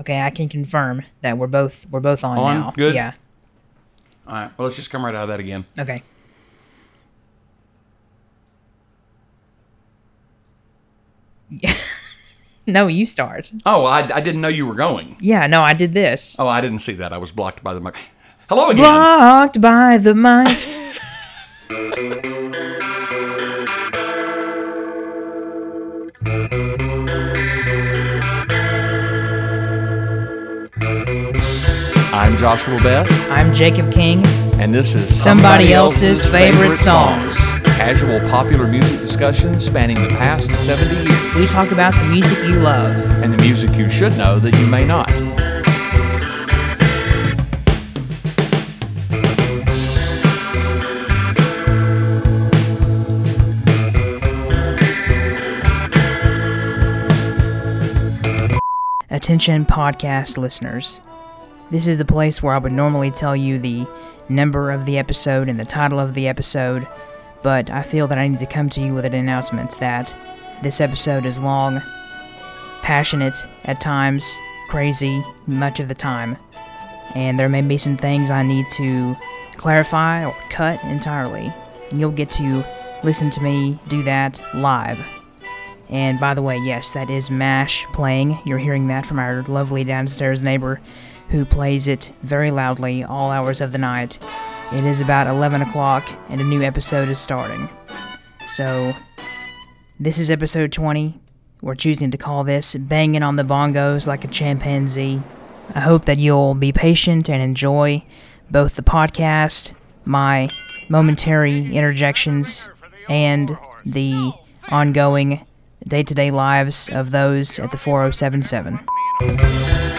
Okay, I can confirm that we're both we're both on, On? now. Good. Yeah. All right. Well, let's just come right out of that again. Okay. Yeah. no, you start. Oh, I, I didn't know you were going. Yeah, no, I did this. Oh, I didn't see that. I was blocked by the mic. Hello again. Blocked by the mic. I'm Joshua Best, I'm Jacob King. and this is Somebody else's favorite songs. Casual popular music discussion spanning the past 70 years, We talk about the music you love. and the music you should know that you may not. Attention podcast listeners. This is the place where I would normally tell you the number of the episode and the title of the episode, but I feel that I need to come to you with an announcement that this episode is long, passionate at times, crazy much of the time, and there may be some things I need to clarify or cut entirely. You'll get to listen to me do that live. And by the way, yes, that is MASH playing. You're hearing that from our lovely downstairs neighbor who plays it very loudly all hours of the night. It is about 11 o'clock and a new episode is starting. So, this is episode 20. We're choosing to call this Banging on the Bongos Like a Chimpanzee. I hope that you'll be patient and enjoy both the podcast, my momentary interjections, and the ongoing day to day lives of those at the 4077.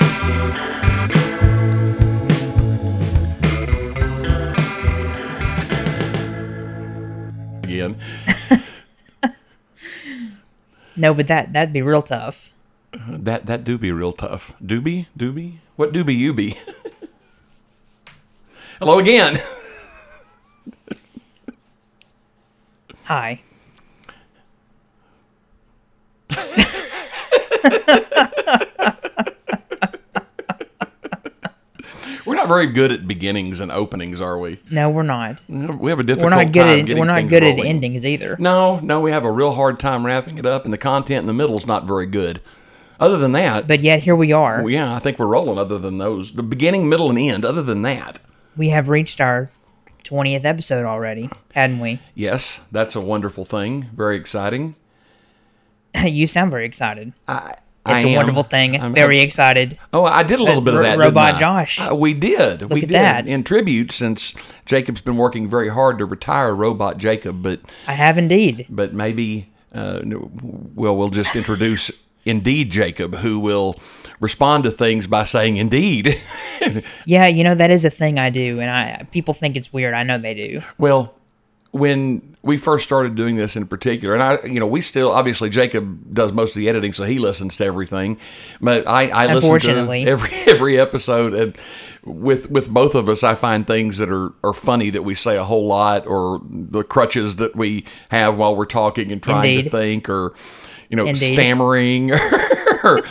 Again. No, but that that'd be real tough. That that do be real tough. Do be? Do be? What do be you be? Hello again. Hi. We're not very good at beginnings and openings, are we? No, we're not. We have a difficult We're not good time at we're not good at endings either. No, no, we have a real hard time wrapping it up, and the content in the middle is not very good. Other than that, But yet here we are. well, yeah, I think we're rolling. Other than those, the beginning, middle, and end. Other than that, We have reached our 20th episode already, hadn't we? yes, that's a wonderful thing. Very exciting. you sound very excited. I, It's a a wonderful thing. very excited. Oh, I did a little bit of that. Robot I? Josh. Uh, we did. we at did. that. In tribute, since Jacob's been working very hard to retire Robot Jacob, but I have indeed. but maybe uh, well, we'll just introduce Indeed Jacob, who will respond to things by saying Indeed. Yeah, you know that is a thing I do, and I people think it's weird. I know they do. well, when we first started doing this in particular, and I, you know, we still obviously Jacob does most of the editing, so he listens to everything. But I, I listen to every every episode, and with with both of us, I find things that are are funny that we say a whole lot, or the crutches that we have while we're talking and trying to think, or you know, Indeed. stammering, or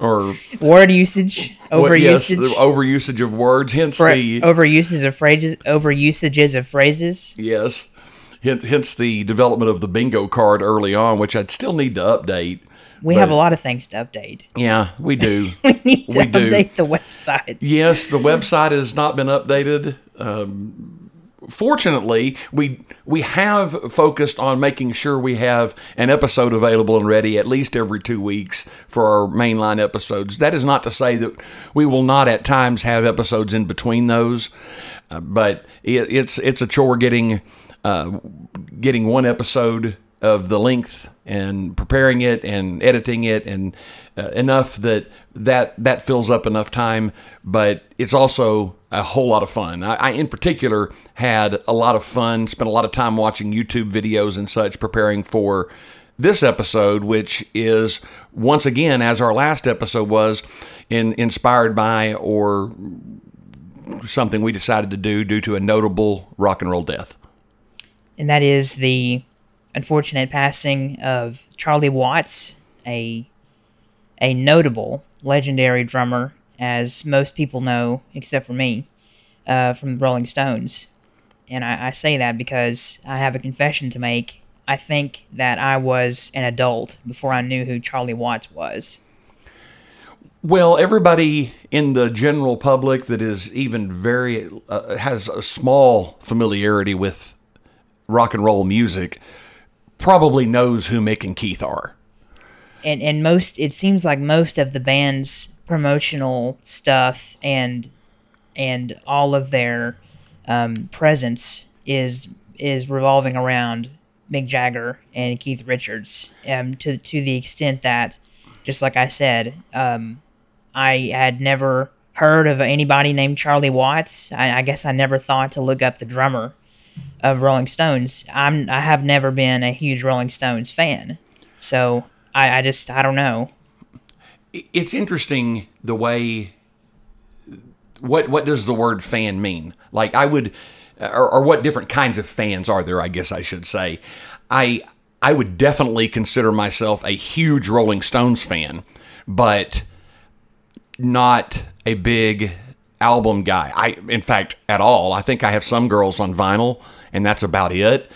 or Word usage, over yes, usage, the over usage of words. Hence fra- the over uses of phrases, over usages of phrases. Yes. Hence, hence the development of the bingo card early on, which I'd still need to update. We have a lot of things to update. Yeah, we do. We need to We do. update the website. yes, the website has not been updated. Um, fortunately, we we have focused on making sure we have an episode available and ready at least every two weeks for our mainline episodes. That is not to say that we will not at times have episodes in between those, uh, but it, it's it's a chore getting uh, getting one episode of the length and preparing it and editing it and uh, enough that that that fills up enough time but it's also a whole lot of fun. I, I in particular had a lot of fun spent a lot of time watching youtube videos and such preparing for this episode which is once again as our last episode was in, inspired by or something we decided to do due to a notable rock and roll death and that is the unfortunate passing of Charlie Watts, a a notable legendary drummer, as most people know, except for me, uh, from the Rolling Stones. And I, I say that because I have a confession to make. I think that I was an adult before I knew who Charlie Watts was. Well, everybody in the general public that is even very uh, has a small familiarity with rock and roll music probably knows who Mick and Keith are. And and most it seems like most of the band's promotional stuff and and all of their um, presence is is revolving around Mick Jagger and Keith Richards. Um, to to the extent that, just like I said, um, I had never heard of anybody named Charlie Watts. I, I, guess I never thought to look up the drummer of Rolling Stones. I'm I have never been a huge Rolling Stones fan, so I, I just I don't know. It's interesting the way. What what does the word fan mean? Like I would, or, or what different kinds of fans are there? I guess I should say. I I would definitely consider myself a huge Rolling Stones fan, but not a big album guy. I, in fact, at all. I think I have some girls on vinyl, and that's about it.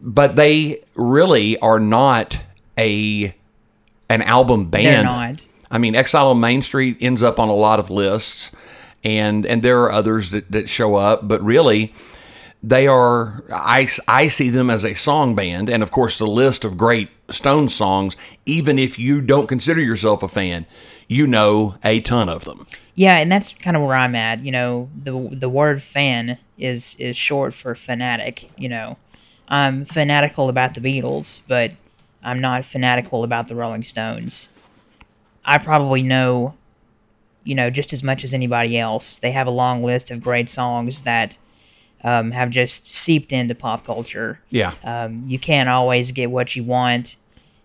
But they really are not a an album band. They're not. I mean, Exile on Main Street ends up on a lot of lists, and and there are others that, that show up, but really, they are. I I see them as a song band, and of course, the list of great Stone songs. Even if you don't consider yourself a fan, you know a ton of them. Yeah, and that's kind of where I'm at. You know, the the word fan is is short for fanatic. You know, I'm fanatical about the Beatles, but I'm not fanatical about the Rolling Stones. I probably know, you know, just as much as anybody else. They have a long list of great songs that um, have just seeped into pop culture. Yeah. Um, you can't always get what you want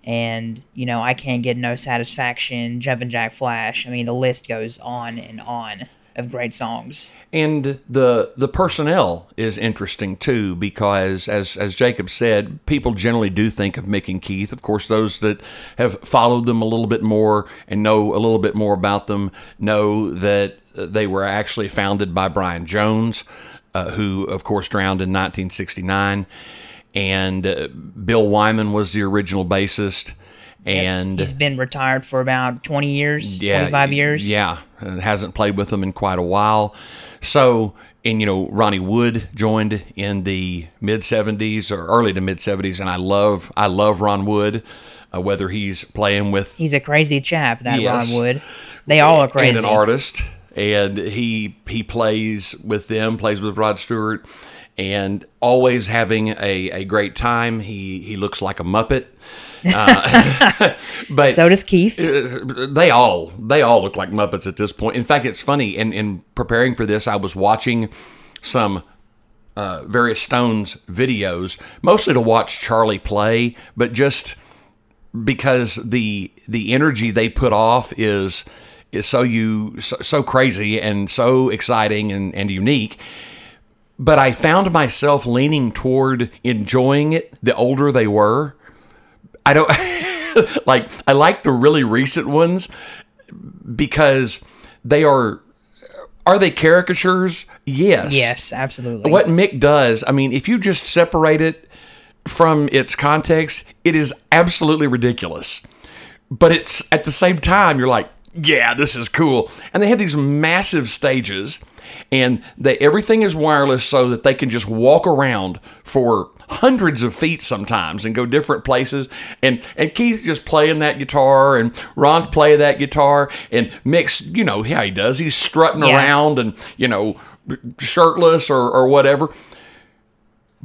and you know I can't get no satisfaction. Jumpin' Jack Flash. I mean, the list goes on and on of great songs. And the the personnel is interesting too because as as Jacob said, people generally do think of Mick and Keith. Of course, those that have followed them a little bit more and know a little bit more about them know that they were actually founded by Brian Jones, uh, who of course drowned in 1969 and uh, Bill Wyman was the original bassist. And he's been retired for about 20 years, yeah, 25 years. Yeah, and hasn't played with them in quite a while. So, and you know, Ronnie Wood joined in the mid 70s or early to mid 70s, and I love I love Ron Wood. Uh, whether he's playing with, he's a crazy chap. That yes, Ron Wood. They all are crazy. And an artist, and he he plays with them, plays with Rod Stewart and always having a, a great time. He he looks like a muppet. Uh, but so does Keith. Uh, they all they all look like Muppets at this point. In fact, it's funny. In in preparing for this, I was watching some uh, various Stones videos, mostly to watch Charlie play, but just because the the energy they put off is is so you so, so crazy and so exciting and, and unique but I found myself leaning toward enjoying it the older they were. I don't like I like the really recent ones because they are are they caricatures? Yes. Yes, absolutely. What Mick does, I mean, if you just separate it from its context, it is absolutely ridiculous. But it's at the same time you're like, yeah, this is cool. And they have these massive stages and they everything is wireless so that they can just walk around for hundreds of feet sometimes and go different places and and Keith just playing that guitar and Ron's playing that guitar and Mick's you know how he does he's strutting yeah. around and you know shirtless or, or whatever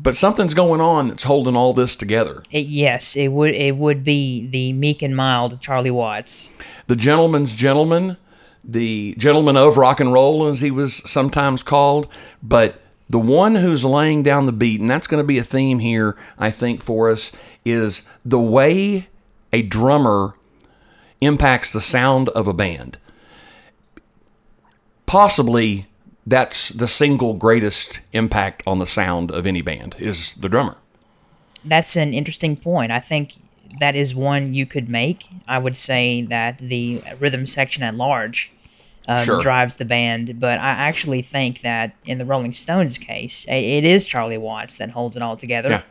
but something's going on that's holding all this together. It, yes, it would it would be the meek and mild Charlie Watts. The gentleman's gentleman the gentleman of rock and roll, as he was sometimes called, but the one who's laying down the beat, and that's going to be a theme here, I think, for us, is the way a drummer impacts the sound of a band. Possibly that's the single greatest impact on the sound of any band is the drummer. That's an interesting point. I think that is one you could make. I would say that the rhythm section at large um, Sure. drives the band, but I actually think that in the Rolling Stones case, it is Charlie Watts that holds it all together. Yeah.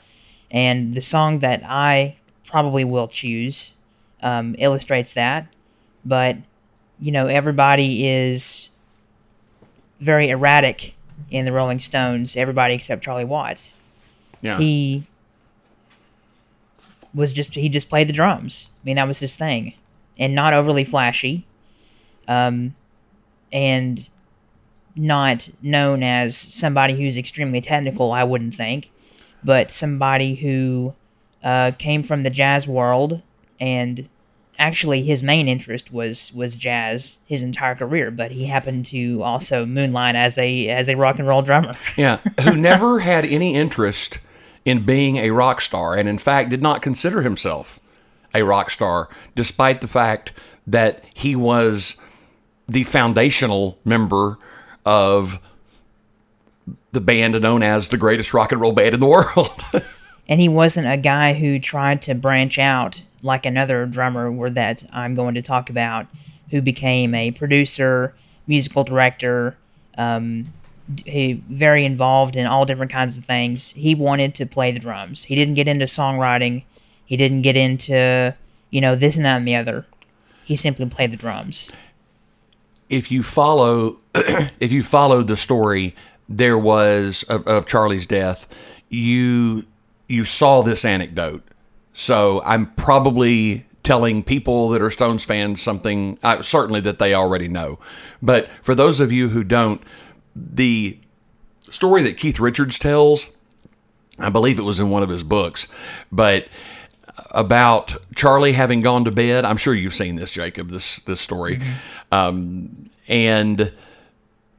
And the song that I probably will choose um, illustrates that. But, you know, everybody is very erratic in the Rolling Stones, everybody except Charlie Watts. Yeah. He was just, he just played the drums. I mean, that was his thing. And not overly flashy. Um, and not known as somebody who's extremely technical, I wouldn't think, but somebody who uh, came from the jazz world and actually his main interest was was jazz his entire career, but he happened to also moonlight as a as a rock and roll drummer. Yeah, who never had any interest in being a rock star, and in fact did not consider himself a rock star, despite the fact that he was the foundational member of the band known as the greatest rock and roll band in the world. and he wasn't a guy who tried to branch out like another drummer where that I'm going to talk about who became a producer, musical director, um, he very involved in all different kinds of things. He wanted to play the drums. He didn't get into songwriting. He didn't get into you know this and that and the other. He simply played the drums. if you follow if you followed the story there was of, of Charlie's death you you saw this anecdote so I'm probably telling people that are Stones fans something uh, certainly that they already know but for those of you who don't the story that Keith Richards tells I believe it was in one of his books but about Charlie having gone to bed. I'm sure you've seen this, Jacob. This this story, um, and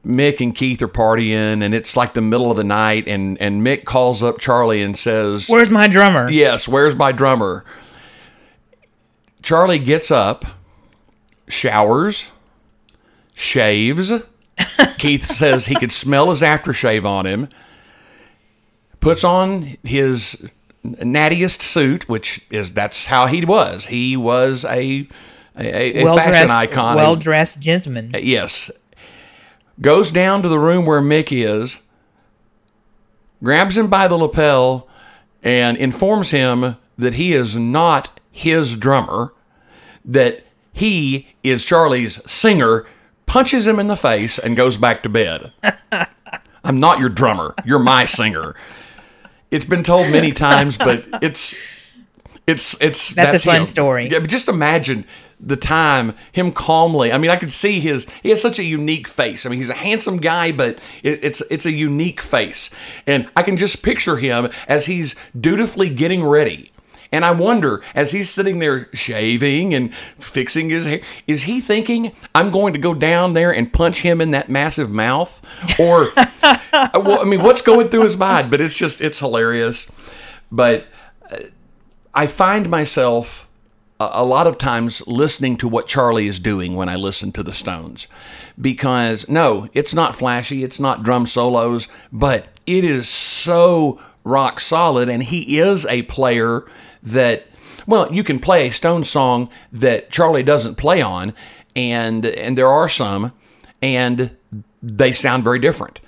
Mick and Keith are partying, and it's like the middle of the night, and and Mick calls up Charlie and says, Where's my drummer? Yes, where's my drummer? Charlie gets up, showers, shaves. Keith says he could smell his aftershave on him. Puts on his nattiest suit, which is that's how he was. He was a a, a fashion icon. well dressed gentleman. Uh, yes. Goes down to the room where Mick is, grabs him by the lapel, and informs him that he is not his drummer, that he is Charlie's singer, punches him in the face, and goes back to bed. I'm not your drummer. You're my singer. It's been told many times, but it's it's it's That's a fun him. story. Yeah, but just imagine the time him calmly. I mean, I could see his. He has such a unique face. I mean, he's a handsome guy, but it, it's it's a unique face, and I can just picture him as he's dutifully getting ready. And I wonder, as he's sitting there shaving and fixing his hair, is he thinking, I'm going to go down there and punch him in that massive mouth? Or, well, I mean, what's going through his mind? But it's just, it's hilarious. But uh, I find myself a, a lot of times listening to what Charlie is doing when I listen to the Stones. Because, no, it's not flashy, it's not drum solos, but it is so rock solid. And he is a player that, well, you can play a Stone song that Charlie doesn't play on, and and there are some, and they sound very different.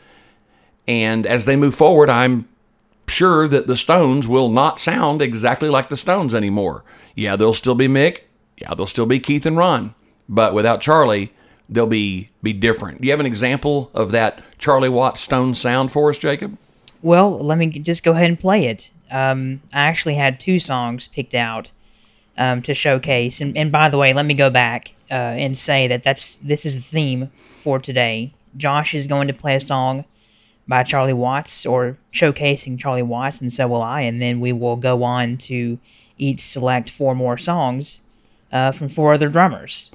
And as they move forward, I'm sure that the Stones will not sound exactly like the Stones anymore. Yeah, they'll still be Mick. Yeah, they'll still be Keith and Ron. But without Charlie, they'll be be different. Do you have an example of that Charlie Watts Stone sound for us, Jacob? Well, let me just go ahead and play it. Um, I actually had two songs picked out um, to showcase, and, and by the way, let me go back uh, and say that that's this is the theme for today. Josh is going to play a song by Charlie Watts or showcasing Charlie Watts, and so will I, and then we will go on to each select four more songs uh, from four other drummers.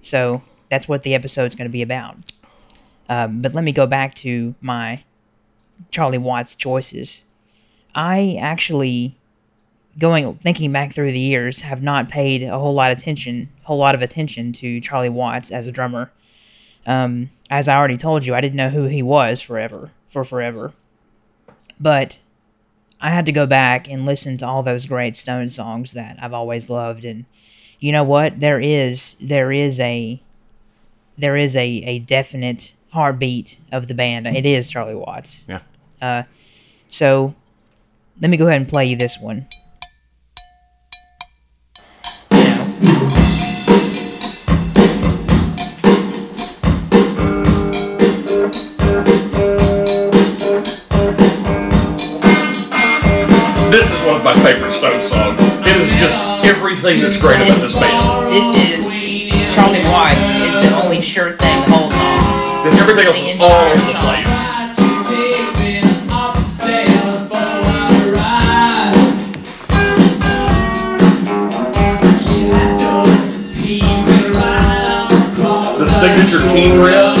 So that's what the episode's going to be about. Um, but let me go back to my Charlie Watts choices. I actually, going thinking back through the years, have not paid a whole lot of attention, whole lot of attention to Charlie Watts as a drummer. Um, as I already told you, I didn't know who he was forever for forever. But I had to go back and listen to all those great Stone songs that I've always loved, and you know what? There is there is a there is a, a definite heartbeat of the band. It is Charlie Watts. Yeah. Uh, so let me go ahead and play you this one. This is one of my favorite Stone songs. It is just everything that's great about this band. This is Charlie Watts is the only sure thing the whole song. Because everything else is all over the place. King riff.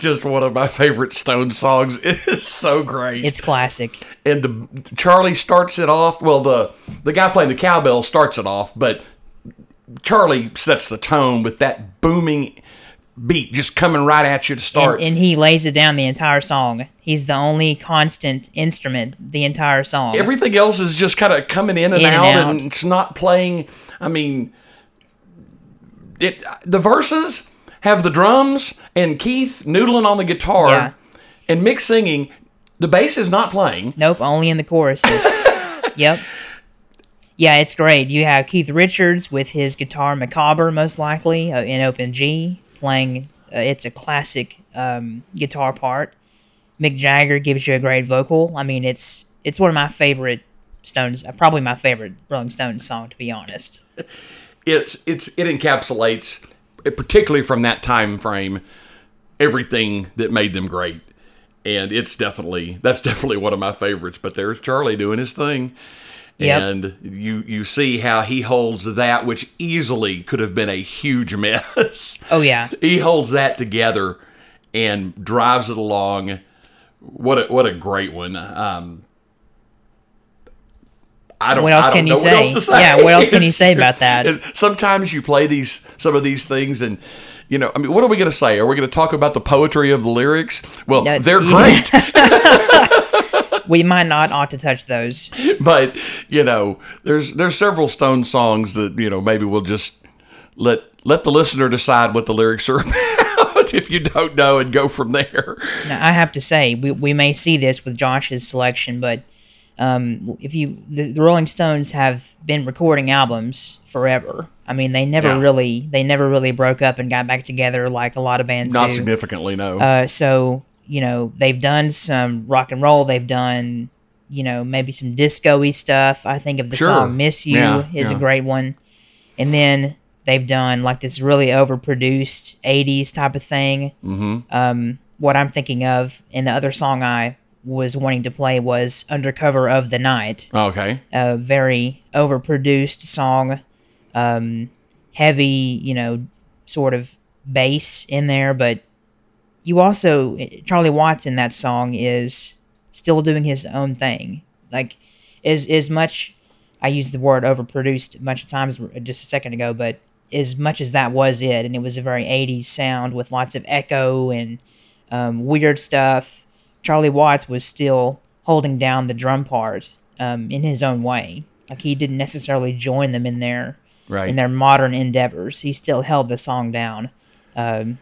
Just one of my favorite Stone songs. It is so great. It's classic. and the Charlie starts it off. Well, the the guy playing the cowbell starts it off, but Charlie sets the tone with that booming beat just coming right at you to start. And, and he lays it down the entire song. He's the only constant instrument the entire song. Everything else is just kind of coming in and, In and out, out. and it's not playing. I mean, it the verses have the drums and Keith noodling on the guitar Yeah. and Mick singing. The bass is not playing. Nope, only in the choruses. yep. Yeah, it's great. You have Keith Richards with his guitar Micawber, most likely, uh, in open G, playing. Uh, it's a classic um, guitar part. Mick Jagger gives you a great vocal. I mean, it's it's one of my favorite Stones, uh, probably my favorite Rolling Stones song, to be honest. it's it's it encapsulates particularly from that time frame everything that made them great and it's definitely that's definitely one of my favorites but there's charlie doing his thing Yep. and you you see how he holds that which easily could have been a huge mess Oh yeah, he holds that together and drives it along what a what a great one um I don't, What else I don't can you know what else say? say. Yeah, what else can you say about that? Sometimes you play these some of these things and you know, I mean, what are we going to say? Are we going to talk about the poetry of the lyrics? Well, No, they're yeah. great, we might not ought to touch those. but you know, there's there's several Stone songs that you know maybe we'll just let let the listener decide what the lyrics are about. if you don't know and go from there. Now, I have to say, we, we may see this with Josh's selection, but um, if you the, the Rolling Stones have been recording albums forever. I mean, they never Yeah. really they never really broke up and got back together like a lot of bands Not do. significantly, no. Uh, so you know they've done some rock and roll. They've done you know maybe some disco-y stuff. I think of the Sure. song "Miss You" Yeah, is yeah. a great one, and then they've done like this really overproduced '80s type of thing. Mm-hmm. Um, what I'm thinking of, and the other song I was wanting to play was "Undercover of the Night." okay. a very overproduced song, um, heavy, you know, sort of bass in there, but you also Charlie Watts in that song is still doing his own thing. Like as as much I used the word overproduced much times just a second ago, but as much as that was it, and it was a very '80s sound with lots of echo and um, weird stuff. Charlie Watts was still holding down the drum part um, in his own way. Like he didn't necessarily join them in their Right. in their modern endeavors. He still held the song down, um,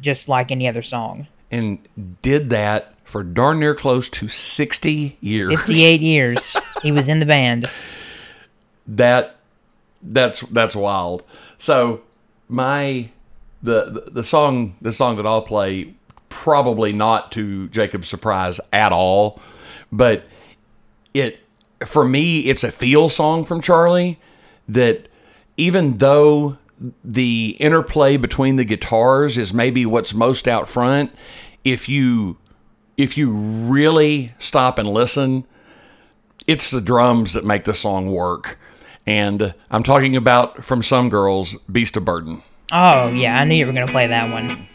just like any other song. and did that for darn near close to 60 years. Fifty-eight years he was in the band. that that's that's wild. So my the, the the song the song that I'll play probably not to Jacob's surprise at all, but it for me it's a feel song from Charlie that even though the interplay between the guitars is maybe what's most out front, if you if you really stop and listen, it's the drums that make the song work. And I'm talking about from some girls, Beast of Burden. Oh yeah, I knew you were gonna play that one.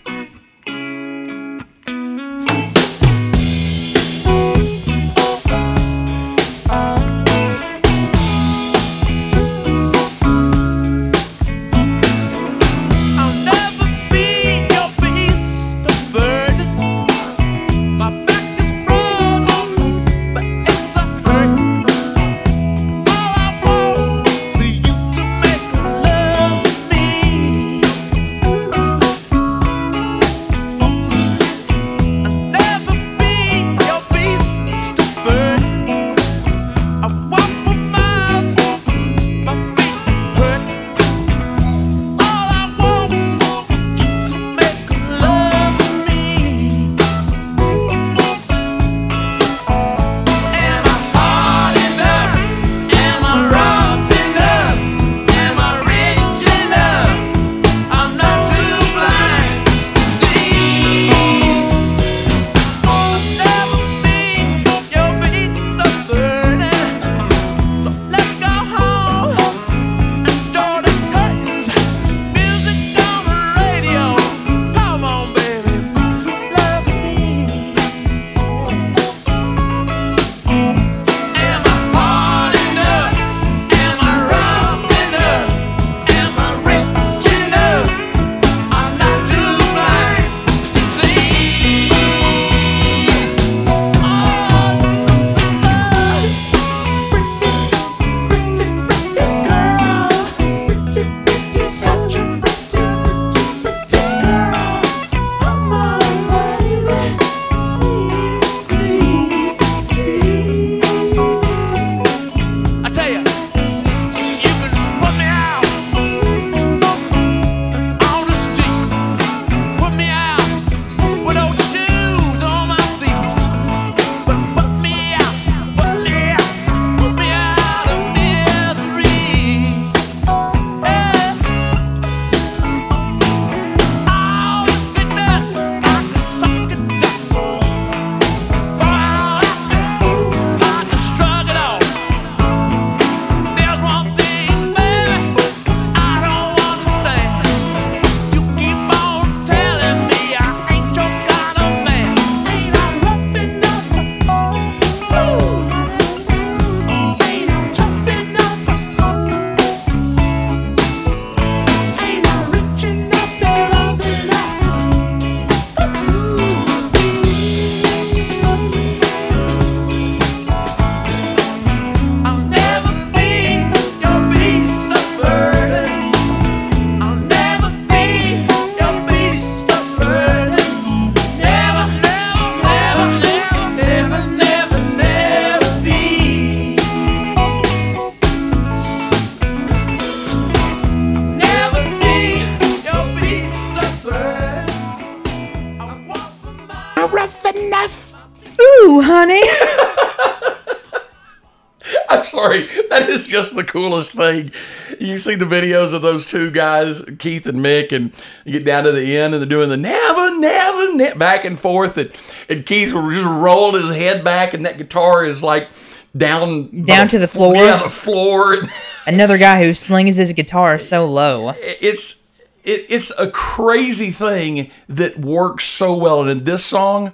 Just the coolest thing. You see the videos of those two guys, Keith and Mick, and you get down to the end and they're doing the never, never, ne back and forth. And, and Keith will just roll his head back, and that guitar is like down Down to the floor? Yeah, the floor. Another guy who slings his guitar so low. it's it, it's a crazy thing that works so well. And in this song,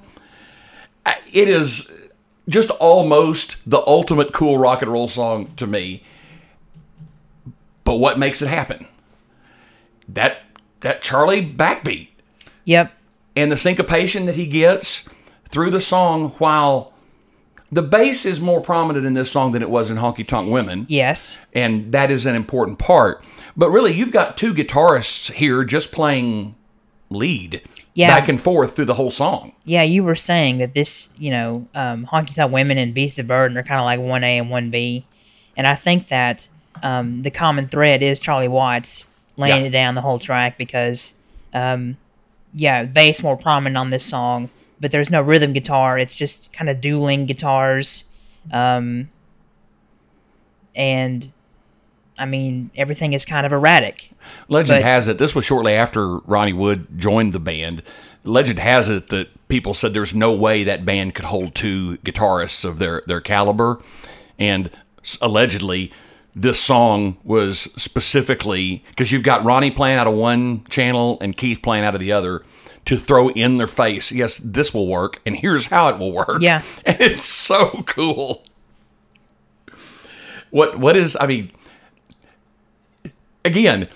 it is just almost the ultimate cool rock and roll song to me. But what makes it happen? That that Charlie backbeat Yep. and the syncopation that he gets through the song while the bass is more prominent in this song than it was in Honky Tonk Women Yes. and that is an important part. But really, you've got two guitarists here just playing lead Yeah. back and forth through the whole song. Yeah, you were saying that this, you know, um, Honky Tonk Women and Beast of Burden are kind of like 1A and 1B. And I think that um, the common thread is Charlie Watts laying Yeah. it down the whole track because, um, yeah, bass more prominent on this song, but there's no rhythm guitar. It's just kind of dueling guitars. Um, and, I mean, everything is kind of erratic. Legend But- has it, this was shortly after Ronnie Wood joined the band. Legend has it that people said there's no way that band could hold two guitarists of their, their caliber. And allegedly, this song was specifically because you've got Ronnie playing out of one channel and Keith playing out of the other to throw in their face, yes, this will work, and here's how it will work. Yeah. And it's so cool. What what is I mean again,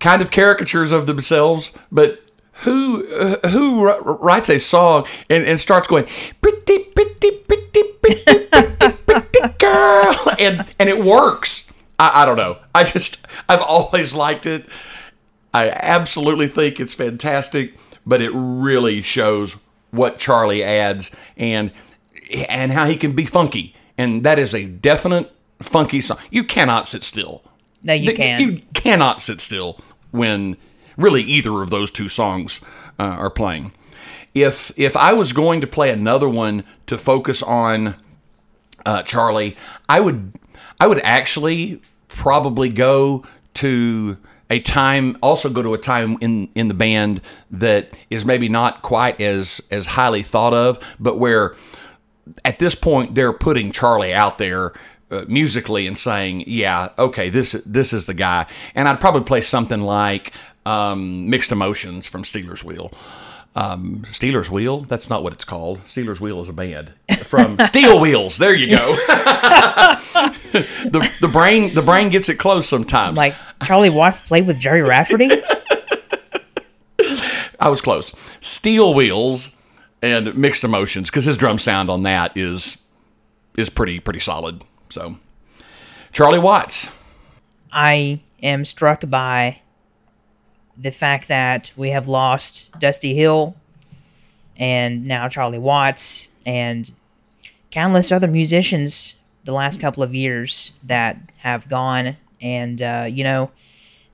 kind of caricatures of themselves, but who uh, who wr- writes a song and, and starts going pretty pretty pretty pretty pretty girl and and it works. I, I don't know. I just I've always liked it. I absolutely think it's fantastic, but it really shows what Charlie adds and and how he can be funky. And that is a definite funky song. You cannot sit still. No, you can. You cannot sit still when really either of those two songs uh, are playing. If if I was going to play another one to focus on uh, Charlie, I would I would actually probably go to a time also go to a time in in the band that is maybe not quite as as highly thought of, but where at this point they're putting Charlie out there uh, musically and saying, "Yeah, okay, this this is the guy." And I'd probably play something like um, "Mixed Emotions" from Stealers Wheel. Um, Stealers Wheel? That's not what it's called. Stealers Wheel is a band from Steel Wheels. There you go. the the brain the brain gets it close sometimes. Like Charlie Watts played with Gerry Rafferty. I was close. Steel Wheels and Mixed Emotions because his drum sound on that is is pretty pretty solid. So Charlie Watts. I am struck by the fact that we have lost Dusty Hill and now Charlie Watts and countless other musicians the last couple of years that have gone. And, uh, you know,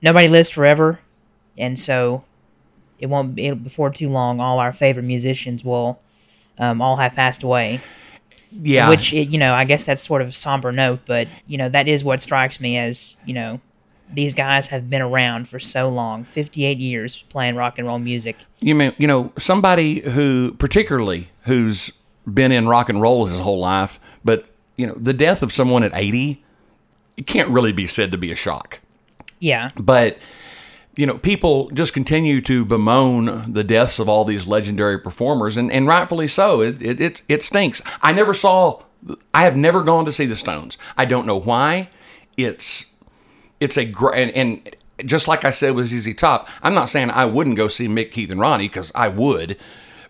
nobody lives forever. And so it won't be before too long, all our favorite musicians will um, all have passed away. Yeah. Which, it, you know, I guess that's sort of a somber note, but, you know, that is what strikes me as, you know, these guys have been around for so long 58 years playing rock and roll music. you mean you know somebody who particularly who's been in rock and roll his whole life, but you know the death of someone at eighty, it can't really be said to be a shock. Yeah. But you know, people just continue to bemoan the deaths of all these legendary performers, and, and rightfully so. It, it it it stinks. I never saw. I have never gone to see the Stones. I don't know why. It's it's a great and, and just like I said with ZZ Top. I'm not saying I wouldn't go see Mick, Keith, and Ronnie because I would,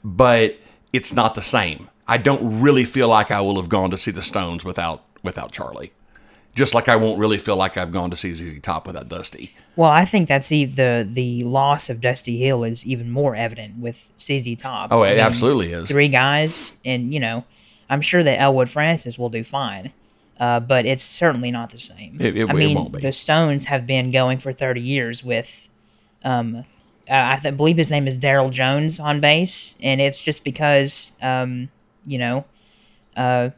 but it's not the same. I don't really feel like I will have gone to see the Stones without without Charlie. Just like I won't really feel like I've gone to see ZZ Top without Dusty. Well, I think that's e- the the loss of Dusty Hill is even more evident with ZZ Top. Oh, I it mean, absolutely is. Three guys, and you know, I'm sure that Elwood Francis will do fine, uh, but it's certainly not the same. It- it- I it mean, won't be. the Stones have been going for 30 years with, um, uh, I th- believe his name is Darryl Jones on bass, and it's just because, um, you know, uh,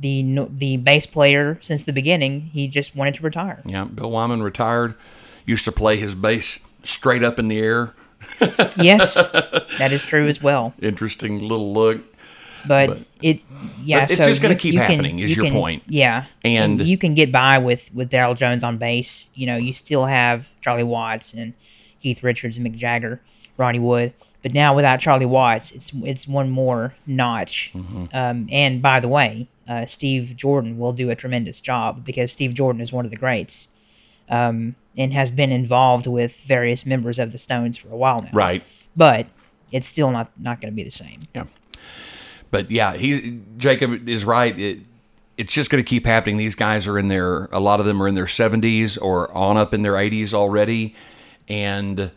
the the bass player since the beginning, he just wanted to retire. Yeah, Bill Wyman retired. Used to play his bass straight up in the air. yes, that is true as well. Interesting little look. But, it, yeah, But it's so just gonna keep you can- happening, is you your can- point. Yeah, And- you can get by with with Darryl Jones on bass. You know, you still have Charlie Watts and Keith Richards and Mick Jagger, Ronnie Wood. But now without Charlie Watts, it's it's one more notch. Mm-hmm. Um, and by the way, uh, Steve Jordan will do a tremendous job because Steve Jordan is one of the greats, um, and has been involved with various members of the Stones for a while now. Right. But it's still not not going to be the same. Yeah. But yeah, he Jacob is right. It, it's just going to keep happening. These guys are in their a lot of them are in their 70s or on up in their 80s already, and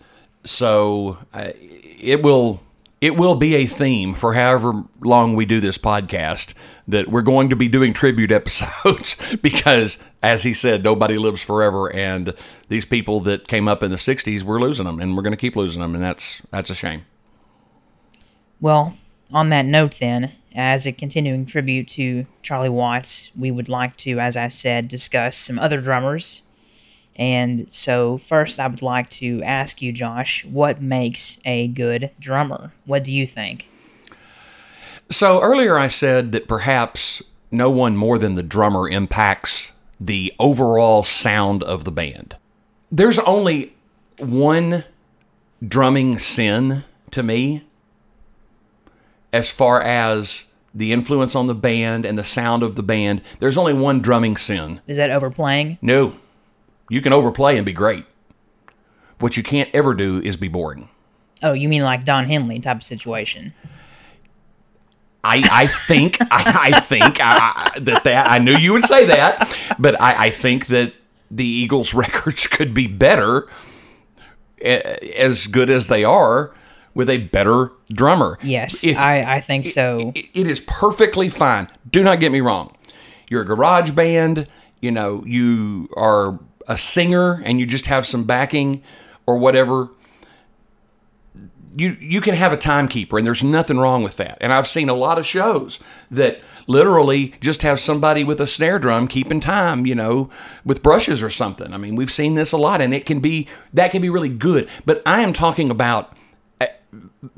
so uh, it will it will be a theme for however long we do this podcast that we're going to be doing tribute episodes because as he said nobody lives forever and these people that came up in the 60s we're losing them and we're going to keep losing them and that's that's a shame Well, on that note, then, as a continuing tribute to Charlie Watts, we would like to, as I said, discuss some other drummers. And so, first, I would like to ask you, Josh, what makes a good drummer? What do you think? So earlier I said that perhaps no one more than the drummer impacts the overall sound of the band. There's only one drumming sin to me as far as the influence on the band and the sound of the band. There's only one drumming sin. Is that overplaying? No. You can overplay and be great. What you can't ever do is be boring. Oh, you mean like Don Henley type of situation? I, I think I, I think I, I- that that I knew you would say that, but I, I think that the Eagles' records could be better, eh, as good as they are, with a better drummer. Yes, If- I, I think so. it- it is perfectly fine. Do not get me wrong. You're a garage band, you know, you are a singer and you just have some backing or whatever. You you can have a timekeeper and there's nothing wrong with that. And I've seen a lot of shows that literally just have somebody with a snare drum keeping time, you know, with brushes or something. I mean, we've seen this a lot and it can be that can be really good. But I am talking about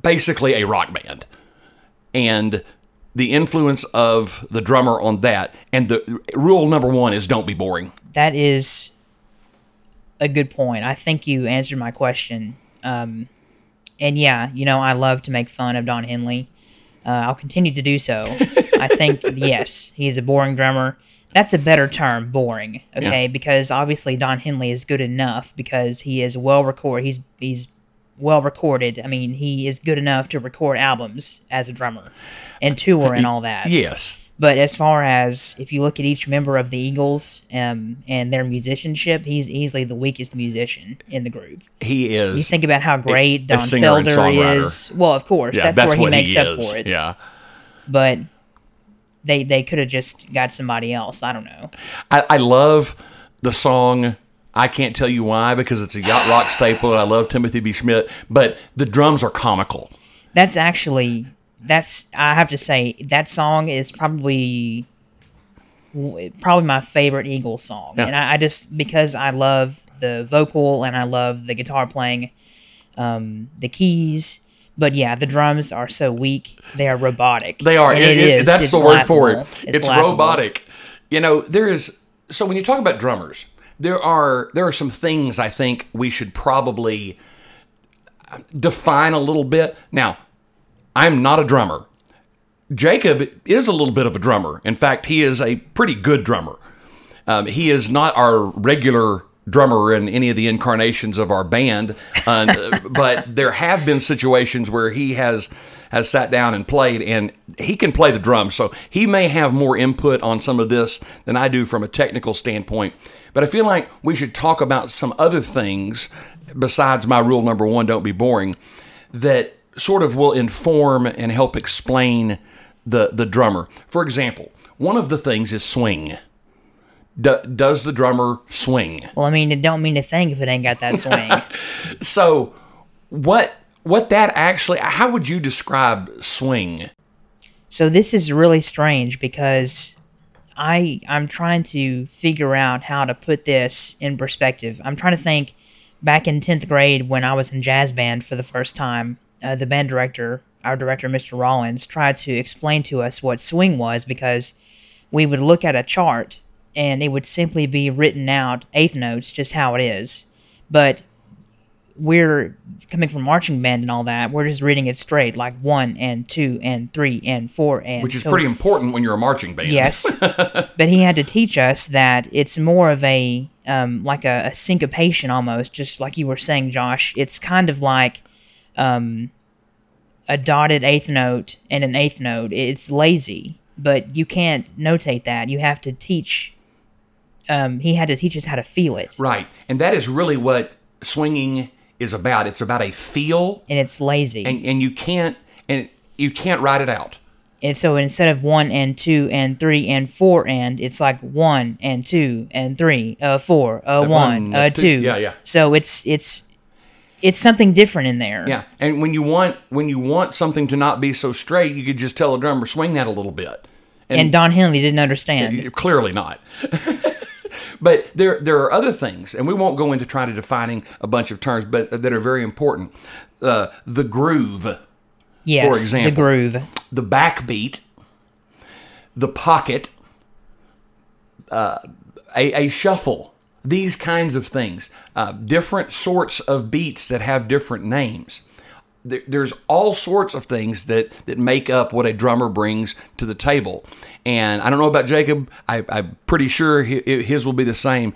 basically a rock band and the influence of the drummer on that. And the rule number one is don't be boring. That is a good point. I think you answered my question. Um, and yeah, you know, I love to make fun of Don Henley. Uh, I'll continue to do so. I think yes, he is a boring drummer. That's a better term, boring. Okay, Yeah. because obviously Don Henley is good enough because he is well recorded. He's he's well recorded. I mean, he is good enough to record albums as a drummer and tour and all that. Yes. But as far as if you look at each member of the Eagles um, and their musicianship, he's easily the weakest musician in the group. He is. You think about how great a Don and Felder is. Well, of course, yeah, that's, that's, where he makes he up for it. Yeah. But they they could have just got somebody else. I don't know. I, I love the song. I can't tell you why because it's a yacht rock staple, and I love Timothy B. Schmit. But the drums are comical. That's actually that's I have to say that song is probably probably my favorite Eagles song, Yeah. and I, I just because I love the vocal and I love the guitar playing, um, the keys. But yeah, the drums are so weak; they are robotic. They are. It- it is. That's It's the word for it. laughable. It's, robotic. You know, there is. So when you talk about drummers, there are there are some things I think we should probably define a little bit. Now, I'm not a drummer. Jacob is a little bit of a drummer. In fact, he is a pretty good drummer. Um, he is not our regular drummer in any of the incarnations of our band, uh, but there have been situations where he has has sat down and played, and he can play the drums. So he may have more input on some of this than I do from a technical standpoint. But I feel like we should talk about some other things besides my rule number one: don't be boring. That sort of will inform and help explain the the drummer. For example, one of the things is swing. Do, does the drummer swing? Well, I mean, it don't mean to think if it ain't got that swing. So, what what that actually? How would you describe swing? So this is really strange because I I'm trying to figure out how to put this in perspective. I'm trying to think back in 10th grade when I was in jazz band for the first time. Uh, the band director, our director Mr. Rollins, tried to explain to us what swing was because we would look at a chart and it would simply be written out eighth notes just how it is. But we're coming from marching band and all that. We're just reading it straight, like one and two and three and four and which is so- pretty important when you're a marching band. Yes, but he had to teach us that it's more of a um, like a, a syncopation almost, just like you were saying, Josh. It's kind of like um, a dotted eighth note and an eighth note. It's lazy, but you can't notate that. You have to teach. Um, he had to teach us how to feel it, Right. And that is really what swinging is about. It's about a feel and it's lazy. and, and you can't and you can't write it out. And so instead of one and two and three and four and, it's like one and two and three, uh, four, uh, one, one, uh, two. two. Yeah, yeah. So it's it's it's something different in there. Yeah. And when you want when you want something to not be so straight, you could just tell a drummer swing that a little bit. And Don Henley didn't understand. Clearly not. but there there are other things, and we won't go into trying to defining a bunch of terms, but that are very important. Uh, the groove, yes, example. the groove. the backbeat, the pocket, uh, a, a shuffle, these kinds of things, uh, different sorts of beats that have different names. There, there's all sorts of things that, that make up what a drummer brings to the table. And I don't know about Jacob, I, I'm pretty sure his will be the same.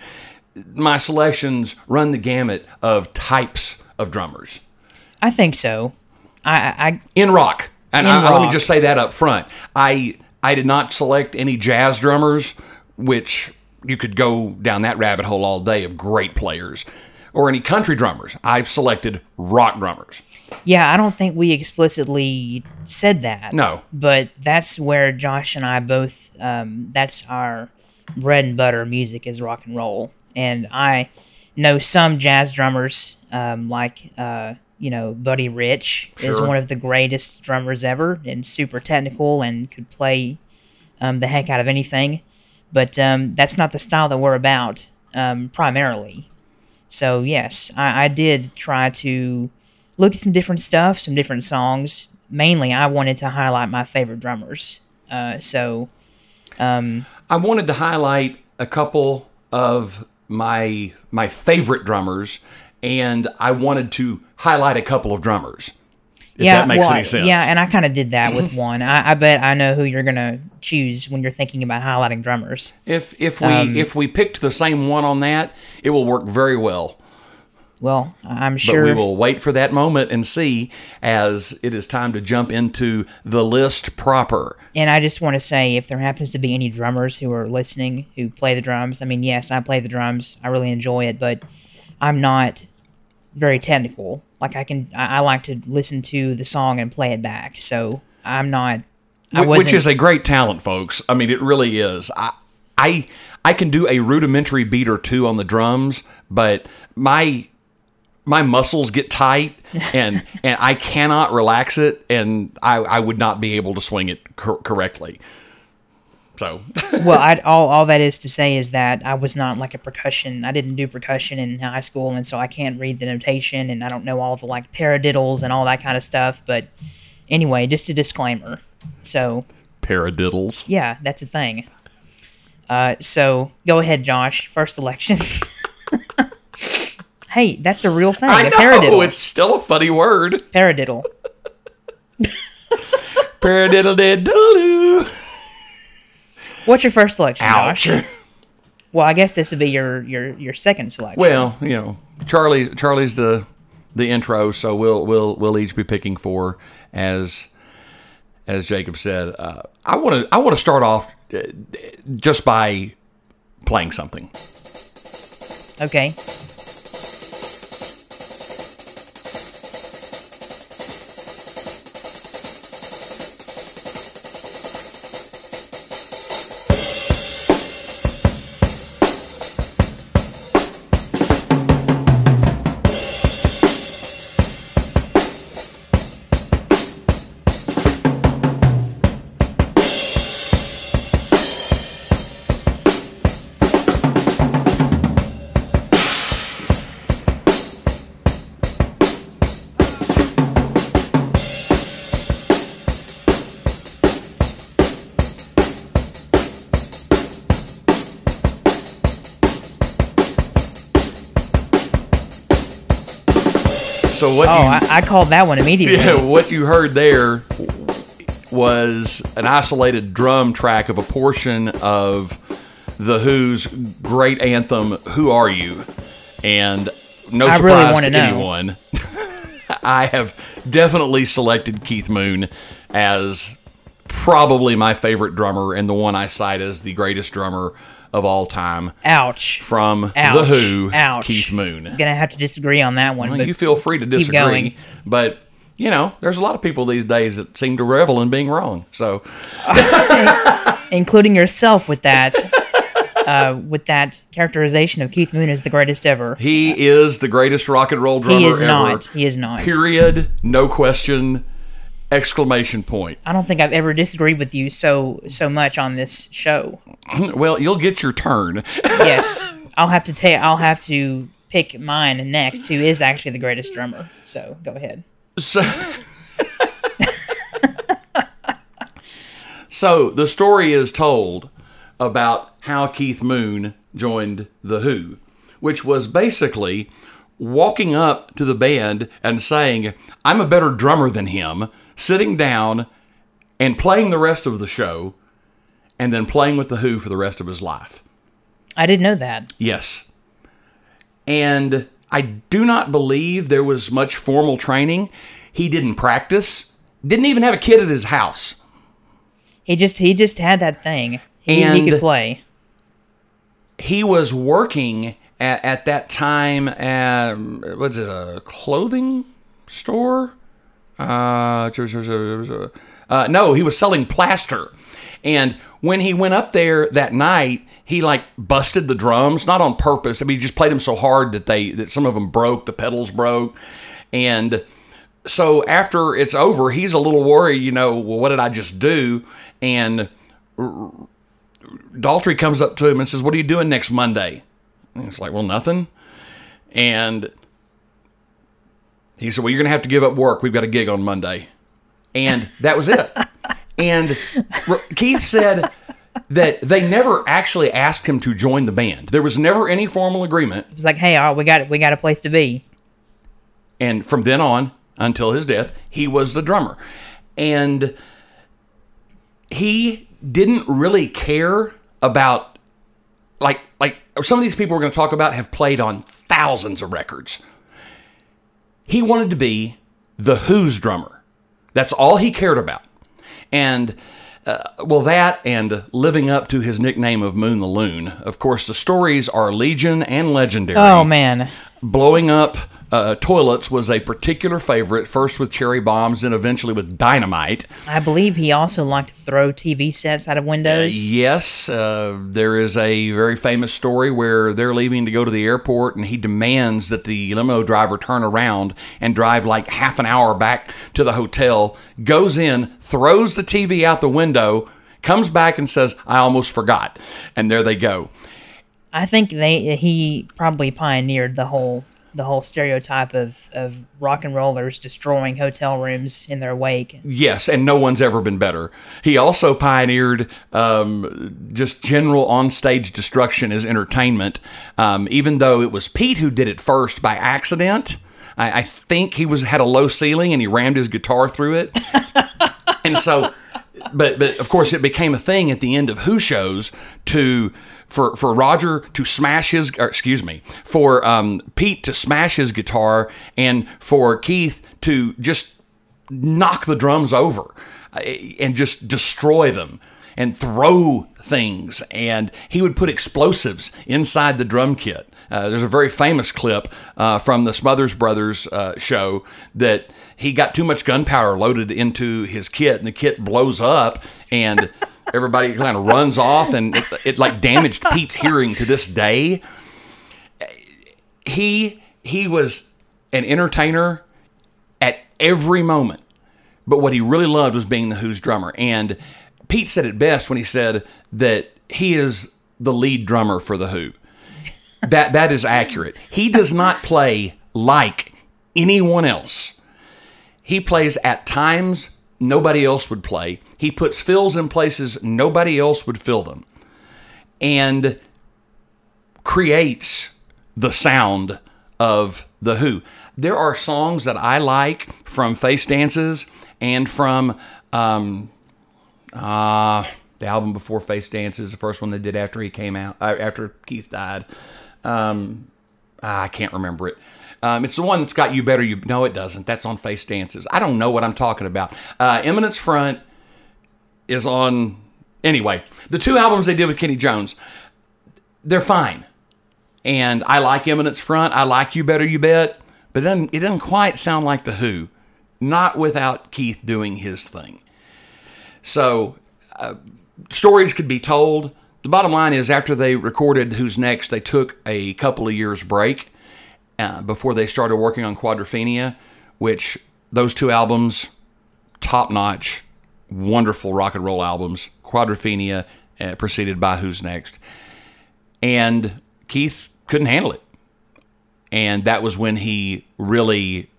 My selections run the gamut of types of drummers I think so. I, I in rock. And In I, I- let me just say that up front. I I did not select any jazz drummers, which you could go down that rabbit hole all day of great players, or any country drummers. I've selected rock drummers. yeah, I don't think we explicitly said that. No. but that's where Josh and I both. Um, that's our bread and butter music is rock and roll, and I know some jazz drummers, um, like uh, you know Buddy Rich is one of the greatest drummers ever, and super technical and could play um, the heck out of anything. But um, that's not the style that we're about um, primarily. So yes, I, I did try to look at some different stuff, some different songs. Mainly, I wanted to highlight my favorite drummers. Uh, so I wanted to highlight a couple of my my favorite drummers, and I wanted to highlight a couple of drummers. If yeah, that makes well, any sense. yeah, and I kind of did that with one. I, I bet I know who you're gonna choose when you're thinking about highlighting drummers. if if we Um, if we picked the same one on that, it will work very well. Well, I'm But sure. we will wait for that moment and see as it is time to jump into the list proper. And I just want to say, if there happens to be any drummers who are listening who play the drums, I mean, yes, I play the drums. I really enjoy it, but I'm not very technical. Like I can, I, I like to listen to the song and play it back. So I'm not. I wasn't, Which is a great talent, folks. I mean, it really is. I, I, I can do a rudimentary beat or two on the drums, but my my muscles get tight and and I cannot relax it, and I, I would not be able to swing it cor- correctly. So, well, I, all all that is to say is that I was not like a percussion. I didn't do percussion in high school, and so I can't read the notation, and I don't know all the like paradiddles and all that kind of stuff. But anyway, just a disclaimer. So paradiddles. yeah, that's a thing. Uh, so go ahead, Josh. First election. hey, that's a real thing. I a know paradiddle. it's still a funny word. paradiddle. Paradiddle diddle. What's your first selection, Ouch. Josh? Well, I guess this would be your your your second selection. Well, you know, Charlie Charlie's the the intro, so we'll we'll we'll each be picking four as as Jacob said. Uh, I want to I want to start off uh, just by playing something. okay. I, called that one immediately. Yeah, what you heard there was an isolated drum track of a portion of the Who's great anthem, "Who Are You?" And no I surprise really to know. anyone, I have definitely selected Keith Moon as probably my favorite drummer and the one I cite as the greatest drummer of all time Ouch. from Ouch. the Who, Ouch. Keith Moon. Gonna have to disagree on that one. Well, but you feel free to keep disagree, going. but you know, there's a lot of people these days that seem to revel in being wrong. So including yourself with that, uh, with that characterization of Keith Moon as the greatest ever. he is the greatest rock and roll drummer He is ever. not. He is not. Period. No question. Exclamation point. I don't think I've ever disagreed with you so so much on this show. Well, you'll get your turn. Yes, I'll have to take. I'll have to pick mine next. Who is actually the greatest drummer? So go ahead. So, so the story is told about how Keith Moon joined The Who, which was basically walking up to the band and saying, I'm a better drummer than him, sitting down and playing the rest of the show, and then playing with The Who for the rest of his life. I didn't know that. Yes. And I do not believe there was much formal training. He didn't practice, didn't even have a kid at his house. He just he just had that thing. He, he could play. He was working at, at that time at, what's it, a clothing store? Uh, uh, no, he was selling plaster. And when he went up there that night, he like busted the drums, not on purpose. I mean, he just played them so hard that they that some of them broke, the pedals broke, and so after it's over, he's a little worried. You know, well, what did I just do? And Daltrey comes up to him and says, "What are you doing next Monday?" And it's like, "Well, nothing." And he said, "Well, you're going to have to give up work. We've got a gig on Monday." And that was it. and Keith said that they never actually asked him to join the band. There was never any formal agreement. It was like, hey, all right, we got we got a place to be. And from then on until his death, he was the drummer. And he didn't really care about like like some of these people we're going to talk about have played on thousands of records. He wanted to be the Who's drummer. That's all he cared about. And uh, well, that and living up to his nickname of Moon the Loon. Of course, the stories are legion and legendary Oh man, blowing up uh, toilets was a particular favorite, first with cherry bombs and eventually with dynamite. I believe he also liked to throw TV sets out of windows. Yes, uh, there is a very famous story where they're leaving to go to the airport and he demands that the limo driver turn around and drive like half an hour back to the hotel, goes in, throws the TV out the window, comes back and says, I almost forgot. And there they go. I think they he probably pioneered the whole the whole stereotype of of rock and rollers destroying hotel rooms in their wake. Yes, and no one's ever been better. He also pioneered um, just general onstage destruction as entertainment, um, even though it was Pete who did it first by accident. I, I think he was had a low ceiling and he rammed his guitar through it, and so, but but of course it became a thing at the end of Who shows to. For, for Roger to smash his, excuse me, for um, Pete to smash his guitar, and for Keith to just knock the drums over uh, and just destroy them and throw things. And he would put explosives inside the drum kit. Uh, there's a very famous clip uh, from the Smothers Brothers uh, show that he got too much gunpowder loaded into his kit, and the kit blows up, and everybody kind of runs off, and it, it like damaged Pete's hearing to this day. He he was an entertainer at every moment. But what he really loved was being the Who's drummer. And Pete said it best when he said that he is the lead drummer for the Who. That that is accurate. He does not play like anyone else. He plays at times nobody else would play. He puts fills in places nobody else would fill them. And creates the sound of The Who. There are songs that I like from Face Dances and from um, uh, the album before Face Dances, the first one they did after he came out, uh, after Keith died. Um, I can't remember it. Um, it's the one that's got you better. You no, it doesn't. That's on Face Dances. I don't know what I'm talking about. Uh, Eminence Front is on. Anyway, the two albums they did with Kenny Jones, they're fine, and I like Eminence Front. I like You Better You Bet, but doesn't, it doesn't quite sound like the Who, not without Keith doing his thing. So uh, stories could be told. The bottom line is, after they recorded Who's Next, they took a couple of years break uh, before they started working on Quadrophenia, which those two albums, top notch, wonderful rock and roll albums. Quadrophenia, uh, preceded by Who's Next, and Keith couldn't handle it, and that was when he really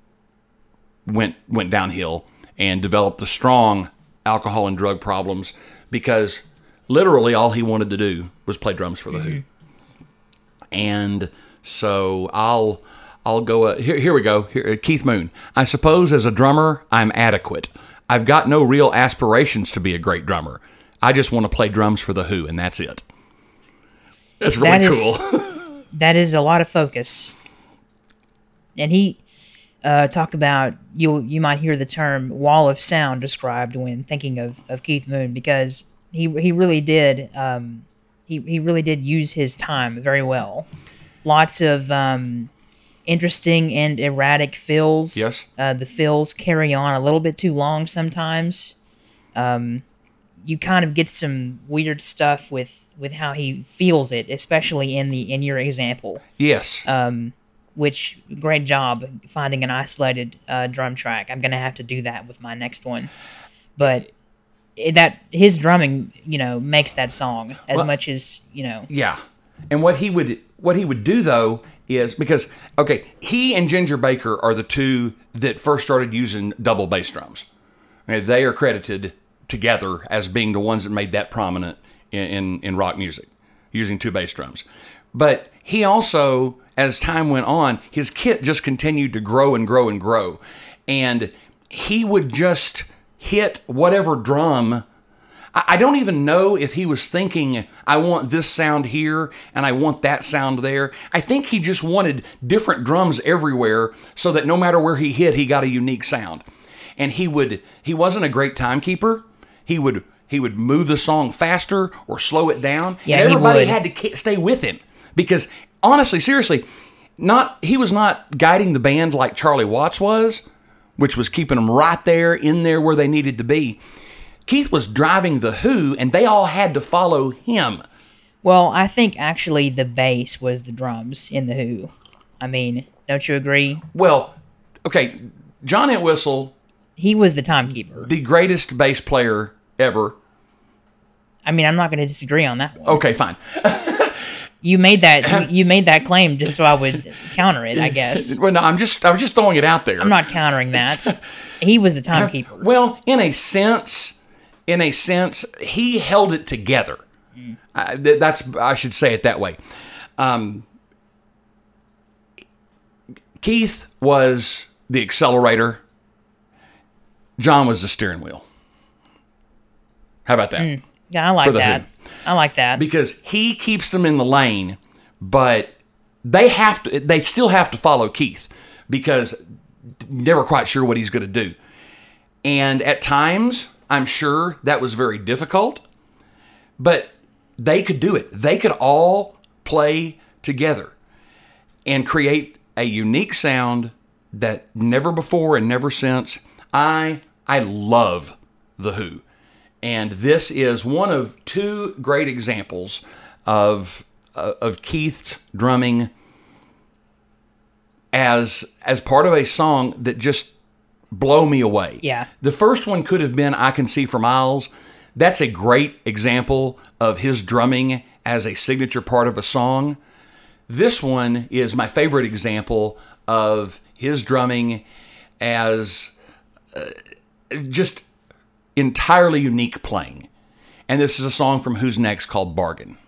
went went downhill and developed the strong alcohol and drug problems because literally all he wanted to do was play drums for the Who. And so I'll I'll go uh, here here we go. Here, uh, Keith Moon. I suppose as a drummer I'm adequate. I've got no real aspirations to be a great drummer. I just want to play drums for the Who and that's it. That's really That is- cool. that is a lot of focus. And he uh, talk about you you might hear the term wall of sound described when thinking of, of Keith Moon because he he really did um, he, he really did use his time very well. Lots of um, interesting and erratic fills. Yes. Uh, the fills carry on a little bit too long sometimes. Um, you kind of get some weird stuff with with how he feels it, especially in the in your example. yes. Um, which great job finding an isolated uh, drum track. I'm gonna have to do that with my next one, but that his drumming, you know, makes that song as Well- much as you know. Yeah. And what he would what he would do though is because okay, he and Ginger Baker are the two that first started using double bass drums. They are credited together as being the ones that made that prominent in, in, in rock music, using two bass drums. But he also, as time went on, his kit just continued to grow and grow and grow. And he would just hit whatever drum I don't even know if he was thinking, I want this sound here and I want that sound there. I think he just wanted different drums everywhere so that no matter where he hit, he got a unique sound. And he would, he wasn't a great timekeeper. He would, he would move the song faster or slow it down. Yeah, and everybody had to stay with him because honestly, seriously, not, he was not guiding the band like Charlie Watts was, which was keeping them right there in there where they needed to be. Keith was driving the Who, and they all had to follow him. Well, I think actually the bass was the drums in the Who. I mean, don't you agree? Well, okay, John Entwistle, He was the timekeeper. the greatest bass player ever. I mean, I'm not going to disagree on that one. Okay, fine. You made that you, you made that claim just so I would counter it, I guess. Well, no, I'm just I was just throwing it out there. I'm not countering that. He was the timekeeper. Well, in a sense, in a sense, he held it together. Uh, th- that's I should say it that way. Um, Keith was the accelerator. John was the steering wheel. How about that? Yeah, I like that. Who. I like that. because he keeps them in the lane, but they have to. They still have to follow Keith because never quite sure what he's going to do. And at times, I'm sure that was very difficult, but they could do it. They could all play together and create a unique sound that never before and never since. I I love the Who, and this is one of two great examples of uh, of Keith's drumming as as part of a song that just blow me away. Yeah. The first one could have been I Can See for Miles. That's a great example of his drumming as a signature part of a song. This one is my favorite example of his drumming as uh, just entirely unique playing. And this is a song from Who's Next called Bargain.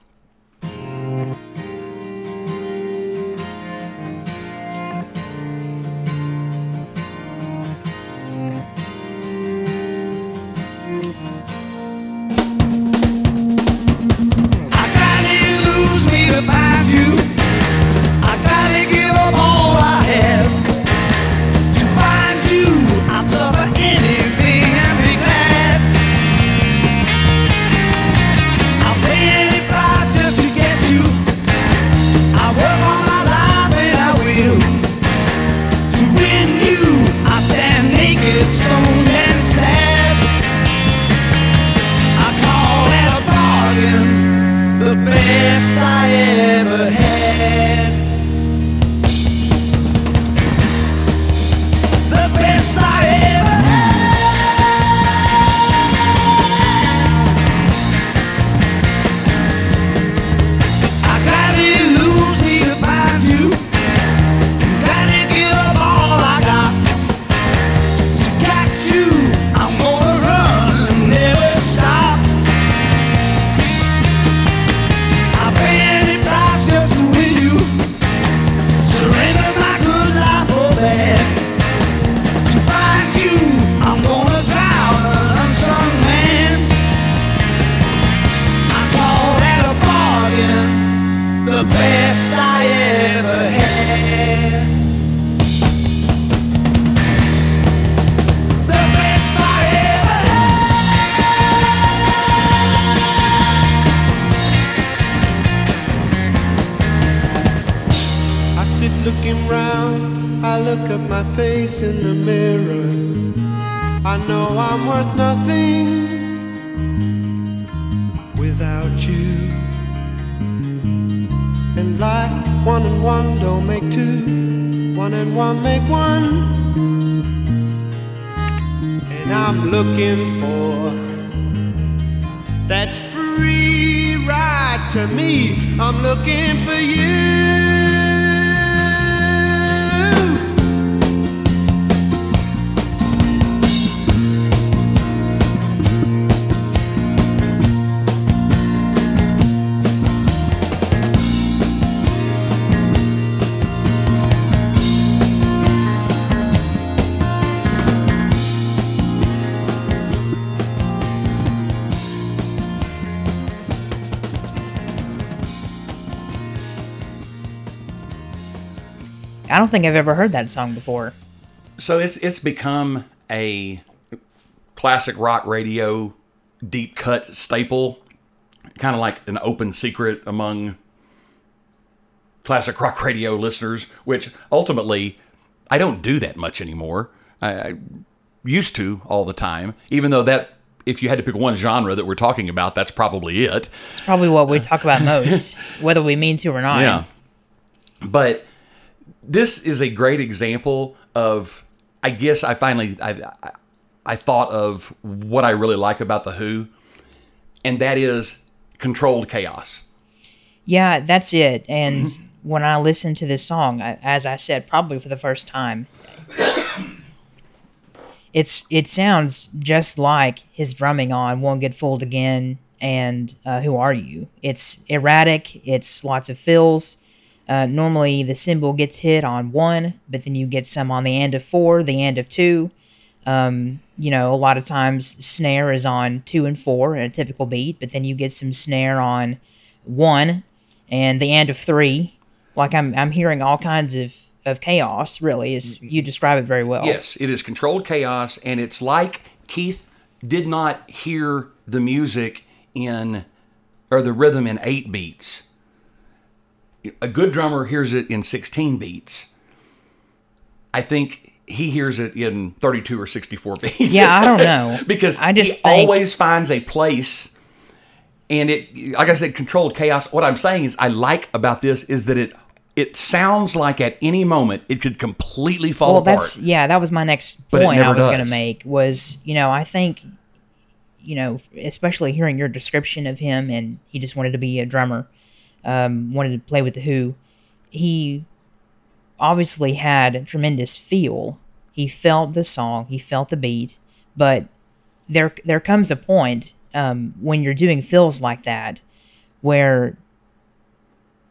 best I ever had. The best I ever had. I sit looking round, I look at my face in the mirror. I know I'm worth nothing one and one don't make two, one and one make one. And I'm looking for that free ride to me. I'm looking for you. I don't think I've ever heard that song before. So it's it's become a classic rock radio deep cut staple, kind of like an open secret among classic rock radio listeners. Which ultimately, I don't do that much anymore. I, I used to all the time, even though that. If you had to pick one genre that we're talking about, that's probably it. It's probably what we talk about most, whether we mean to or not. Yeah. But this is a great example of I guess I finally I, I I thought of what I really like about the Who and that is controlled chaos. Yeah, that's it. And when I listened to this song, I, as I said, probably for the first time, it's it sounds just like his drumming on "Won't Get Fooled Again" and uh, "Who Are You." It's erratic. It's lots of fills. Uh, normally, the cymbal gets hit on one, but then you get some on the end of four, the end of two. Um, you know, a lot of times snare is on two and four in a typical beat, but then you get some snare on one and the end of three. Like I'm, I'm hearing all kinds of, of chaos. Really, is you describe it very well. Yes, it is controlled chaos and it's like Keith did not hear the music in or the rhythm in 8 beats. A good drummer hears it in 16 beats. I think he hears it in 32 or 64 beats. Yeah, I don't know. because I just he think- always finds a place and it like I said controlled chaos. What I'm saying is I like about this is that it it sounds like at any moment it could completely fall Well, apart. that's yeah. That was my next But point I was going to make. Was you know I think, you know, especially hearing your description of him, and he just wanted to be a drummer, um, wanted to play with the Who. He obviously had tremendous feel. He felt the song, he felt the beat, but there there comes a point um, when you're doing fills like that where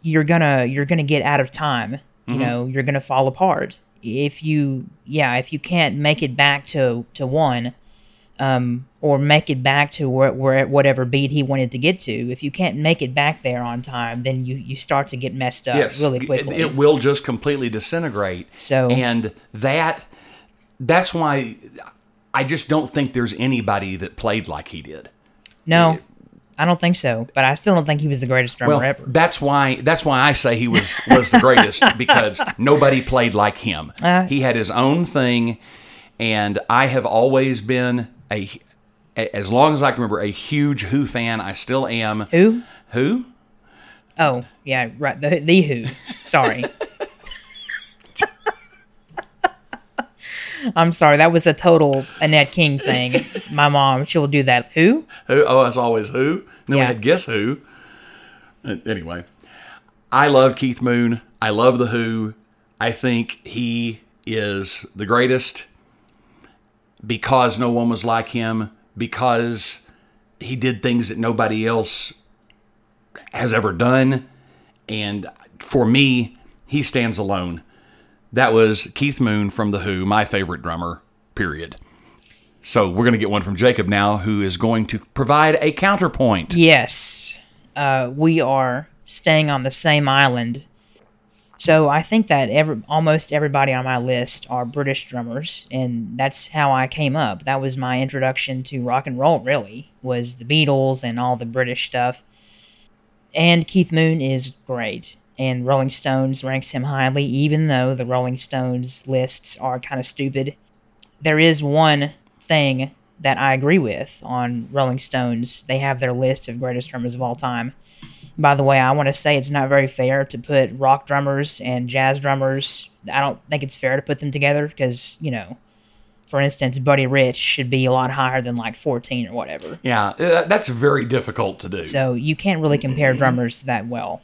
you're gonna you're gonna get out of time you know you're gonna fall apart if you yeah if you can't make it back to to one um or make it back to where, where whatever beat he wanted to get to if you can't make it back there on time then you you start to get messed up yes, really it- quickly It, will just completely disintegrate. So- and that that's why I just don't think there's anybody that played like he did. no i don't think so but i still don't think he was the greatest drummer Well, ever that's why that's why I say he was was the greatest because nobody played like him. Uh, he had his own thing, and I have always been a, a- as long as I can remember, a huge Who fan. I still am. who Who? oh yeah right the, the who sorry i'm sorry that was a total annette king thing my mom she'll do that who Who? Oh, it's always who. And then Yeah. we had guess who. Anyway, I love Keith Moon. I love the Who. I think he is the greatest because no one was like him. Because he did things that nobody else has ever done, and for me, he stands alone. That was Keith Moon from the Who, my favorite drummer. Period. So we're going to get one from Jacob now, who is going to provide a counterpoint. Yes, uh, we are staying on the same island. So I think that every, almost everybody on my list are British drummers, and that's how I came up. That was my introduction to rock and roll. Really, was the Beatles and all the British stuff. And Keith Moon is great. and Rolling Stones ranks him highly, even though the Rolling Stones lists are kind of stupid. There is one thing that I agree with on Rolling Stones. They have their list of greatest drummers of all time. By the way, I want to say it's not very fair to put rock drummers and jazz drummers. I don't think it's fair to put them together because, you know, for instance, Buddy Rich should be a lot higher than like 14 or whatever. Yeah, uh, that's very difficult to do. So you can't really compare drummers that well.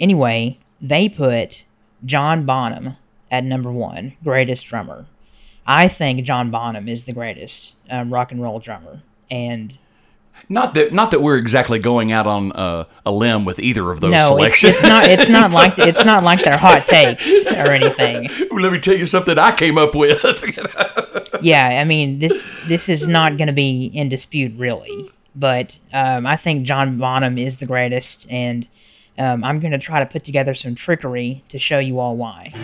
Anyway, they put John Bonham at number one, greatest drummer. I think John Bonham is the greatest um, rock and roll drummer, and not that not that we're exactly going out on uh, a limb with either of those no, it's, selections. it's not. It's not like it's not like they're hot takes or anything. Let me tell you something I came up with. Yeah, I mean this this is not going to be in dispute really, but um, I think John Bonham is the greatest, and um, I'm going to try to put together some trickery to show you all why.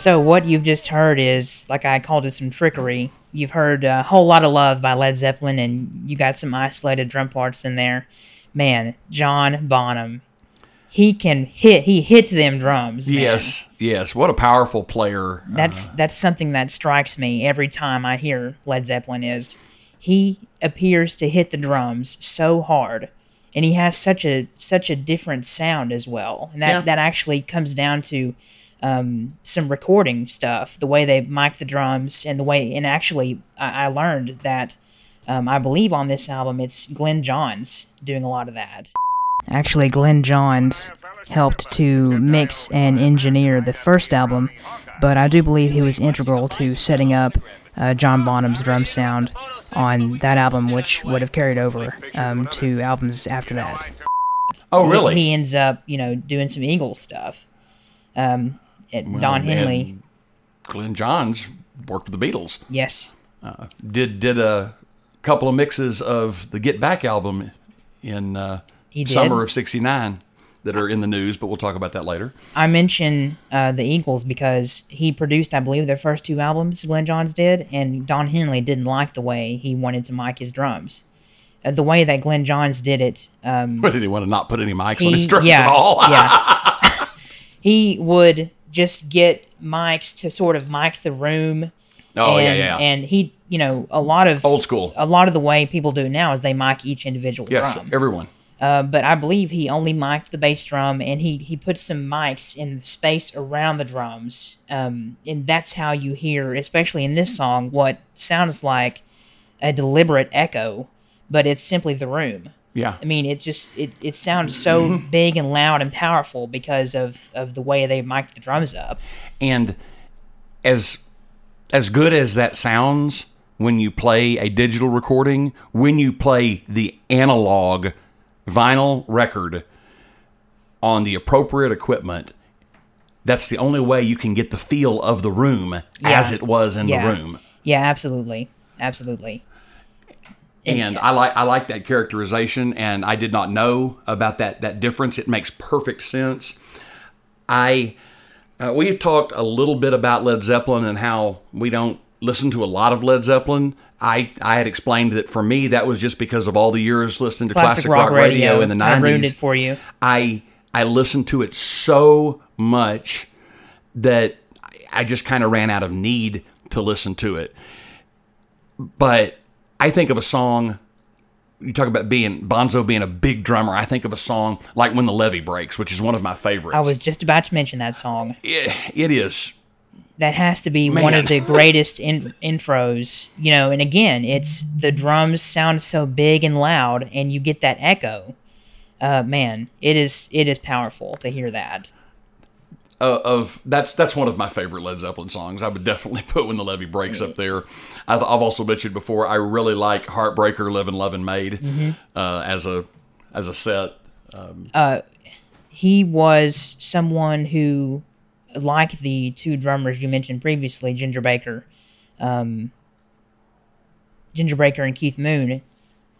So what you've just heard is, like I called it, some trickery. You've heard a whole lot of love by Led Zeppelin, and you got some isolated drum parts in there. Man, John Bonham, he can hit. He hits them drums. man. yes, yes. What a powerful player. That's uh-huh. that's something that strikes me every time I hear Led Zeppelin is he appears to hit the drums so hard and he has such a such a different sound as well. And that Yeah. that actually comes down to um, some recording stuff, the way they mic the drums and the way and actually I, I learned that um, I believe on this album it's Glyn Johns doing a lot of that. Actually, Glyn Johns helped to mix and engineer the first album, but I do believe he was integral to setting up uh, John Bonham's drum sound on that album, which would have carried over um, to albums after that. Oh, He- really? He, ends up, you know, doing some Eagles stuff. Um, at Don Henley, Glyn Johns worked with the Beatles. yes. Did did a couple of mixes of the Get Back album in uh, summer of '69 that are in the news, but we'll talk about that later. I mention uh, the Eagles because he produced, I believe, their first two albums. Glyn Johns did, and Don Henley didn't like the way he wanted to mic his drums. Uh, the way that Glyn Johns did it, um, But did he want to not put any mics on his drums yeah, at all? yeah. he would just get mics to sort of mic the room. oh and, yeah, yeah. And he, you know, a lot of Old school. A lot of the way people do now is they mic each individual yes, drum. everyone. Uh, but I believe he only mic'd the bass drum, and he he put some mics in the space around the drums, um, and that's how you hear, especially in this song, what sounds like a deliberate echo, but it's simply the room. Yeah. I mean, it just it it sounds so big and loud and powerful because of of the way they mic'd the drums up. And as as good as that sounds when you play a digital recording, when you play the analog vinyl record on the appropriate equipment, that's the only way you can get the feel of the room as it was in Yeah. the room. Yeah, absolutely, absolutely. And I like I like that characterization, and I did not know about that that difference. It makes perfect sense. I uh, we've talked a little bit about Led Zeppelin and how we don't listen to a lot of Led Zeppelin. I I had explained that for me that was just because of all the years listening to classic, rock, radio, in the ruined it nineties. for you. I I listened to it so much that I just kind of ran out of need to listen to it. But I think of a song. You talk about being Bonzo being a big drummer. I think of a song like "When the Levee Breaks," which is one of my favorites. I was just about to mention that song. It, it is. that has to be one of the greatest in- intros you know and again it's the drums sound so big and loud and you get that echo uh, man it is it is powerful to hear that uh, of that's that's one of my favorite Led Zeppelin songs. I would definitely put "When the Levee Breaks" up there. I've, I've also mentioned before I really like "Heartbreaker," "Livin' Lovin' Maid" uh, as a as a set. he was someone who like the two drummers you mentioned previously ginger baker um, ginger baker and keith moon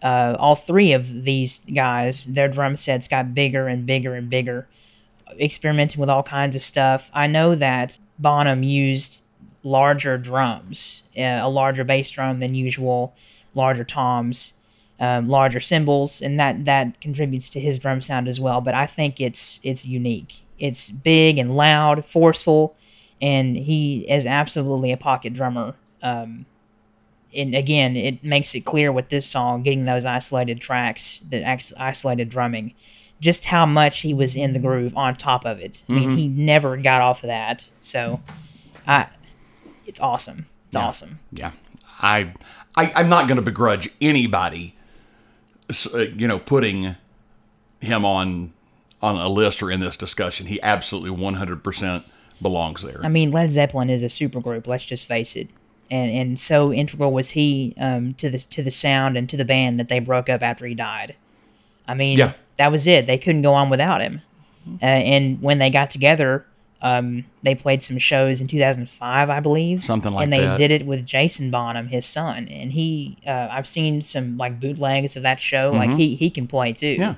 uh, all three of these guys their drum sets got bigger and bigger and bigger experimenting with all kinds of stuff i know that bonham used larger drums uh, a larger bass drum than usual larger toms um, larger cymbals, and that that contributes to his drum sound as well. But I think it's it's unique. It's big and loud, forceful, and he is absolutely a pocket drummer. Um, and again, it makes it clear with this song, getting those isolated tracks, the isolated drumming, just how much he was in the groove on top of it. I mean, he never got off of that. So, I, it's awesome. It's awesome. Yeah, I, I I'm not going to begrudge anybody, uh, you know, putting him on on a list or in this discussion. He absolutely 100 percent belongs there. I mean, Led Zeppelin is a supergroup. Let's just face it, and and so integral was he um, to the to the sound and to the band that they broke up after he died. I mean, Yeah. that was it. They couldn't go on without him. Uh, and when they got together, um, they played some shows in 2005, I believe, Something like that. and they that. did it with Jason Bonham, his son. And he, uh, I've seen some like bootlegs of that show. Like he he can play too Mm-hmm. Yeah.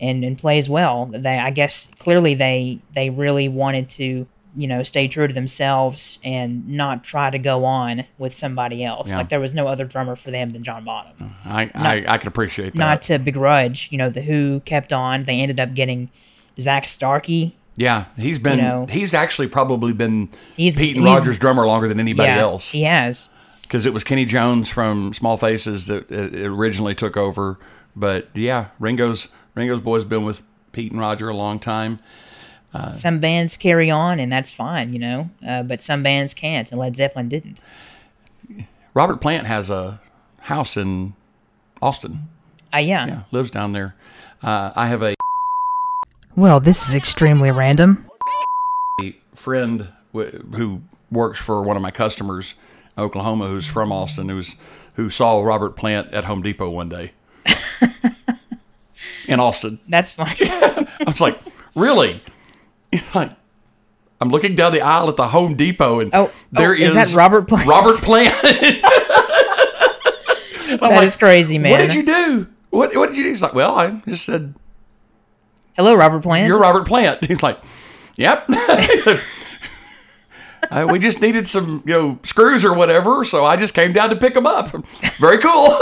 and and plays well. They, I guess, clearly they they really wanted to, you know, stay true to themselves and not try to go on with somebody else. Yeah. Like there was no other drummer for them than John Bonham. I, I I can appreciate that. Not to begrudge, you know, the Who kept on. They ended up getting Zak Starkey. yeah, he's been know. he's actually probably been He's- Pete and he's- Rogers drummer longer than anybody yeah, else. he has. because it was Kenny Jones from Small Faces that originally took over. But yeah, Ringo's Ringo's boy's been with Pete and Roger a long time. Some bands carry on, and that's fine, you know. Uh, but some bands can't, and Led Zeppelin didn't. Robert Plant has a house in Austin. Uh, yeah. Yeah, lives down there. Uh, I have a Well, this is extremely random. A friend w- who works for one of my customers in Oklahoma, who's from Austin, who's who saw Robert Plant at Home Depot one day in Austin. That's fine. I was like, really? Like, I'm looking down the aisle at the Home Depot, and Oh, there oh, is that Robert Plant? Robert Plant. That is crazy, man. What did you do? What What did you do? He's like, well, I just said Hello, Robert Plant. you're Robert Plant. He's like, yep. Uh, we just needed some, you know, screws or whatever, so I just came down to pick them up. Very cool.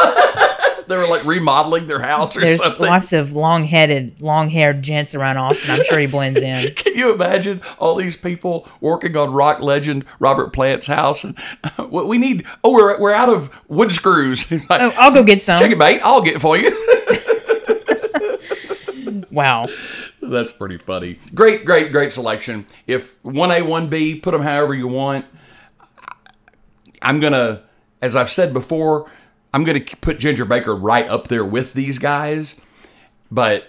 They were like remodeling their house or There's something. lots of long-headed, long-haired gents around Austin. I'm sure he blends in. Can you imagine all these people working on rock legend Robert Plant's house? And uh, what we need, oh, we're, we're out of wood screws. Like, Oh, I'll go get some. Check it, mate. I'll get it for you. Wow. That's pretty funny. Great, great, great selection. If 1A, 1B, put them however you want. I'm going to, as I've said before, I'm going to put Ginger Baker right up there with these guys, but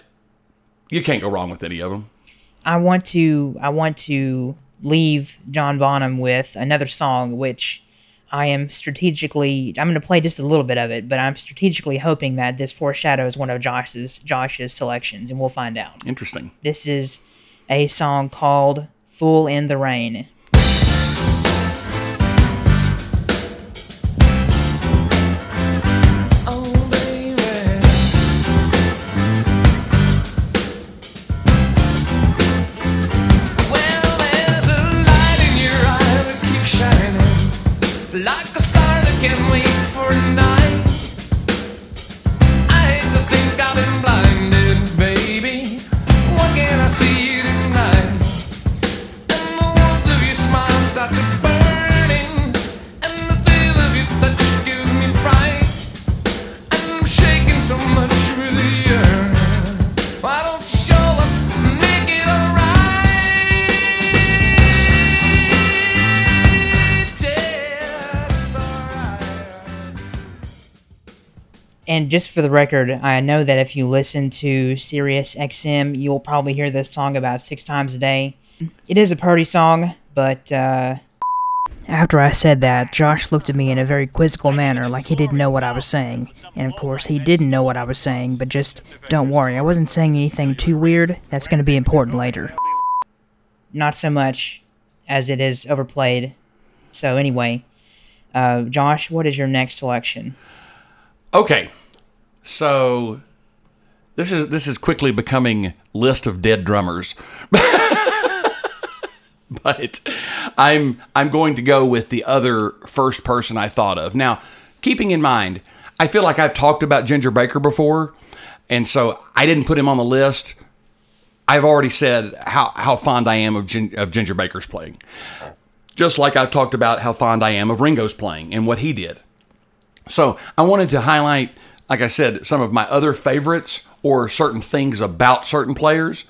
you can't go wrong with any of them. I want to I want to leave John Bonham with another song which I am strategically I'm going to play just a little bit of it, but I'm strategically hoping that this foreshadows one of Josh's Josh's selections and we'll find out. Interesting. This is a song called Fool in the Rain. Just for the record, I know that if you listen to Sirius XM, you'll probably hear this song about six times a day. It is a party song, but uh, after I said that, Josh looked at me in a very quizzical manner, like he didn't know what I was saying. And of course, he didn't know what I was saying, but just don't worry, I wasn't saying anything too weird. That's going to be important later. Not so much as it is overplayed. So, anyway, uh, Josh, what is your next selection? Okay, so this is this is quickly becoming list of dead drummers, but I'm I'm going to go with the other first person I thought of. Now, keeping in mind, I feel like I've talked about Ginger Baker before, and so I didn't put him on the list. I've already said how, how fond I am of, Gin, of Ginger Baker's playing, just like I've talked about how fond I am of Ringo's playing and what he did. So I wanted to highlight, like I said, some of my other favorites or certain things about certain players.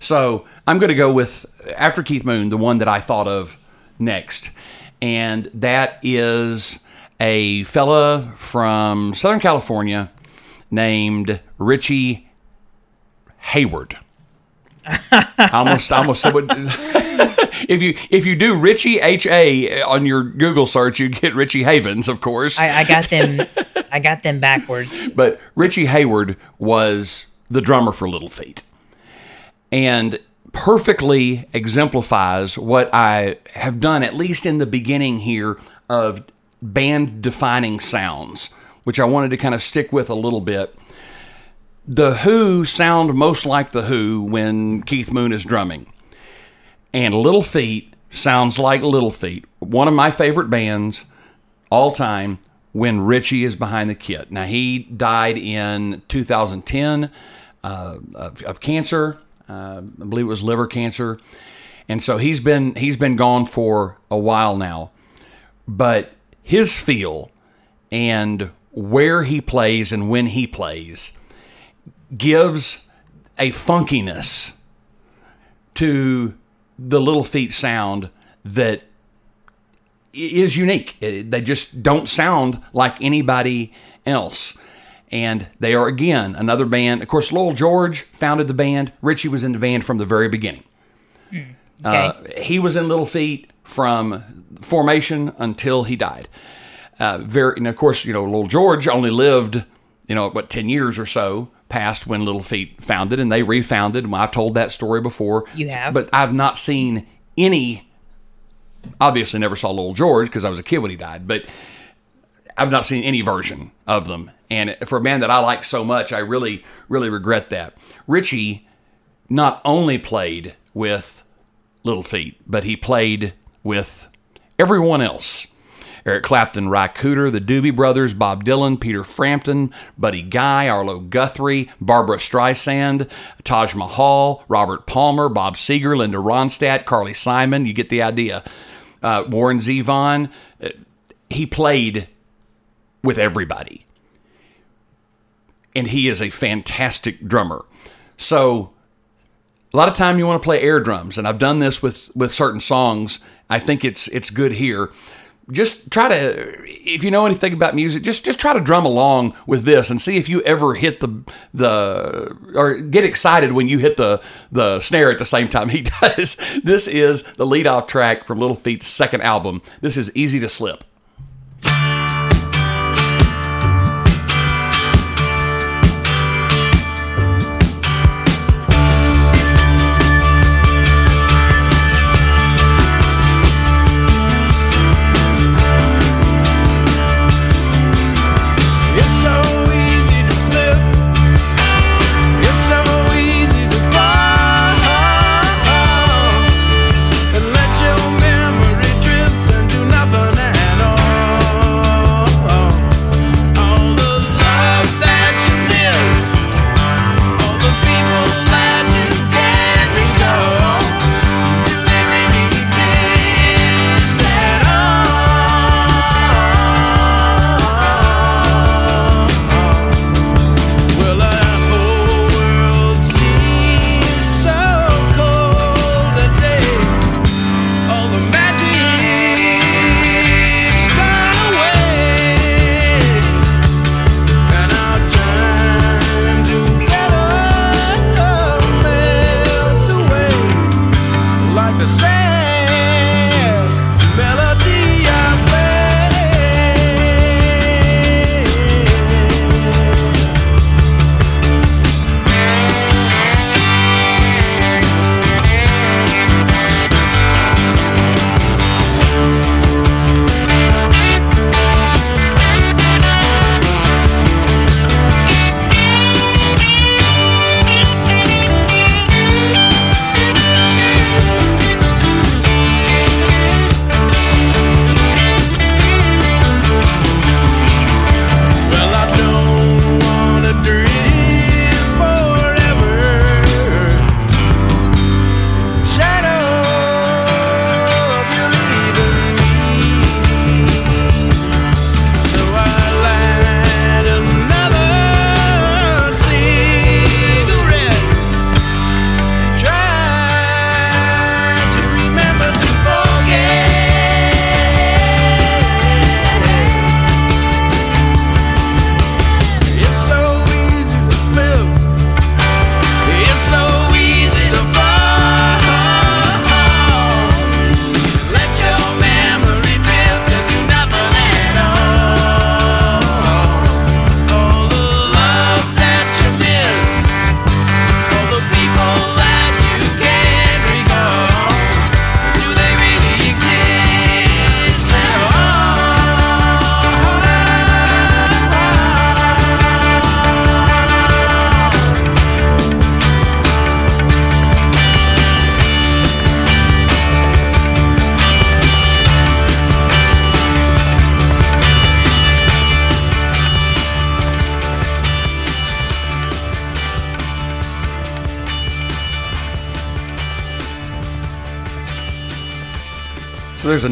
So I'm going to go with, after Keith Moon, the one that I thought of next. And that is a fella from Southern California named Richie Hayward. Almost, almost if you if you do Richie H A on your Google search, you get Richie Havens, of course. I, I got them. I got them backwards. But Richie Hayward was the drummer for Little Feat and perfectly exemplifies what I have done, at least in the beginning here, of band defining sounds, which I wanted to kind of stick with a little bit. The Who sound most like The Who when Keith Moon is drumming. And Little Feat sounds like Little Feat, one of my favorite bands all time when Richie is behind the kit. Now, he died in 2010 uh, of, of cancer. Uh, I believe it was liver cancer. And so he's been he's been gone for a while now. But his feel and where he plays and when he plays gives a funkiness to the Little Feat sound that is unique. They just don't sound like anybody else. And they are, again, another band. Of course, Lowell George founded the band. Richie was in the band from the very beginning. Okay. Uh, he was in Little Feat from formation until he died. Uh, very, and of course, you know, Lowell George only lived, you know, what ten years or so past when Little Feat founded, and they refounded. And I've told that story before. You have? but I've not seen any. Obviously, never saw Lowell George because I was a kid when he died, but I've not seen any version of them. And for a band that I like so much, I really, really regret that. Richie not only played with Little Feat, but he played with everyone else. Eric Clapton, Ry Cooder, the Doobie Brothers, Bob Dylan, Peter Frampton, Buddy Guy, Arlo Guthrie, Barbra Streisand, Taj Mahal, Robert Palmer, Bob Seger, Linda Ronstadt, Carly Simon. You get the idea. Uh, Warren Zevon. Uh, He played with everybody. And he is a fantastic drummer. So a lot of time you want to play air drums, and I've done this with with certain songs. I think it's it's good here. Just try to, if you know anything about music, just just try to drum along with this and see if you ever hit the the or get excited when you hit the the snare at the same time he does. This is the lead off track from Little Feat's second album. This is Easy to Slip.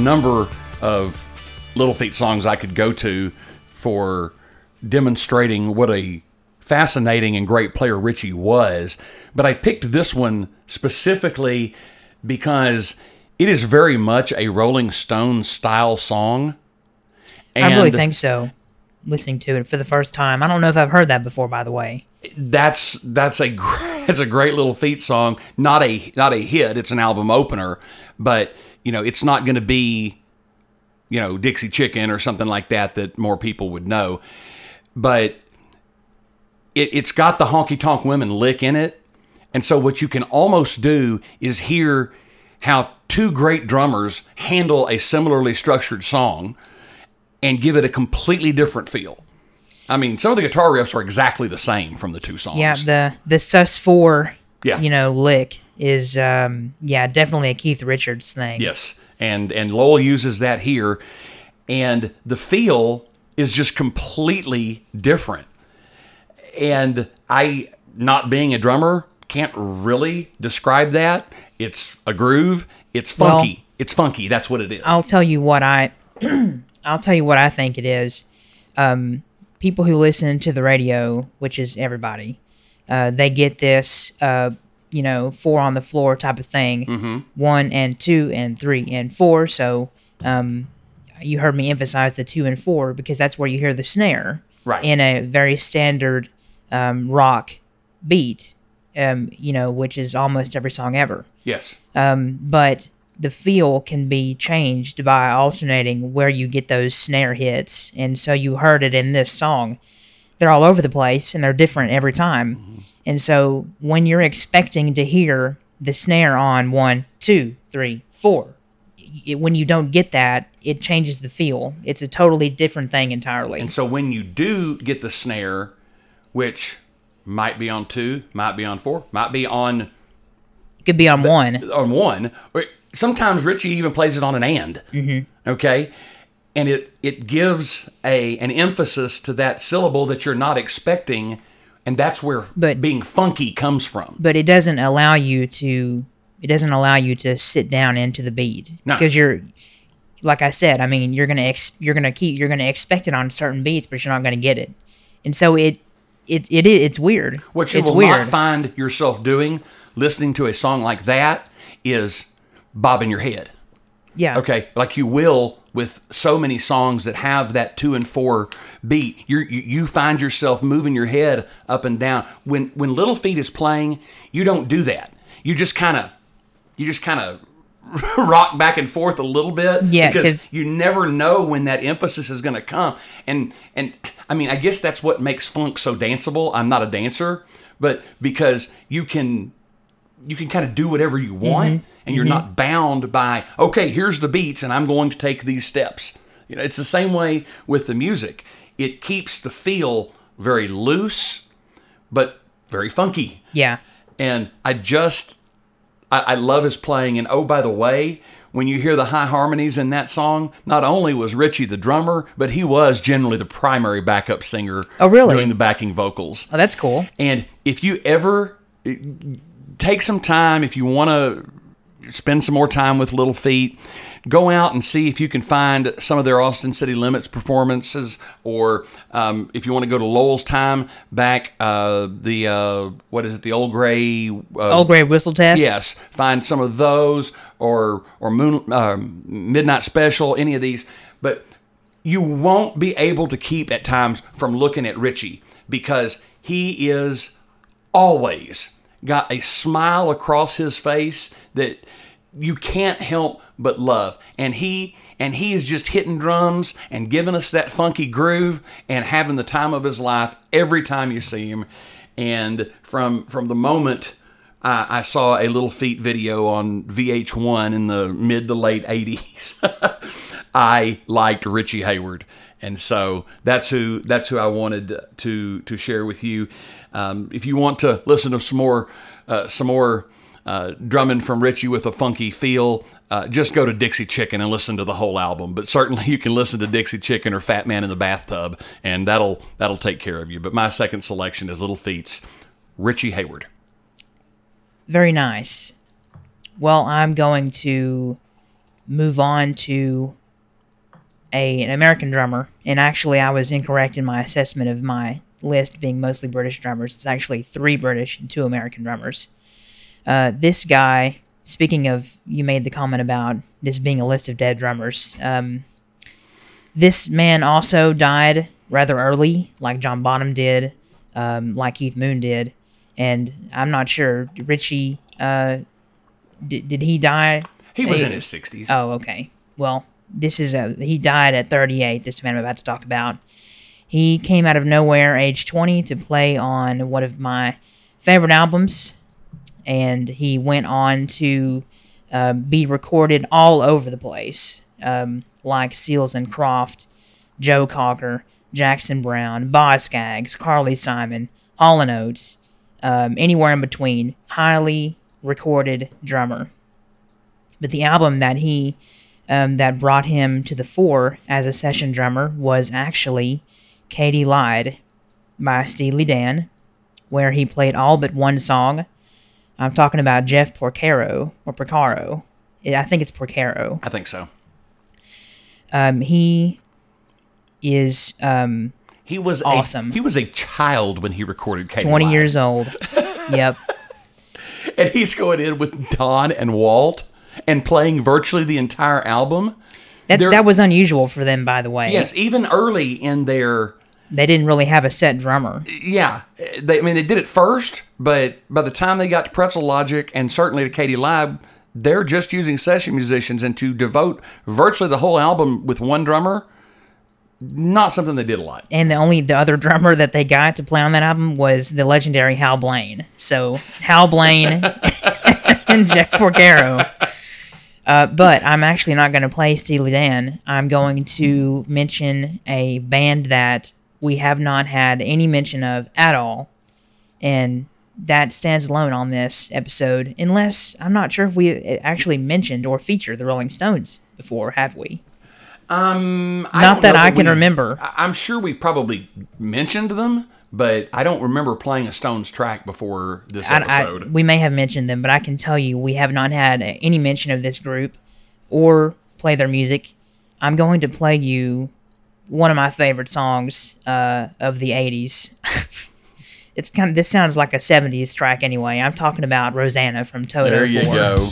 Number of Little Feat songs I could go to for demonstrating what a fascinating and great player Richie was. But I picked this one specifically because it is very much a Rolling Stone style song. I really think so. Listening to it for the first time, I don't know if I've heard that before. By the way, that's that's a it's a great little feat song. Not a not a hit. It's an album opener, but you know it's not going to be you know, Dixie Chicken or something like that that more people would know. But it, it's got the honky tonk women lick in it. And so what you can almost do is hear how two great drummers handle a similarly structured song and give it a completely different feel. I mean, some of the guitar riffs are exactly the same from the two songs. Yeah, the the sus four, Yeah. you know, lick is um yeah definitely a Keith Richards thing. Yes, and and Lowell uses that here, and the feel is just completely different. And I, not being a drummer, can't really describe that. It's a groove. It's Well- funky. it's funky. That's what it is. I'll tell you what I I'll tell you what I think it is. Um, people who listen to the radio, which is everybody, uh, they get this uh, you know four on the floor type of thing, Mm-hmm. one and two and three and four. So um, you heard me emphasize the two and four because that's where you hear the snare Right. in a very standard um, rock beat. Um, you know, which is almost every song ever yes. um, but the feel can be changed by alternating where you get those snare hits. And so you heard it in this song. They're all over the place and they're different every time. And so when you're expecting to hear the snare on one, two, three, four, it, when you don't get that, it changes the feel. It's a totally different thing entirely. And so when you do get the snare, which might be on two, might be on four, might be on It could be on one. on one. Or sometimes Richie even plays it on an and. Mm-hmm. Okay, and it it gives a an emphasis to that syllable that you're not expecting, and that's where But- being funky comes from. but it doesn't allow you to it doesn't allow you to sit down into the beat No. because you're like I said I mean you're gonna ex- you're gonna keep you're gonna expect it on certain beats but you're not gonna get it and so it it it it's weird What you it's will weird not find yourself doing listening to a song like that is bobbing your head. yeah Okay, like you will with so many songs that have that two and four beat. You're, you you find yourself moving your head up and down. When when Little Feat is playing, you don't do that. You just kind of you just kind of rock back and forth a little bit Yeah, because 'cause- you never know when that emphasis is going to come. And and I mean, I guess that's what makes funk so danceable. I'm not a dancer, but because you can you can kind of do whatever you want mm-hmm. and you're mm-hmm. not bound by okay here's the beats and i'm going to take these steps. You know it's the same way with the music. It keeps the feel very loose but very funky. Yeah. And i just I, I love his playing. And oh by the way when you hear the high harmonies in that song not only was richie the drummer but he was generally the primary backup singer Oh, really? doing the backing vocals. Oh that's cool. And if you ever take some time, if you want to spend some more time with Little Feat, go out and see if you can find some of their Austin City Limits performances, or um, if you want to go to Lowell's time back, uh, the uh, what is it, the Old Gray? Uh, old gray whistle test Yes, find some of those, or or Moon um, Midnight Special, any of these, but you won't be able to keep at times from looking at Richie because he is always got a smile across his face that you can't help but love. And he and he is just hitting drums and giving us that funky groove and having the time of his life every time you see him. And from from the moment I, I saw a Little Feat video on VH1 in the mid to late 80s, I liked Richie Hayward. And so that's who that's who I wanted to to share with you. Um, if you want to listen to some more uh, some more uh, drumming from Richie with a funky feel, uh, just go to Dixie Chicken and listen to the whole album. But certainly you can listen to Dixie Chicken or Fat Man in the Bathtub, and that'll that'll take care of you. But my second selection is Little Feat's, Richie Hayward. very nice well i'm going to move on to a an american drummer and actually i was incorrect in my assessment of my list being mostly british drummers it's actually three british and two american drummers uh, this guy speaking of you made the comment about this being a list of dead drummers um, this man also died rather early like john bonham did um, like keith moon did and i'm not sure richie uh, did, did he die He was in his 60s. Oh, okay. Well, this is a he died at 38. This man I'm about to talk about. He came out of nowhere, age 20, to play on one of my favorite albums, and he went on to uh, be recorded all over the place, um, like Seals and Croft, Joe Cocker, Jackson Browne, Boz Scaggs, Carly Simon, Hall and Oates, um, anywhere in between. Highly recorded drummer. But the album that he um, that brought him to the fore as a session drummer was actually Katy Lied by Steely Dan, where he played all but one song. I'm talking about Jeff Porcaro or Porcaro. I think it's Porcaro. I think so. Um, he is um, He was a- Awesome. he was a child when he recorded Katy 20 Lied. years old. yep. and he's going in with Don and Walt and playing virtually the entire album. That, that was unusual for them, by the way. Yes, even early in their They didn't really have a set drummer. yeah, they, I mean they did it first, but by the time they got to Pretzel Logic and certainly to Katy Lab, they're just using session musicians and to devote virtually the whole album with one drummer, not something they did a lot. And the only the other drummer that they got to play on that album was the legendary Hal Blaine. So Hal Blaine and Jeff Porcaro. Uh, but I'm actually not going to play Steely Dan. I'm going to mention a band that we have not had any mention of at all, and that stands alone on this episode. Unless I'm not sure if we actually mentioned or featured the Rolling Stones before, have we? Um, Not that I can remember. I'm sure we've probably mentioned them, but I don't remember playing a Stones track before this I, episode. I, we may have mentioned them, but I can tell you we have not had any mention of this group or play their music. I'm going to play you one of my favorite songs uh, of the 80s. it's kind of this sounds like a 70s track anyway. I'm talking about Rosanna from Toto. there you 4. go.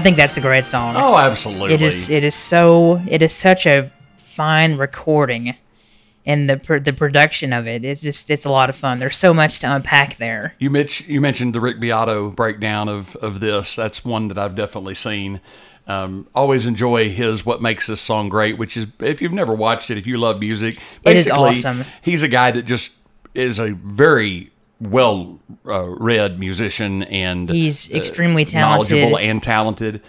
I think that's a great song. Oh, absolutely. It is. It is so. It is such a fine recording, and the pr- the production of it. It's just. It's a lot of fun. There's so much to unpack there. You, mench- you mentioned the Rick Beato breakdown of, of this. That's one that I've definitely seen. Um, always enjoy his "What Makes This Song Great," which is if you've never watched it, if you love music, It is awesome. He's a guy that just is a very well uh, read musician and He's uh, extremely knowledgeable and talented,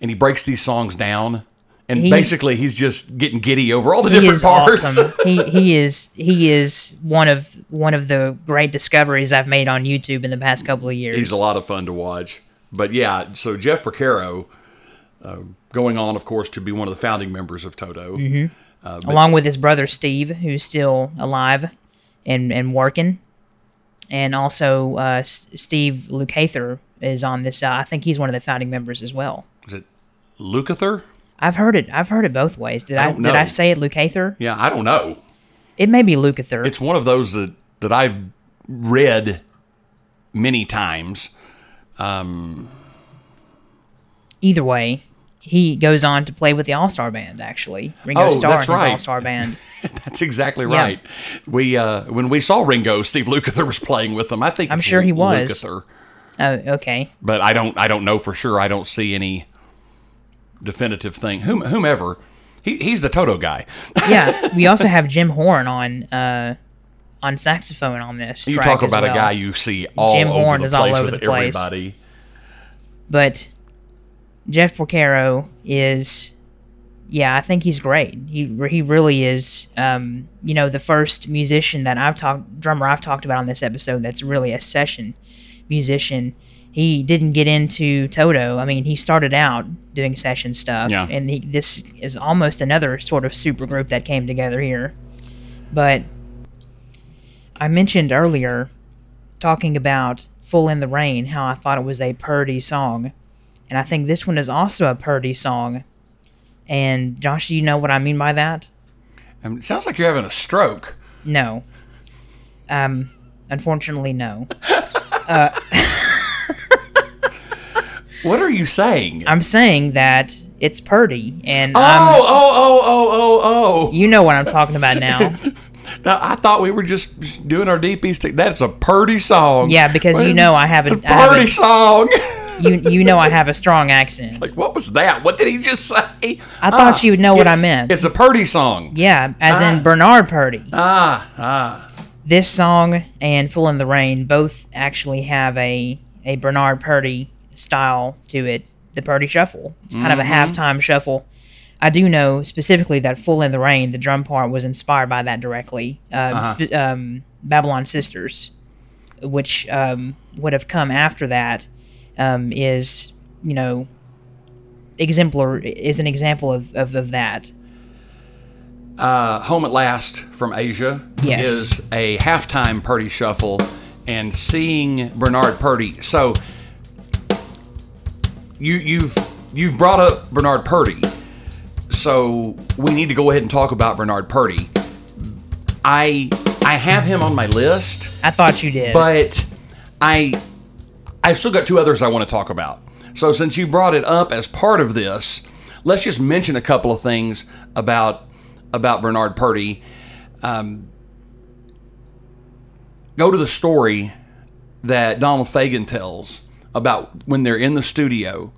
and he breaks these songs down. And He- basically, he's just getting giddy over all the He different is parts. awesome. he he is he is one of one of the great discoveries I've made on YouTube in the past couple of years. He's a lot of fun to watch. But yeah, so Jeff Porcaro, uh, going on, of course, to be one of the founding members of Toto. Mm-hmm. along with his brother Steve, who's still alive and and working, and also uh, S- Steve Lukather is on this. Uh, I think he's one of the founding members as well. Is it Lukather? I've heard it. I've heard it both ways. Did I I, did I say it Lukather? Yeah, I don't know. It may be Lukather. It's one of those that, that I've read many times. Either way, he goes on to play with the All Star Band. Actually, Ringo Oh, Starr and his right. All Star Band. That's exactly Yeah. right. We uh, when we saw Ringo, Steve Lukather was playing with them. I think I'm sure he was. Lukather, Oh, okay. but I don't I don't know for sure. I don't see any definitive thing. Whom, whomever, he, he's the Toto guy. Yeah. we also have Jim Horn on uh, on saxophone on this. You talk about a guy you see all Jim over Horn the is all place over with the place. everybody. but Jeff Porcaro is, yeah, I think he's great. He he really is. Um, you know, the first musician that I've talked drummer I've talked about on this episode that's really a session musician. He didn't get into Toto. I mean, he started out doing session stuff, Yeah. and he, this is almost another sort of super group that came together here. But I mentioned earlier, talking about "Fool in the Rain," how I thought it was a Purdy song, and I think this one is also a Purdy song. And Josh, do you know what I mean by that? Um, it sounds like you're having a stroke. No. Um, unfortunately, no. What are you saying? I'm saying that it's Purdy, and oh, I'm, oh, oh, oh, oh, oh. you know what I'm talking about now. Now, I thought we were just doing our deep east. That's a Purdie song. Yeah, because you know I have a, a have Purdie a song. you you know I have a strong accent. like, what was that? What did he just say? I thought you would know what I meant. It's a Purdie song. Yeah, as Ah. in Bernard Purdie. Ah, ah. this song and "Fool in the Rain" both actually have a a Bernard Purdie style to it. The Purdie Shuffle. It's kind of a halftime shuffle. I do know specifically that "Fool in the Rain," the drum part was inspired by that directly. Um, sp- um, Babylon Sisters, which um, would have come after that, um, is you know exemplar is an example of, of, of that. Uh, Home at Last from Aja Yes. is a halftime Purdie shuffle, and seeing Bernard Purdie. So you you've you've brought up Bernard Purdie, so we need to go ahead and talk about Bernard Purdie. I I have him on my list. I thought you did. but I I've still got two others I want to talk about. So since you brought it up as part of this, let's just mention a couple of things about about Bernard Purdie. Um, go to the story that Donald Fagen tells about when they're in the studio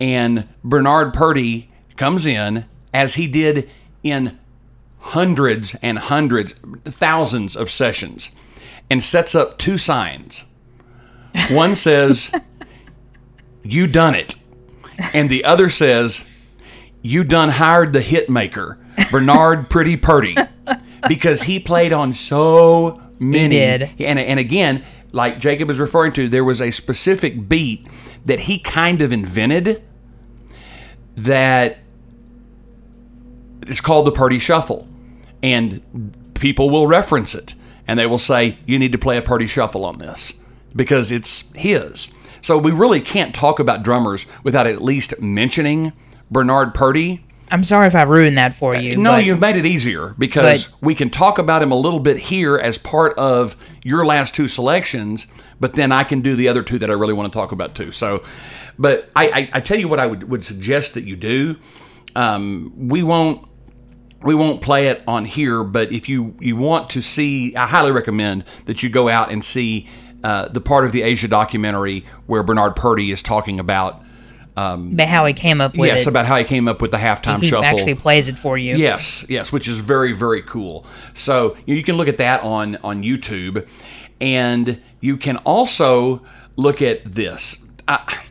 and Bernard Purdie comes in as he did in hundreds and hundreds, thousands of sessions, and sets up two signs. One says, You done it. And the other says, You done hired the hit maker, Bernard Pretty Purdie. Because he played on so many. did. And, and again, like Jacob is referring to, there was a specific beat that he kind of invented that it's called the Purdie Shuffle. And people will reference it and they will say, You need to play a Purdie Shuffle on this because it's his. So we really can't talk about drummers without at least mentioning Bernard Purdie. I'm sorry if I ruined that for you. No, but- you've made it easier because but- we can talk about him a little bit here as part of your last two selections, but then I can do the other two that I really want to talk about too. So, but I, I, I tell you what I would, would suggest that you do. Um, we won't we won't play it on here, but if you you want to see, I highly recommend that you go out and see uh, the part of the Aja documentary where Bernard Purdie is talking about. But how he came up with yes, it. about how he came up with the halftime shuffle. he shuffle. actually plays it for you. Yes, yes, which is very very cool. So you you can look at that on on YouTube, and you can also look at this. I,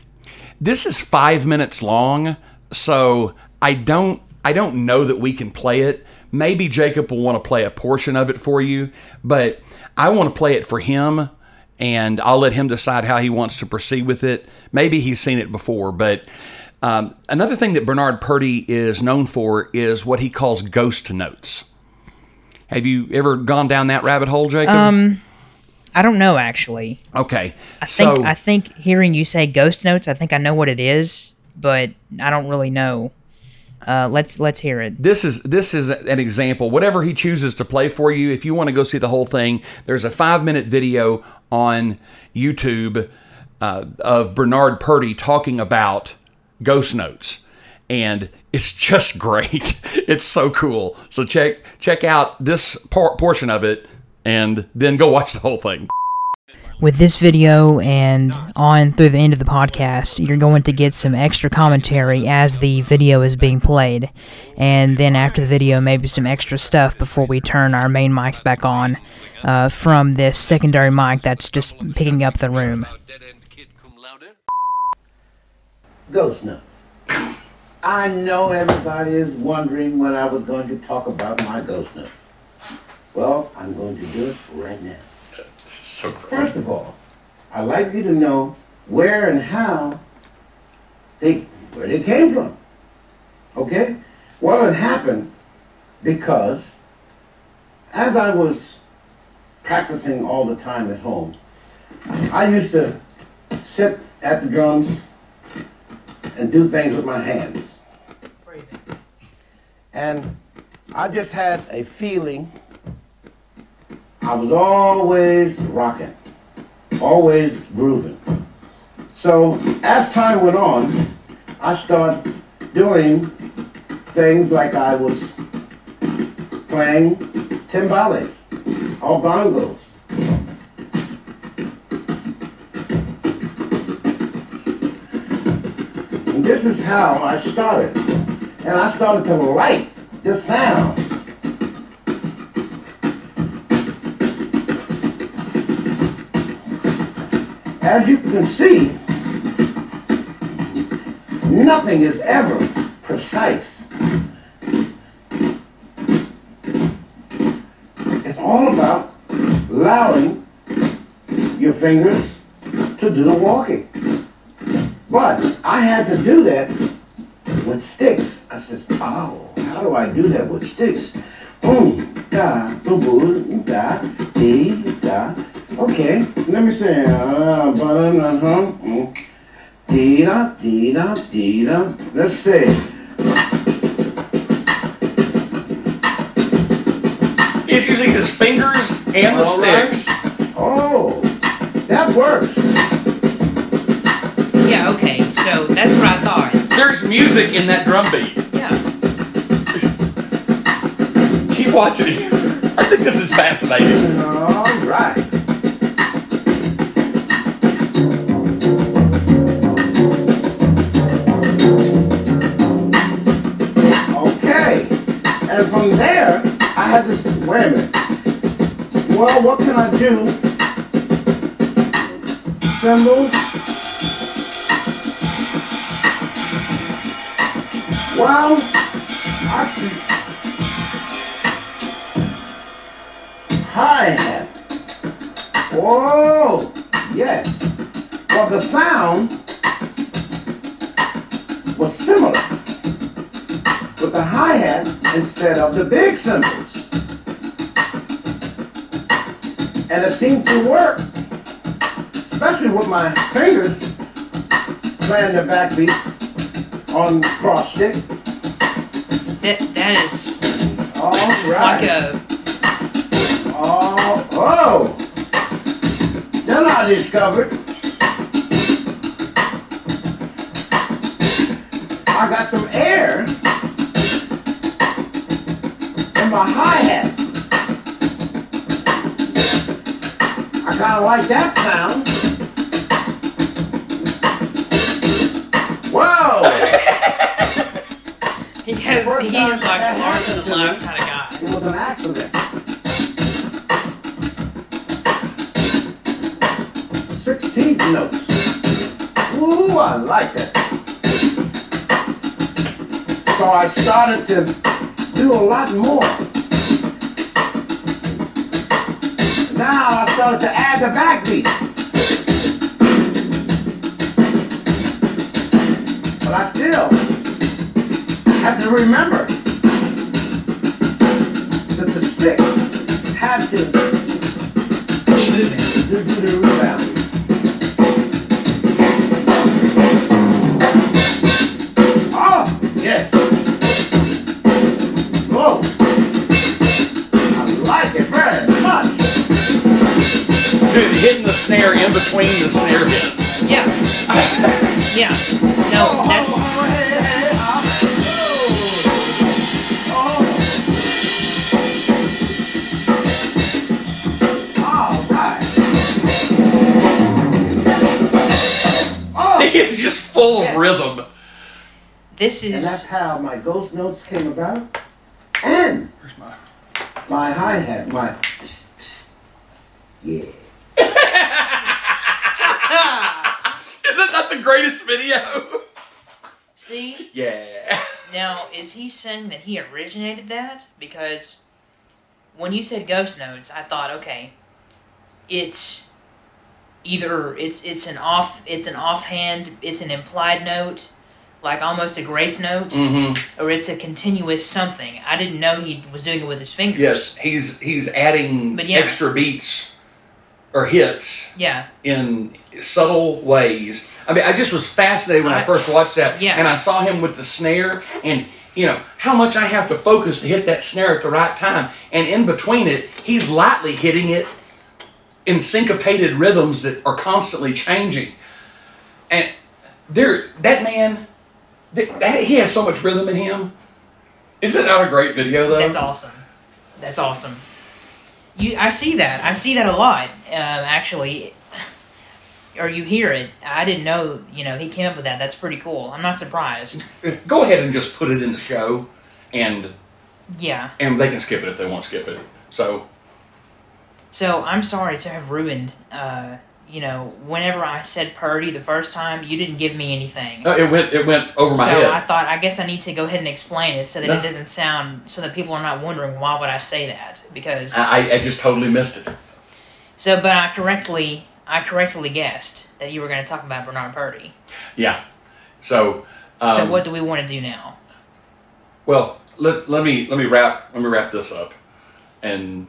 this is five minutes long, so I don't I don't know that we can play it. Maybe Jacob will want to play a portion of it for you, but I want to play it for him, and I'll let him decide how he wants to proceed with it. Maybe he's seen it before, but um, another thing that Bernard Purdie is known for is what he calls ghost notes. Have you ever gone down that rabbit hole, Jacob? Um, I don't know actually. okay. I think so, I think hearing you say ghost notes, I think I know what it is, but I don't really know. Uh, let's let's hear it. this is this is an example. Whatever he chooses to play for you, if you want to go see the whole thing, there's a five minute video on YouTube uh, of Bernard Purdie talking about ghost notes, and it's just great. It's so cool. So check check out this por- portion of it, and then go watch the whole thing. With this video and on through the end of the podcast, you're going to get some extra commentary as the video is being played. And then after the video, maybe some extra stuff before we turn our main mics back on uh, from this secondary mic that's just picking up the room. Ghost notes. I know everybody is wondering when I was going to talk about my ghost notes. Well, I'm going to do it right now. So First of all, I'd like you to know where and how they where they came from. Okay? Well, it happened because as I was practicing all the time at home, I used to sit at the drums and do things with my hands. And I just had a feeling I was always rocking, always grooving. So as time went on, I started doing things like I was playing timbales or bongos. And this is how I started. And I started to like the sound. As you can see, nothing is ever precise. It's all about allowing your fingers to do the walking. But I had to do that with sticks. I says, oh, how do I do that with sticks? Boom, da, boom, boom, da, dee, da. Okay, let me see. Uh, ba, da, huh, mm. Dee da, dee da, dee da. Let's see. He's using his fingers and the All right. sticks. Oh, that works. Yeah, okay, so that's what I thought. There's music in that drum beat. Keep watching. I think this is fascinating. All right. Okay. And from there, I had this, wait minute. Well, what can I do? Cymbals. Well, actually, hi-hat. Whoa, yes. Well, the sound was similar with the hi-hat instead of the big cymbals. And it seemed to work, especially with my fingers playing the backbeat on cross stick. That is All like a Oh, oh. Then I discovered I got some air in my hi-hat. I kind of like that sound. Whoa! he has, he's like that a larger happened than to life kind of guy. It was an accident. Notes. Ooh, I like that. So I started to do a lot more. Now I started to add the backbeat. But I still have to remember that the stick had to Keep moving. do, do the rebound. Hitting the snare in between the snare hits. Yeah. yeah. No, that's Oh, hey, hey, oh. Oh. All right. Oh. It's just full of rhythm. this is. And that's how my ghost notes came about. And Where's my? my hi-hat, my psst, psst. yeah. Isn't that the greatest video? see Yeah. now is he saying that he originated that because when you said ghost notes I thought okay it's either it's it's an off it's an offhand it's an implied note like almost a grace note Mm-hmm. or it's a continuous something I didn't know he was doing it with his fingers Yes, he's he's adding But yeah. extra beats or hits yeah in subtle ways. I mean, I just was fascinated when I, I- first watched that, Yeah. and I saw him with the snare, and you know how much I have to focus to hit that snare at the right time, and in between it, he's lightly hitting it in syncopated rhythms that are constantly changing, and there, that man, that, that he has so much rhythm in him. Isn't that a great video though? That's awesome. That's awesome. You, I see that. I see that a lot, um, actually. Or you hear it. I didn't know. You know, he came up with that. That's pretty cool. I'm not surprised. Go ahead and just put it in the show, and Yeah. and they can skip it if they want to skip it. So So I'm sorry to have ruined. Uh, you know, whenever I said Purdie the first time, you didn't give me anything. uh, it went it went over my so head. I thought, I guess I need to go ahead and explain it so that No. it doesn't sound, so that people are not wondering why would I say that because. I, I just totally missed it. So, but I correctly, I correctly guessed that you were going to talk about Bernard Purdie. Yeah. So, um, so, what do we want to do now? well, let, let me let me wrap let me wrap this up. And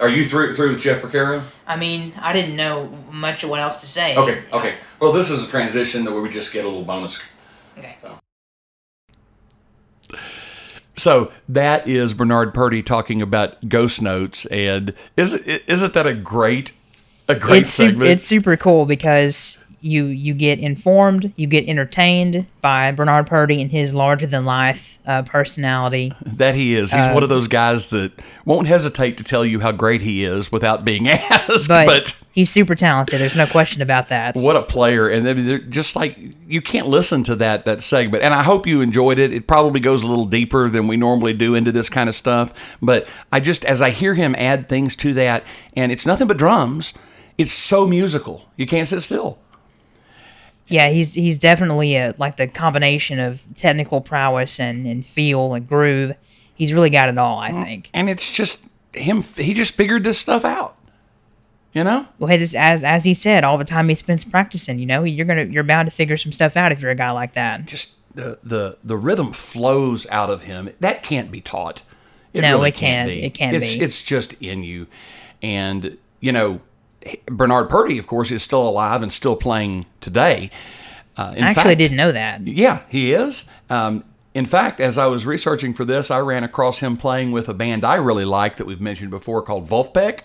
are you through through with Jeff Porcaro? I mean, I didn't know much of what else to say. Okay, okay. Well, this is a transition that we just get a little bonus. Okay. So that is Bernard Purdie talking about ghost notes, and is isn't that a great a great It's segment? it's super cool because you you get informed, you get entertained by Bernard Purdie and his larger than life uh, personality. that he is. He's one of those guys that won't hesitate to tell you how great he is without being asked. But, but he's super talented. There's no question about that. What a player! And I mean, they're just like you can't listen to that that segment. And I hope you enjoyed it. It probably goes a little deeper than we normally do into this kind of stuff. But I just as I hear him add things to that, and it's nothing but drums. It's so musical. You can't sit still. Yeah, he's he's definitely a, like the combination of technical prowess and, and feel and groove. He's really got it all, I mm, think. And it's just him. He just figured this stuff out. You know. Well, hey, this, as as he said, all the time he spends practicing, you know, you're gonna you're bound to figure some stuff out if you're a guy like that. Just the the the rhythm flows out of him. That can't be taught. No, it can't. It can't it's, be. It's just in you, and you know, Bernard Purdie, of course, is still alive and still playing today. Uh, in I actually fact- didn't know that. Yeah, he is. Um, In fact, as I was researching for this, I ran across him playing with a band I really like that we've mentioned before called Vulfpeck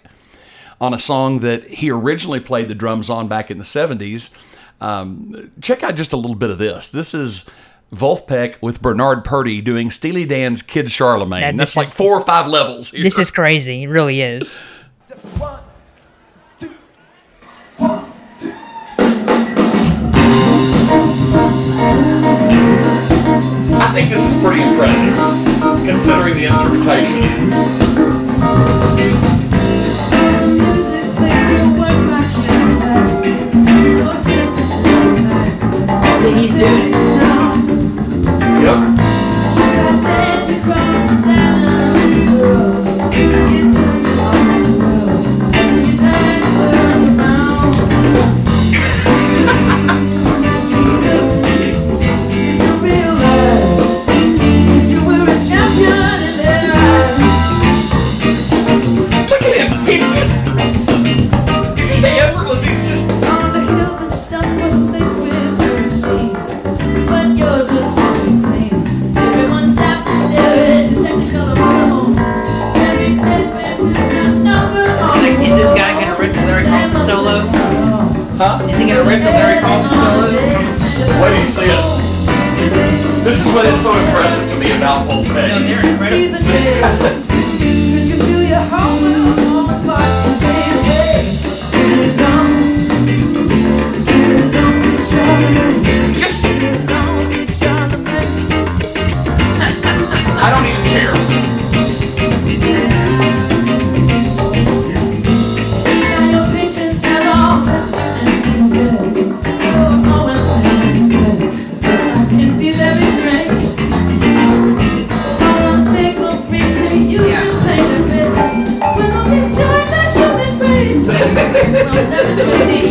on a song that he originally played the drums on back in the 70s. Um, check out just a little bit of this. This is Vulfpeck with Bernard Purdie doing Steely Dan's Kid Charlemagne. That- That's like is- four or five levels here. This is crazy. It really is. I think this is pretty impressive, considering the instrumentation. He's doing it. Yep. Huh? Is he gonna rip the Larry Carlton solo? Wait till you see it. This is what is so impressive to me about Vulfpeck.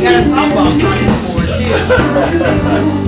Got a top box on his board too.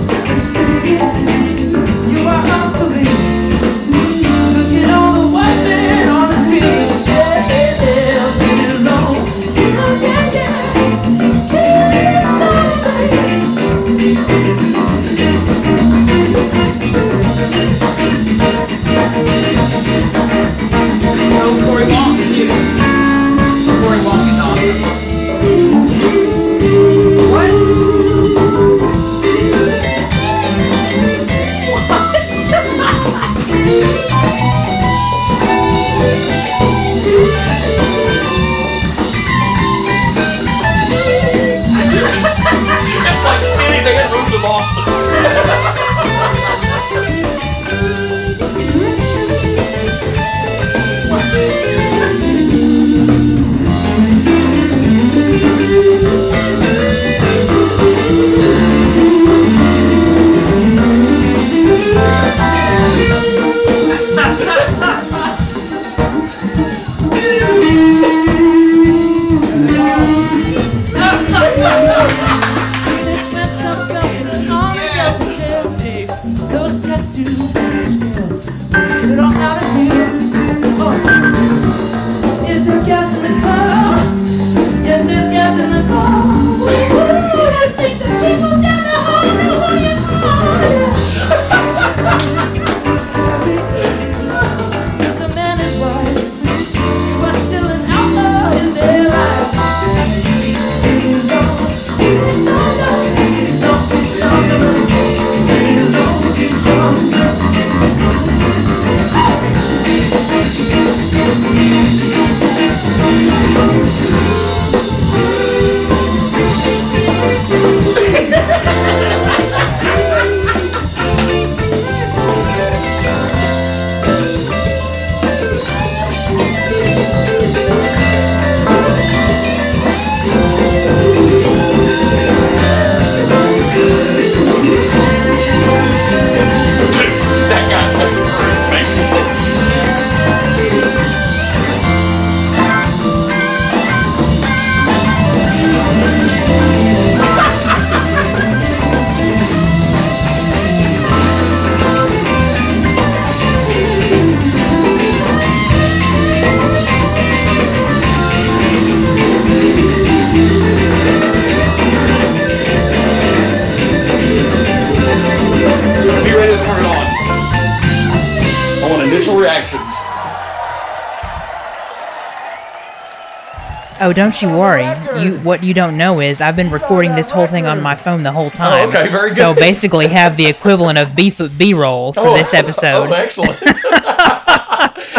Oh, don't you worry. You what you don't know is I've been recording this whole thing on my phone the whole oh, time. Oh, okay, very good. So basically, have the equivalent of B B roll for oh, this oh, episode. Oh, excellent.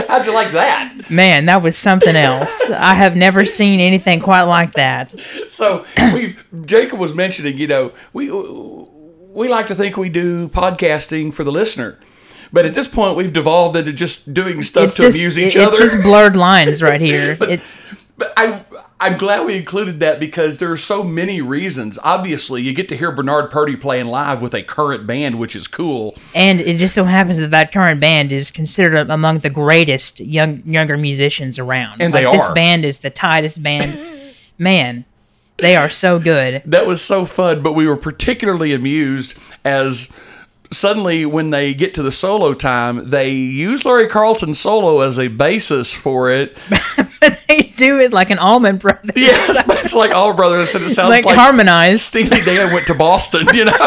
How'd you like that? Man, that was something else. I have never seen anything quite like that. So we Jacob was mentioning, you know, we we like to think we do podcasting for the listener. But at this point, we've devolved into just doing stuff It's to just amuse each it- other. it's just blurred lines right here. But I, I'm glad we included that because there are so many reasons. Obviously, you get to hear Bernard Purdie playing live with a current band, which is cool. and it just so happens that that current band is considered among the greatest young younger musicians around. And like, they This band is the tightest band. Man, they are so good. That was so fun, but we were particularly amused as suddenly when they get to the solo time, they use Larry Carlton's solo as a basis for it. they do it like an Allman Brothers. Yes, but it's like All Brothers, and it sounds like, like, harmonized. Steely Dan went to Boston, you know?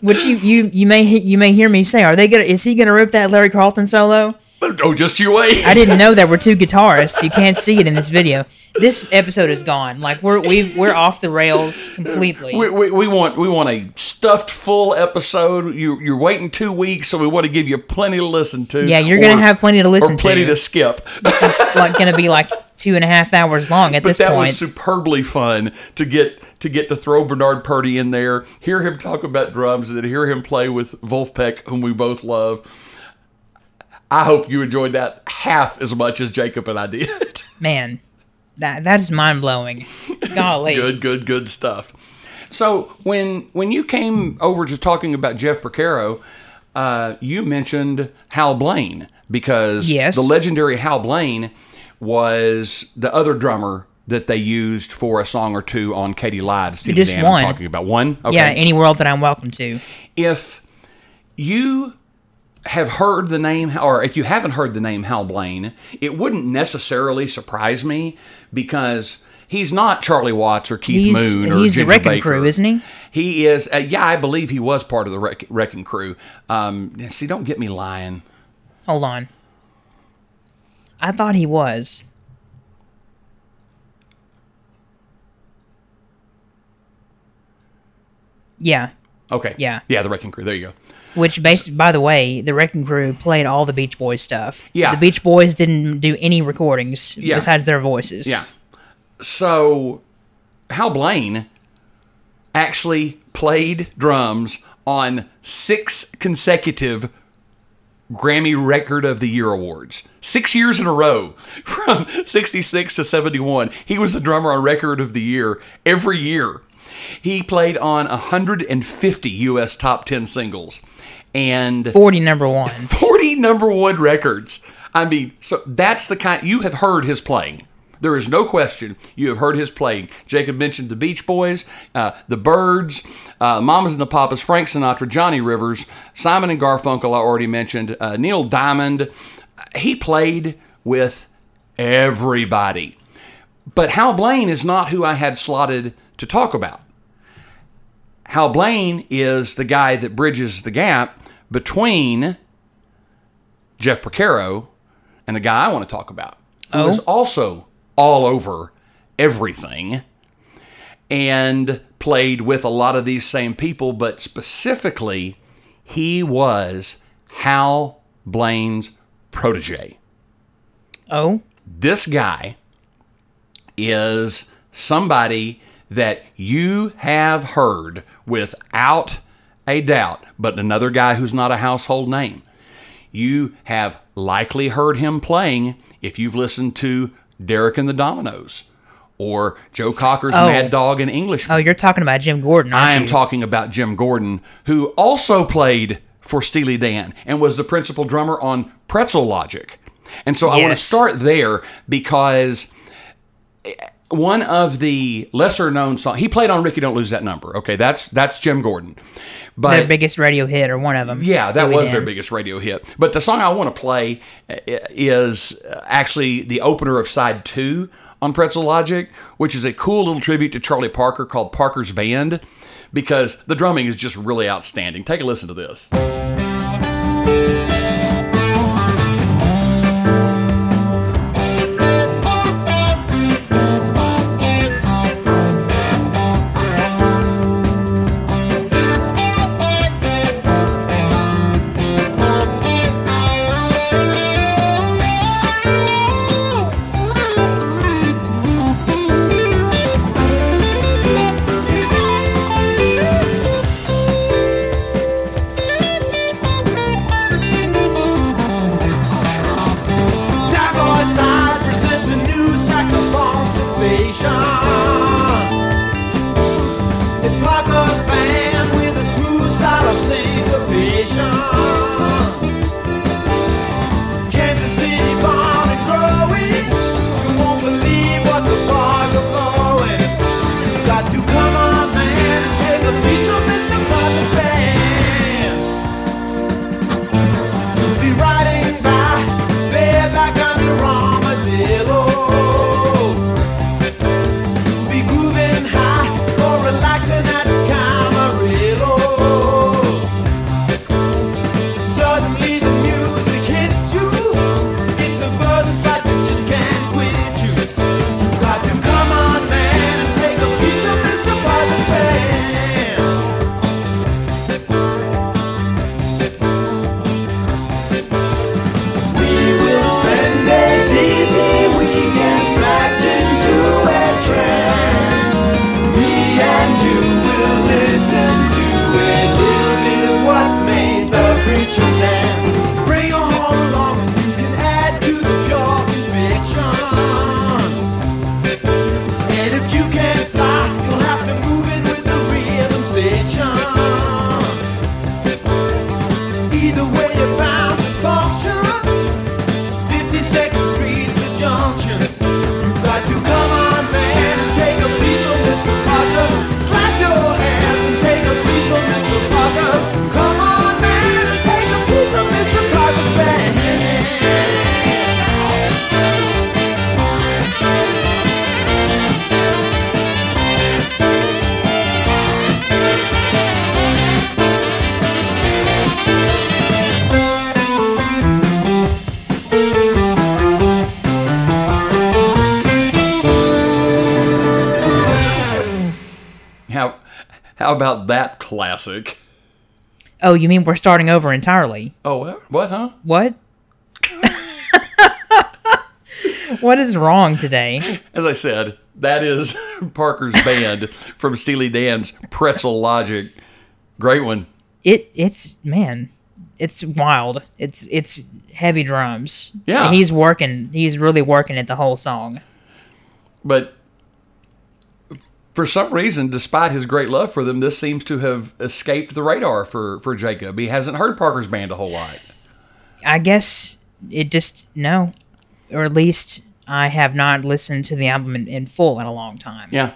Which you, you you may you may hear me say, are they gonna? Is he gonna rip that Larry Carlton solo? oh, just you wait. I didn't know there were two guitarists. You can't see it in this video. This episode is gone. Like we're we we're off the rails completely. We, we, we want we want a stuffed full episode. You you're waiting two weeks, so we want to give you plenty to listen to. Yeah, you're gonna have plenty to listen or plenty to. to skip. it's like gonna be like two and a half hours long at but this that point. was superbly fun to get to get to throw Bernard Purdie in there, hear him talk about drums, and then hear him play with Vulfpeck, whom we both love. I hope you enjoyed that half as much as Jacob and I did. Man, that that's mind blowing. Golly. good, good, good stuff. So when when you came over to talking about Jeff Porcaro, uh, you mentioned Hal Blaine because Yes. the legendary Hal Blaine was the other drummer that they used for a song or two on Katy Lied's Steely Just I'm one. talking about one. Okay. Yeah, any world that I'm welcome to. if you have heard the name, or if you haven't heard the name Hal Blaine, it wouldn't necessarily surprise me because he's not Charlie Watts or Keith He's- Moon or he's the Wrecking Baker. Crew, isn't he? He is. Uh, yeah, I believe he was part of the Wreck- Wrecking Crew. Um, see, don't get me lying. Hold on. I thought he was. Yeah, Okay. Yeah. Yeah, the Wrecking Crew. There you go. Which based by the way, the Wrecking Crew played all the Beach Boys stuff. Yeah. The Beach Boys didn't do any recordings Yeah. besides their voices. Yeah. So Hal Blaine actually played drums on six consecutive Grammy Record of the Year awards. Six years in a row, from 66 to 71. He was the drummer on Record of the Year every year. He played on 150 U.S. top 10 singles and 40 number ones. 40 number one records. I mean, so that's the kind you have heard his playing. There is no question you have heard his playing. Jacob mentioned the Beach Boys, uh, the Byrds, uh, Mamas and the Papas, Frank Sinatra, Johnny Rivers, Simon and Garfunkel. I already mentioned uh, Neil Diamond. He played with everybody. But Hal Blaine is not who I had slotted to talk about. Hal Blaine is the guy that bridges the gap between Jeff Porcaro and the guy I want to talk about, who is Oh? also all over everything and played with a lot of these same people, but specifically, he was Hal Blaine's protege Oh, this guy is somebody that you have heard without a doubt, but another guy who's not a household name. You have likely heard him playing if you've listened to Derek and the Dominos or Joe Cocker's Oh. Mad Dog and Englishman. oh, you're talking about Jim Gordon, aren't I am you? talking about Jim Gordon, who also played for Steely Dan and was the principal drummer on Pretzel Logic. And so I want to start there because one of the lesser known songs he played on Rikki Don't Lose That Number. Okay, that's that's Jim Gordon. But their biggest radio hit or one of them. yeah, that Steely was their biggest radio hit. But the song I want to play uh, is uh, actually the opener of side two on Pretzel Logic, which is a cool little tribute to Charlie Parker called Parker's Band, because the drumming is just really outstanding. Take a listen to this. Classic? Oh, you mean we're starting over entirely? Oh, what? What, huh? What? what is wrong today? As I said, that is Parker's band from Steely Dan's Pretzel Logic. Great one. It it's man, it's wild. It's it's heavy drums. Yeah. And he's working. He's really working at the whole song. But for some reason, despite his great love for them, this seems to have escaped the radar for, for Jacob. He hasn't heard Parker's band a whole lot. I guess it just no, or at least I have not listened to the album in, in full in a long time. Yeah.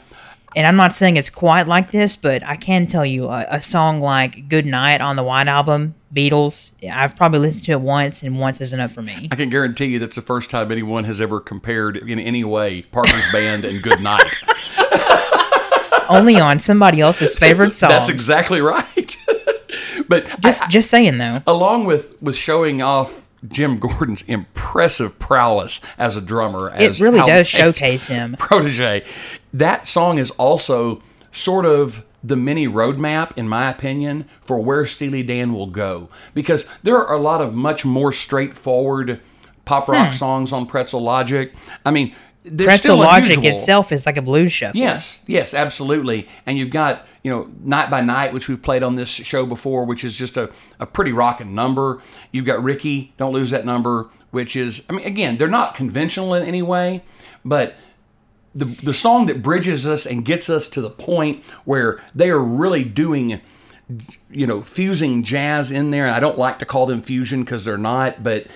And I'm not saying it's quite like this, but I can tell you a, a song like "Good Night" on the White Album, Beatles. I've probably listened to it once, and once is enough for me. I can guarantee you that's the first time anyone has ever compared in any way Parker's band and Good Night. Only on somebody else's favorite song. That's exactly right. but I- Just just saying though. along with with showing off Jim Gordon's impressive prowess as a drummer, as It really does showcase him. protege. That song is also sort of the mini roadmap, in my opinion, for where Steely Dan will go. Because there are a lot of much more straightforward pop rock hmm. songs on Pretzel Logic. I mean, Hmm. Still Logic unusual. itself is like a blues shuffle. Yes, yes, absolutely. And you've got, you know, Night by Night, which we've played on this show before, which is just a, a pretty rocking number. You've got Rikki, Don't Lose That Number, which is, I mean, again, they're not conventional in any way, but the, the song that bridges us and gets us to the point where they are really doing, you know, fusing jazz in there. And I don't like to call them fusion because they're not, but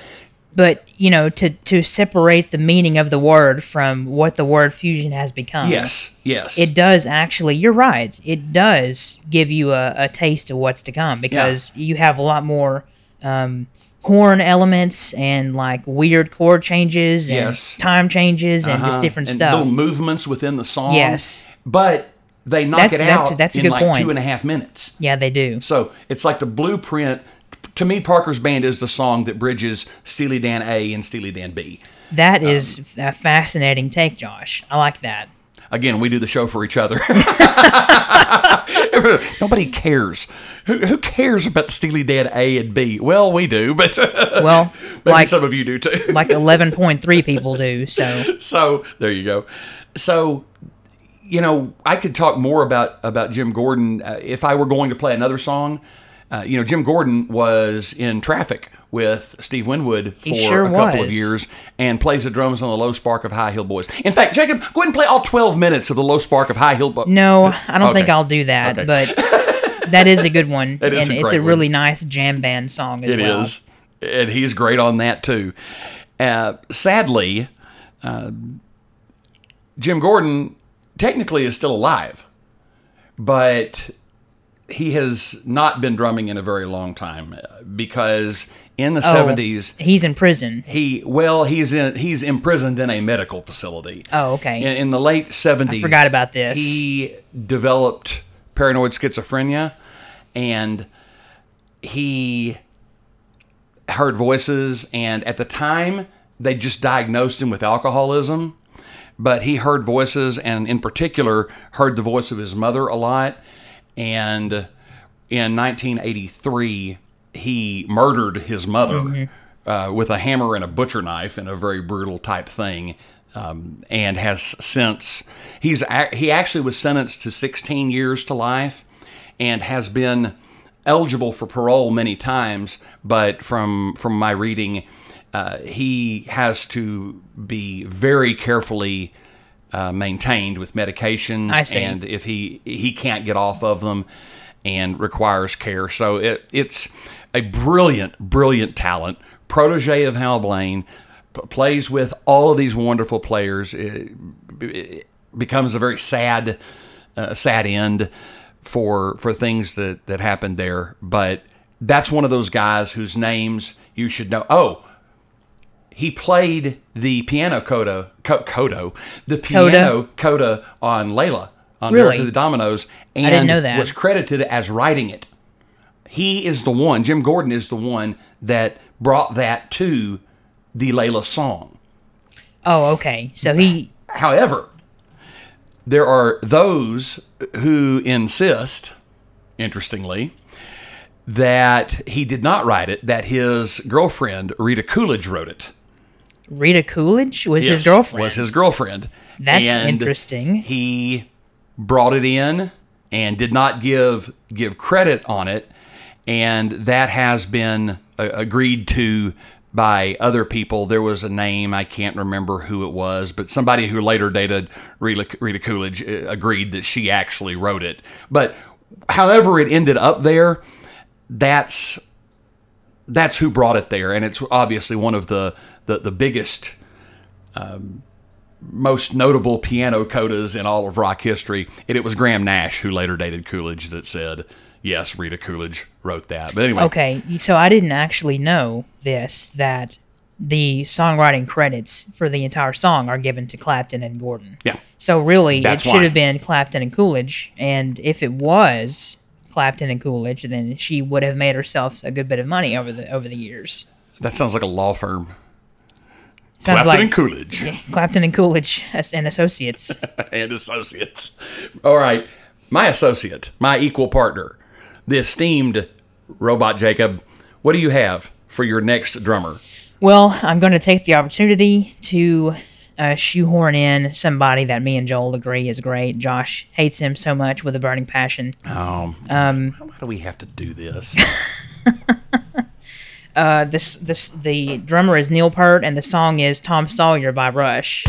But you know, to to separate the meaning of the word from what the word fusion has become. yes, yes. It does actually. You're right. It does give you a, a taste of what's to come because you have a lot more um, horn elements and like weird chord changes and Yes. time changes and just Uh-huh. different and stuff. Little movements within the song. Yes. But they knock That's- it that's- out that's a in good like point. two and a half minutes. yeah, they do. So it's like the blueprint. To me, Parker's Band is the song that bridges Steely Dan A and Steely Dan B. That is Um, a fascinating take, Josh. I like that. Again, we do the show for each other. Nobody cares. Who, who cares about Steely Dan A and B? Well, we do, but Well, maybe like some of you do too. like 11.3 people do. So so there you go. So you know, I could talk more about about Jim Gordon uh, if I were going to play another song. Uh, you know, Jim Gordon was in Traffic with Steve Winwood for sure a couple of years and plays the drums on the Low Spark of High Heel Boys. In fact, Jacob, go ahead and play all 12 minutes of the Low Spark of High Heel Boys. no, I don't think I'll do that. Okay. But that is a good one, and a it's a one. really nice jam band song as It well. It is. And he's great on that too. Uh, sadly, uh, Jim Gordon technically is still alive, but he has not been drumming in a very long time uh, because in the Oh, seventies he's in prison. he well he's in he's imprisoned in a medical facility. Oh, okay. In, in the late seventies, I forgot about this. He developed paranoid schizophrenia, and he heard voices. And at the time, they just diagnosed him with alcoholism. But he heard voices, and in particular, heard the voice of his mother a lot. And in 1983, he murdered his mother uh, with a hammer and a butcher knife in a very brutal type thing. Um, and has since he's he actually was sentenced to 16 years to life and has been eligible for parole many times but from from my reading uh, he has to be very carefully uh, maintained with medications I see. and if he he can't get off of them and requires care. So it, it's a brilliant brilliant talent protege of hal blaine p- plays with all of these wonderful players. It, it becomes a very sad uh, sad end for for things that that happened there. But that's one of those guys whose names you should know. Oh he played the piano coda co- coda the piano coda on Layla on Really? The Dominos and didn't know that. was credited as writing it he is the one Jim Gordon is the one that brought that to the Layla song Oh, okay. So he However, there are those who insist interestingly, that he did not write it, that his girlfriend, Rita Coolidge, wrote it. Rita Coolidge was Yes, his girlfriend. Was his girlfriend. That's And interesting. He brought it in and did not give give credit on it, and that has been uh, agreed to by other people. There was a name I can't remember who it was, but somebody who later dated Rita, Rita Coolidge uh, agreed that she actually wrote it. But however it ended up there, that's that's who brought it there, and it's obviously one of the the, the biggest, um, most notable piano codas in all of rock history. And it was Graham Nash who later dated Coolidge that said, "Yes, Rita Coolidge wrote that." But anyway, Okay, so I didn't actually know this that the songwriting credits for the entire song are given to Clapton and Gordon. yeah, So really, That's it should why. have been Clapton and Coolidge, and if it was Clapton and Coolidge, then she would have made herself a good bit of money over the over the years. that sounds like a law firm. Sounds Clapton like and Coolidge Clapton and Coolidge and Associates. and associates. All right, my associate, my equal partner, the esteemed Robot Jacob. What do you have for your next drummer? Well, I'm going to take the opportunity to uh, shoehorn in somebody that me and Joel agree is great. Josh hates him so much with a burning passion. Um, why do we have to do this? Uh, this this the drummer is Neil Peart, and the song is Tom Sawyer by Rush.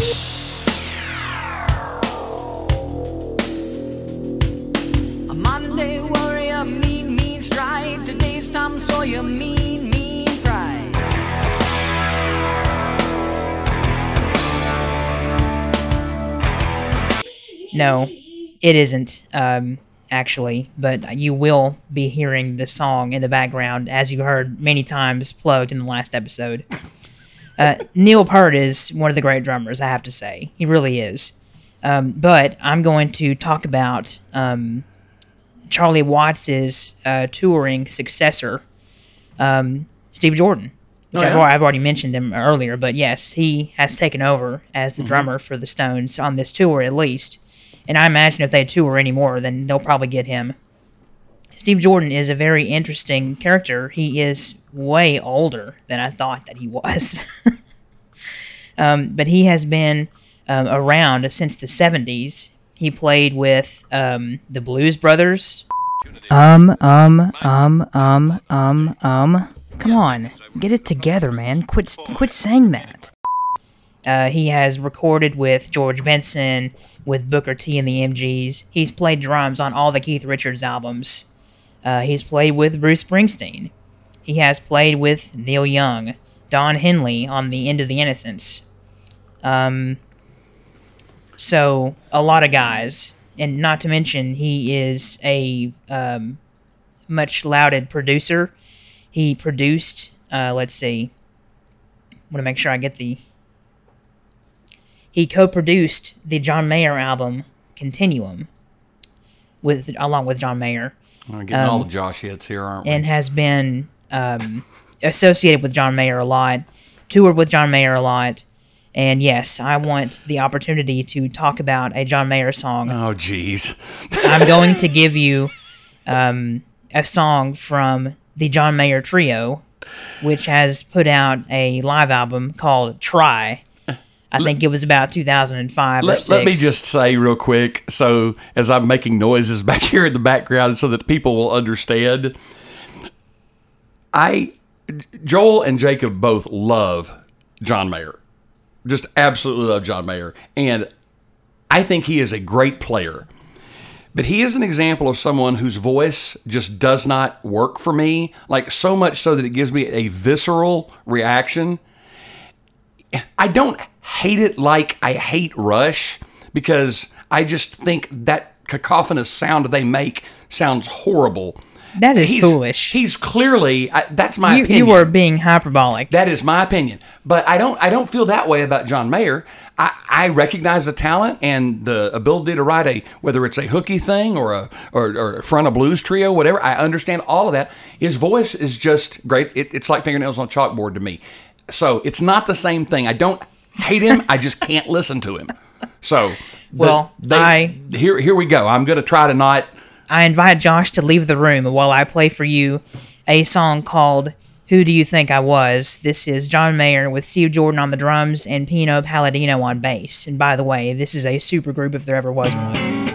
No, it isn't. Um, actually, but you will be hearing the song in the background, as you heard many times plugged in the last episode. Uh, Neil Peart is one of the great drummers, I have to say. He really is. Um, but I'm going to talk about um, Charlie Watts's uh, touring successor, um, Steve Jordan. Which Oh, yeah? I've already mentioned him earlier, but yes, he has taken over as the drummer for the Stones on this tour at least. And I imagine if they had two or any more, then they'll probably get him. Steve Jordan is a very interesting character. He is way older than I thought that he was. um, but he has been um, around since the 70s. He played with um, the Blues Brothers. Um, um, um, um, um, um. Come on, get it together, man. Quit, quit saying that. Uh, he has recorded with George Benson, with Booker T and the MGs. He's played drums on all the Keith Richards albums. Uh, he's played with Bruce Springsteen. He has played with Neil Young, Don Henley on The End of the Innocence. Um, so, a lot of guys. And not to mention, he is a um, much lauded producer. He produced, uh, let's see, I want to make sure I get the he co-produced the John Mayer album Continuum with along with John Mayer We're getting all the Josh hits here, aren't we? and has been um, associated with John Mayer a lot, toured with John Mayer a lot. And yes, I want the opportunity to talk about a John Mayer song. oh, jeez. I'm going to give you um, a song from the John Mayer Trio, which has put out a live album called Try. I think it was about 2005 or Let, six. let me just say real quick so as i'm making noises back here in the background so that people will understand i joel and jacob both love john mayer. Just absolutely love john mayer. And i think he is a great player. But he is an example of someone whose voice just does not work for me like so much so that it gives me a visceral reaction. I don't hate it like I hate Rush because I just think that cacophonous sound they make sounds horrible. That is he's, foolish. He's clearly I, that's my you, opinion. you were being hyperbolic. that is my opinion, but I don't I don't feel that way about John Mayer. I, I recognize the talent and the ability to write a whether it's a hooky thing or a or, or front a blues trio, whatever. I understand all of that. His voice is just great. It, it's like fingernails on a chalkboard to me. So it's not the same thing. I don't hate him. I just can't listen to him. So Well, I- here here we go. I'm going to try to not I invite Josh to leave the room while I play for you a song called "Who Do You Think I Was." This is John Mayer with Steve Jordan on the drums and Pino Palladino on bass. And by the way, this is a super group if there ever was one.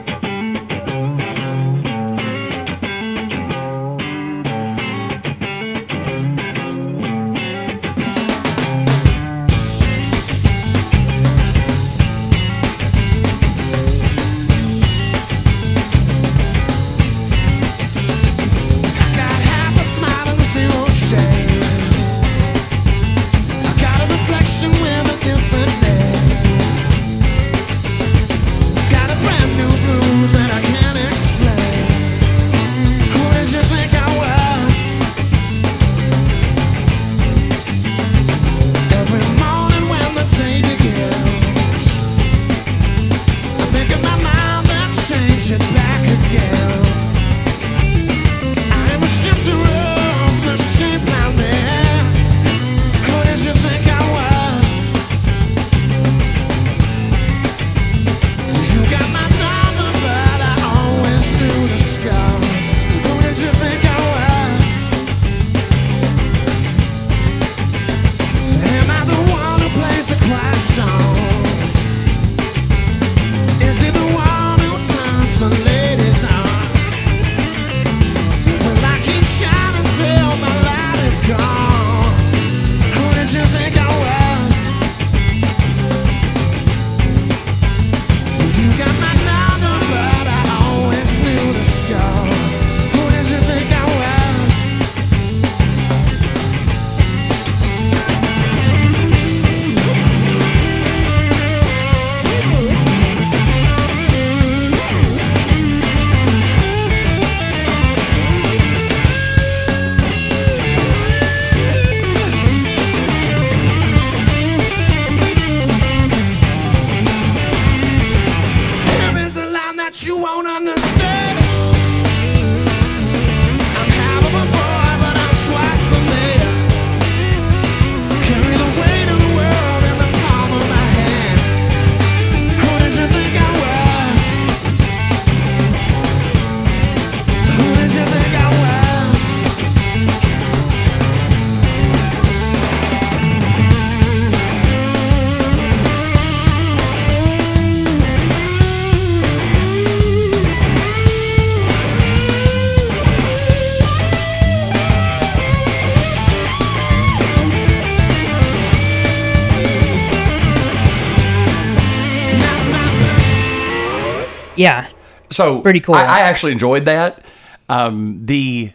So Pretty cool. I, I actually enjoyed that. Um, the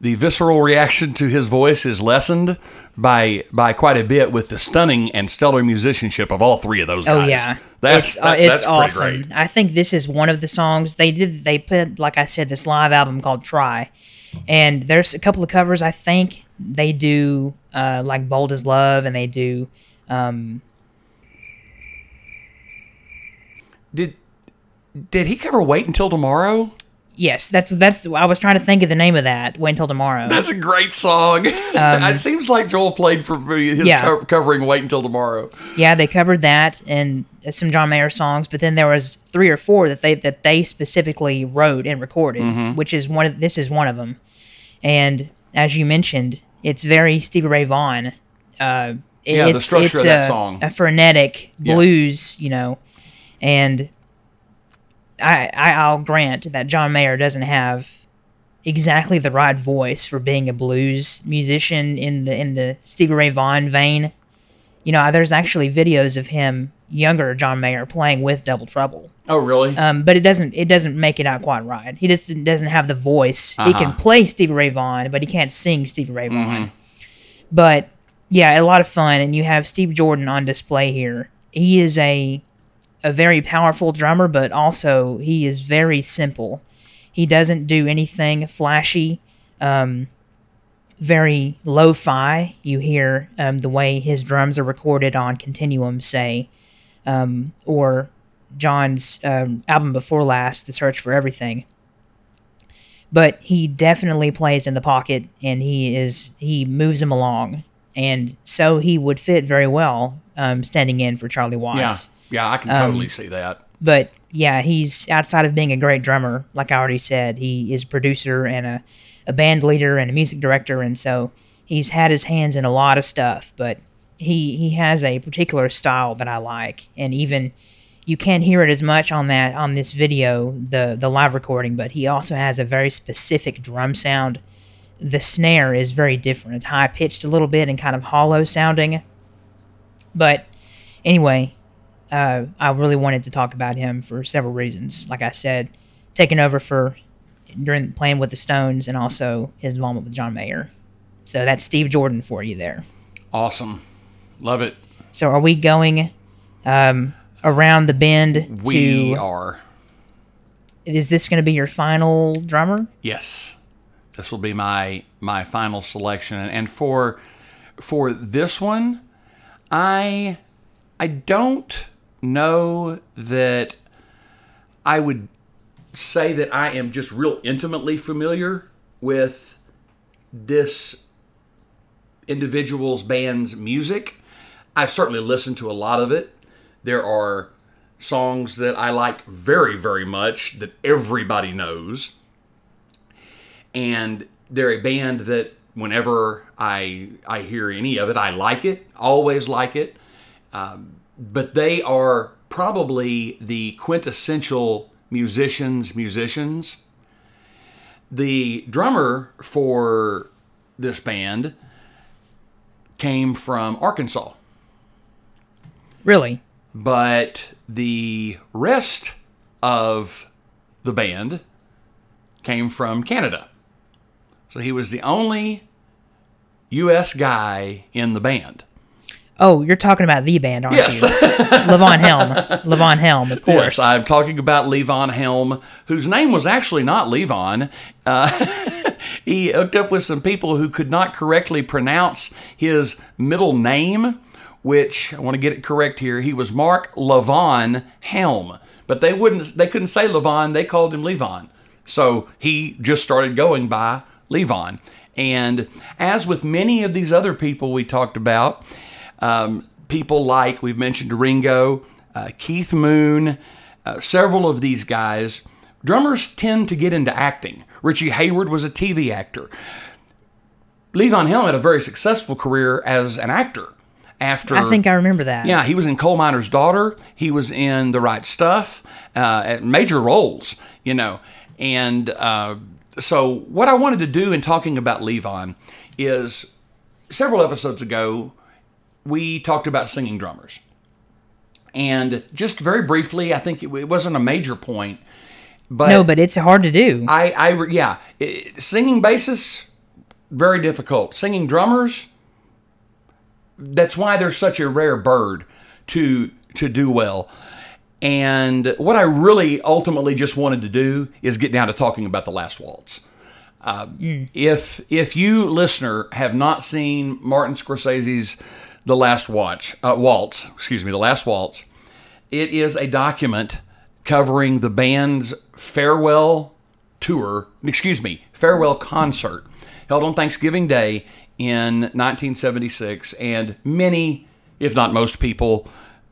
the visceral reaction to his voice is lessened by by quite a bit with the stunning and stellar musicianship of all three of those Oh guys. yeah, that's it's, uh, that- it's that's awesome. great. I think this is one of the songs they did. They put, like I said, this live album called "Try," and there's a couple of covers. I think they do uh, like "Bold as Love" and they do. Um, Did did he cover "Wait Until Tomorrow"? yes, that's that's. I was trying to think of the name of that. Wait until tomorrow. That's a great song. it seems like Joel played for his Um, Yeah. co- covering "Wait Until Tomorrow." Yeah, they covered that and some John Mayer songs, but then there was three or four that they that they specifically wrote and recorded, Mm-hmm. which is one of this is one of them. And as you mentioned, it's very Stevie Ray Vaughan. Uh, Yeah, the it's, structure it's of that a, song. a frenetic Yeah. blues, you know, and I, I I'll grant that John Mayer doesn't have exactly the right voice for being a blues musician in the in the Stevie Ray Vaughan vein. You know, there's actually videos of him younger John Mayer playing with Double Trouble. Oh, really? Um, but it doesn't it doesn't make it out quite right. He just doesn't have the voice. He can Uh-huh. play Stevie Ray Vaughan, but he can't sing Stevie Ray Vaughan. Mm-hmm. But yeah, a lot of fun, and you have Steve Jordan on display here. He is a a very powerful drummer, but also he is very simple. He doesn't do anything flashy. Um, very lo-fi. You hear um, the way his drums are recorded on Continuum, say, um, or John's um, album before last, The Search for Everything. But he definitely plays in the pocket, and he is he moves him along, and so he would fit very well um, standing in for Charlie Watts. yeah, I can Um, totally see that. but yeah, he's outside of being a great drummer, like I already said, he is a producer and a, a band leader and a music director, and so he's had his hands in a lot of stuff. But he he has a particular style that I like, and even you can't hear it as much on that on this video, the the live recording, but he also has a very specific drum sound. The snare is very different, high pitched a little bit and kind of hollow sounding. But anyway, uh, I really wanted to talk about him for several reasons. Like I said, taking over for during playing with the Stones and also his involvement with John Mayer. So that's Steve Jordan for you there. Awesome. Love it. So are we going um, around the bend We to? are. Is this going to be your final drummer? Yes. This will be my my final selection and for for this one I I don't know that I would say that I am just real intimately familiar with this individual's band's music. I've certainly listened to a lot of it. There are songs that I like very, very much that everybody knows. And they're a band that whenever I I hear any of it, I like it, always like it. Um, but they are probably the quintessential musicians, musicians. The drummer for this band came from Arkansas Really? but the rest of the band came from Canada. So he was the only U.S. guy in the band. Oh, you're talking about the band, aren't Yes. you? Levon Helm. Levon Helm, of course. Yes, I'm talking about Levon Helm, whose name was actually not Levon. Uh, he hooked up with some people who could not correctly pronounce his middle name, which I want to get it correct here. He was Mark Lavon Helm, but they wouldn't. They couldn't say Levon. They called him Levon. So he just started going by Levon. And as with many of these other people we talked about, um, people like we've mentioned Ringo, uh, Keith Moon, uh, several of these guys, drummers tend to get into acting. Richie Hayward was a TV actor. Levon Helm had a very successful career as an actor. After I think I remember that. yeah, he was in Coal Miner's Daughter. He was in The Right Stuff, uh, at major roles, you know. And uh, so, what I wanted to do in talking about Levon is several episodes ago, we talked about singing drummers. And just very briefly, I think it, it wasn't a major point, but No, but it's hard to do. I, I yeah, it, singing bassists very difficult. Singing drummers, that's why they're such a rare bird to to do well. And what I really ultimately just wanted to do is get down to talking about the last waltz. Uh, If if you listener have not seen Martin Scorsese's The Last Watch uh, Waltz, excuse me, The Last Waltz, it is a document covering the band's farewell tour, excuse me, farewell concert held on Thanksgiving Day in 1976, and many, if not most people,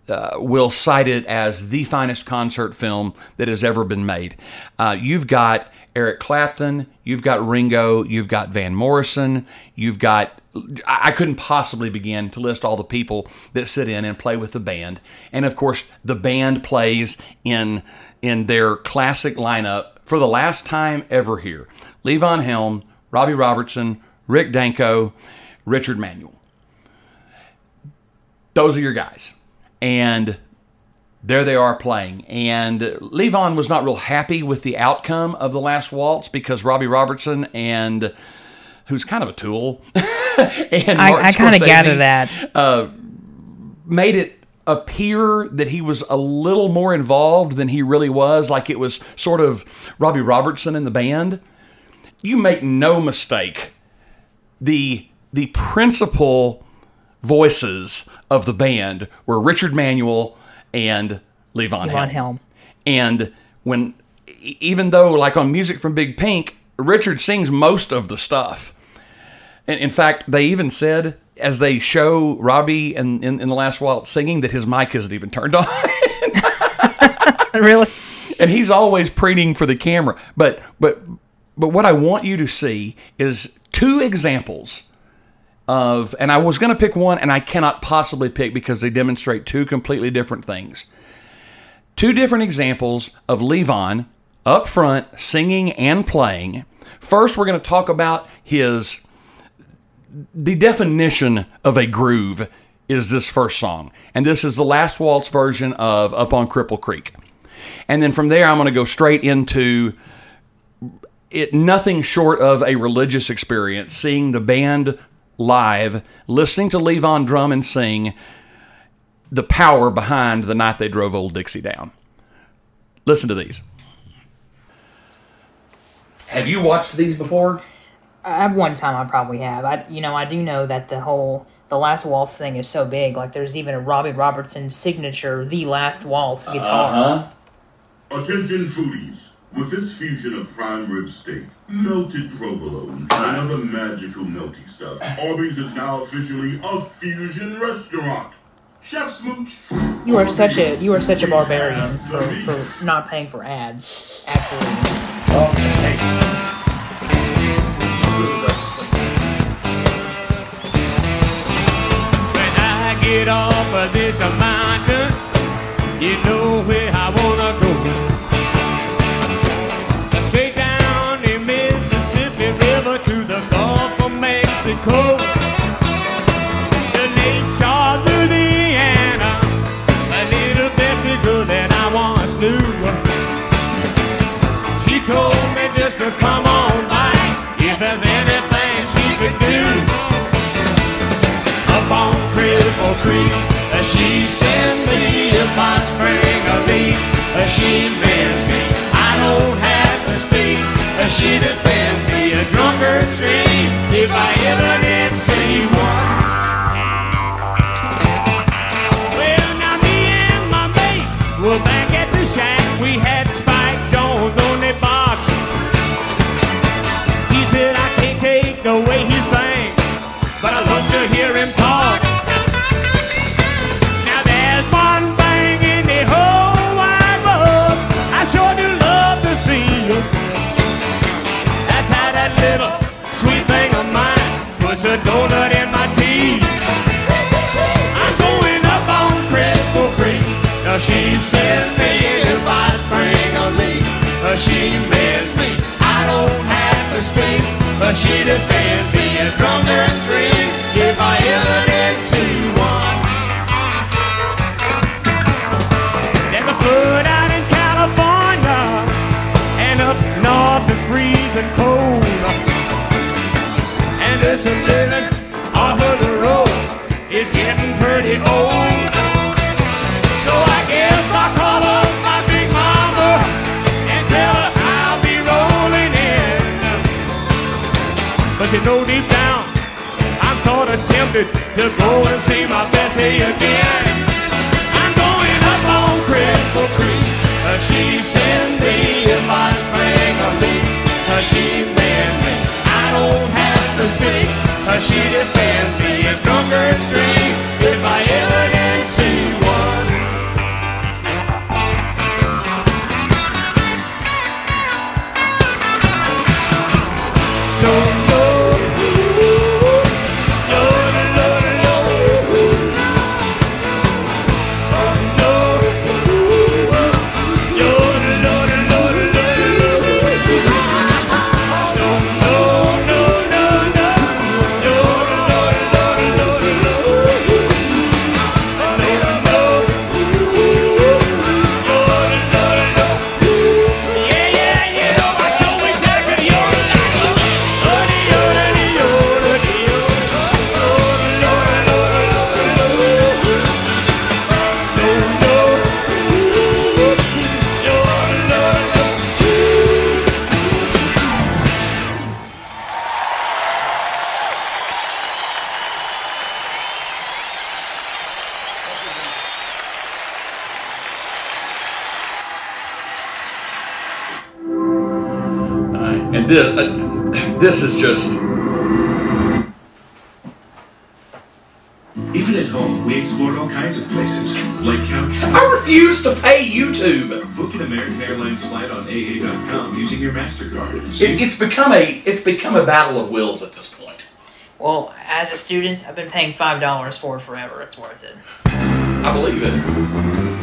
uh, will cite it as the finest concert film that has ever been made. Uh, you've got Eric Clapton, you've got Ringo, you've got Van Morrison, you've got. I couldn't possibly begin to list all the people that sit in and play with the band, and of course, the band plays in in their classic lineup for the last time ever here. Levon Helm, Robbie Robertson, Rick Danko, Richard Manuel. Those are your guys. And there they are playing. And Levon was not real happy with the outcome of the last waltz because Robbie Robertson and who's kind of a tool and I, I kind of gather that. Uh, made it appear that he was a little more involved than he really was, like it was sort of Robbie Robertson in the band. You make no mistake. The the principal voices of the band were Richard Manuel and Levon, Levon Helm. Helm. And when e- even though like on music from Big Pink, Richard sings most of the stuff. And in fact, they even said as they show Robbie in, in, in the last waltz singing that his mic isn't even turned on. really? and he's always preening for the camera. But but but what I want you to see is two examples of, and I was going to pick one, and I cannot possibly pick because they demonstrate two completely different things. Two different examples of Levon up front singing and playing. First, we're going to talk about his the definition of a groove is this first song. And this is the last waltz version of Up on Cripple Creek. And then from there, I'm going to go straight into it, nothing short of a religious experience, seeing the band live, listening to Levon drum and sing the power behind the night they drove Old Dixie down. Listen to these. Have you watched these before? At one time, I probably have. I, you know, I do know that the whole the last waltz thing is so big. Like, there's even a Robbie Robertson signature, the last waltz guitar. Uh-huh. Attention foodies. With this fusion of prime rib steak, melted provolone, and other magical melty stuff, Arby's is now officially a fusion restaurant. Chef Smooch. You are such a you are such a barbarian for, for not paying for ads. Absolutely. When get off of this mountain, you know where I wanna go. Creek. Uh, She sends me if I spring a leak. Uh, She mends me. I don't have to speak. Uh, She defends me a drunkard's dream. if I ever did see one. Well, now me and my mate were back at the shack. Puts a donut in my tea. I'm going up on Cripple Creek. Now she sends me if I spring a leak. She mends me. I don't have to speak. But she defends me a drummer string if I ever did see one. A flood out in California, and up north it's freezing cold. This living off of the road is getting pretty old. So I guess I'll call up my big mama and tell her I'll be rolling in. But you know deep down, I'm sort of tempted to go and see my Bessie again. I'm going up on Cripple Creek. She sends me if I spring a leak. She mends me. I don't Uh, she defends me a drunkard dream. if I ever did see this is just Even at home, we We explored all kinds of places, like couch I refuse to pay YouTube. Book an American Airlines flight on AA.com using your MasterCard. It, it's become a it's become a battle of wills at this point. Well, as a student, I've been paying five dollars for it forever. It's worth it. I believe it.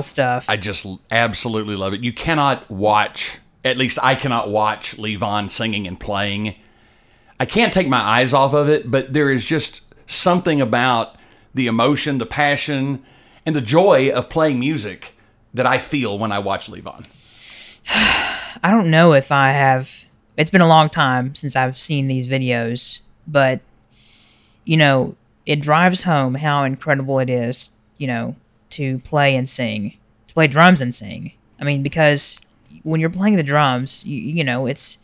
I- stuff. I just absolutely love it. You cannot watch, at least I cannot watch Levon singing and playing. I can't take my eyes off of it, but there is just something about the emotion, the passion, and the joy of playing music that I feel when I watch Levon. I don't know if I have. It's been a long time since I've seen these videos, but you know, it drives home how incredible it is, you know, to play and sing, to play drums and sing. I mean, because when you're playing the drums, you, you know, it's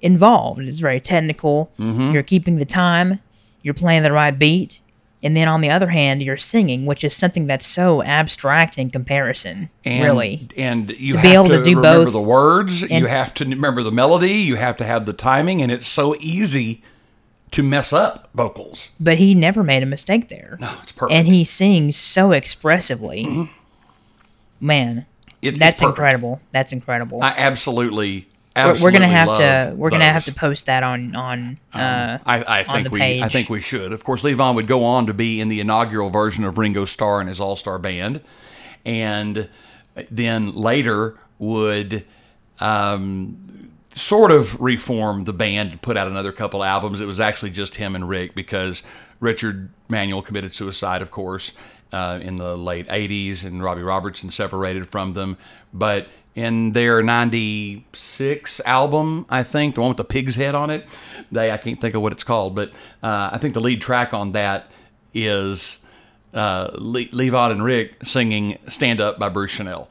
involved. It's very technical. Mm-hmm. You're keeping the time. You're playing the right beat. and then on the other hand, you're singing, which is something that's so abstract in comparison. And, really, and you To have be able to, to do remember both the words. and- you have to remember the melody. You have to have the timing, and it's so easy to mess up vocals. but he never made a mistake there. No, it's perfect. and he sings so expressively. Man, It- that's incredible. That's incredible. I absolutely, we're, absolutely we're gonna have to we're gonna have to post that on on uh, I, think the we page. I think we should. Of course, Levon would go on to be in the inaugural version of Ringo Starr and his All Star Band, and then later would um, sort of reform the band and put out another couple albums. It was actually just him and Rick because Richard Manuel committed suicide, of course, uh, in the late '80s, and Robbie Robertson separated from them, but. In their '96 album, I think the one with the pig's head on it, they I can't think of what it's called, but uh, I think the lead track on that is uh, Le- Levon and Rick singing "Stand Up" by Bruce Channel.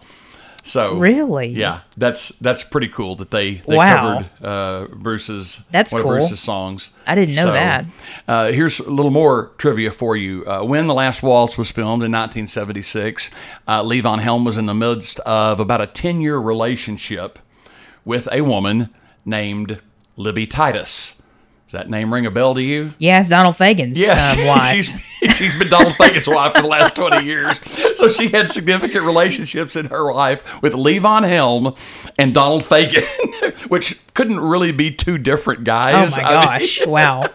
So Really? yeah, that's that's pretty cool that they, they Wow. covered uh, Bruce's That's one cool. of Bruce's songs. I didn't know So, that. Uh, here's a little more trivia for you. Uh, when the Last Waltz was filmed in 1976, uh, Levon Helm was in the midst of about a 10 year relationship with a woman named Libby Titus. Does that name ring a bell to you? Yeah, it's Donald Fagen's Yes, uh, wife. she's she's been Donald Fagen's wife for the last twenty years. So she had significant relationships in her life with Levon Helm and Donald Fagen, which couldn't really be two different guys. oh my I mean, gosh! wow,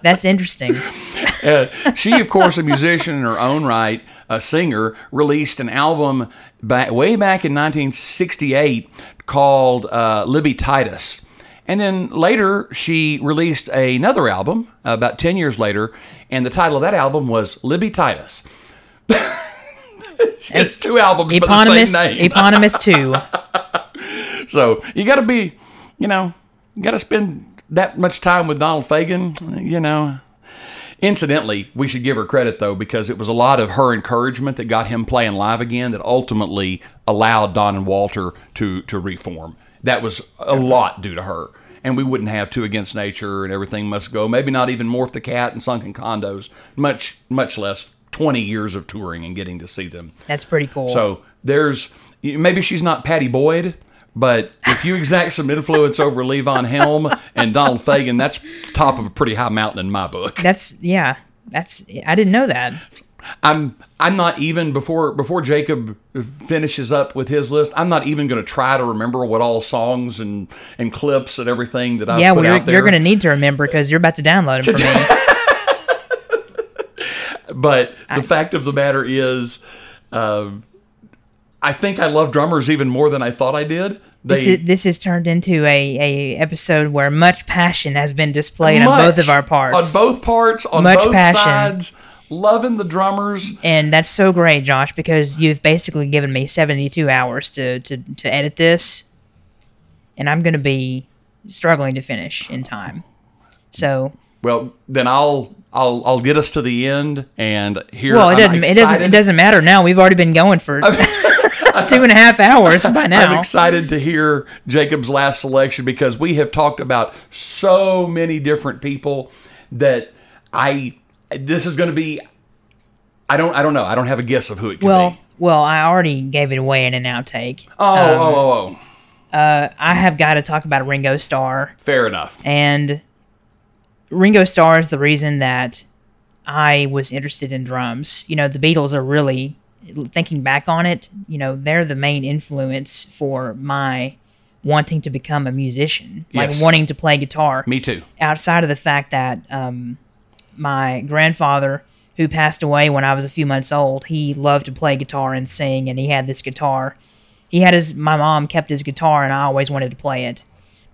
that's interesting. uh, she, of course, a musician in her own right, a singer, released an album back, way back in 1968 called uh, Libby Titus. And then later, she released another album about 10 years later, and the title of that album was Libby Titus. she has two albums Eponymous, eponymous too. So you got to be, you know, you got to spend that much time with Donald Fagen, you know. Incidentally, we should give her credit though because it was a lot of her encouragement that got him playing live again that ultimately allowed Don and Walter to to reform. That was a lot due to her. And we wouldn't have two against nature and everything must go. Maybe not even morph the cat and sunken condos. Much much less twenty years of touring and getting to see them. That's pretty cool. So there's maybe she's not Pattie Boyd, but if you exact some influence over Levon Helm and Donald Fagen, that's top of a pretty high mountain in my book. that's yeah. That's I didn't know that. I'm I'm not even before before Jacob finishes up with his list. I'm not even going to try to remember what all songs and and clips and everything that I yeah, well, you're, you're going to need to remember because you're about to download them for me. But the fact of the matter is, uh, I think I love drummers even more than I thought I did. This is, this has turned into a, a episode where much passion has been displayed on both of our parts. On both parts, on Much both passion. sides. Loving the drummers. and that's so great, Josh, because you've basically given me 72 hours to, to, to edit this, and I'm going to be struggling to finish in time. So, Well, then I'll I'll I'll get us to the end and here. well, it I'm doesn't it doesn't it doesn't matter now. We've already been going for two and a half hours by now. I'm excited to hear Jacob's last selection because we have talked about so many different people that I this is going to be. I don't I don't know. I don't have a guess of who it could Well, be. well, I already gave it away in an outtake. Oh, oh, oh, oh. I have got to talk about Ringo Starr. Fair enough. And Ringo Starr is the reason that I was interested in drums. You know, the Beatles are really, thinking back on it, you know, they're the main influence for my wanting to become a musician, like Yes. wanting to play guitar. Me too. Outside of the fact that um, my grandfather, who passed away when I was a few months old, he loved to play guitar and sing, and he had this guitar. He had his, my mom kept his guitar, and I always wanted to play it.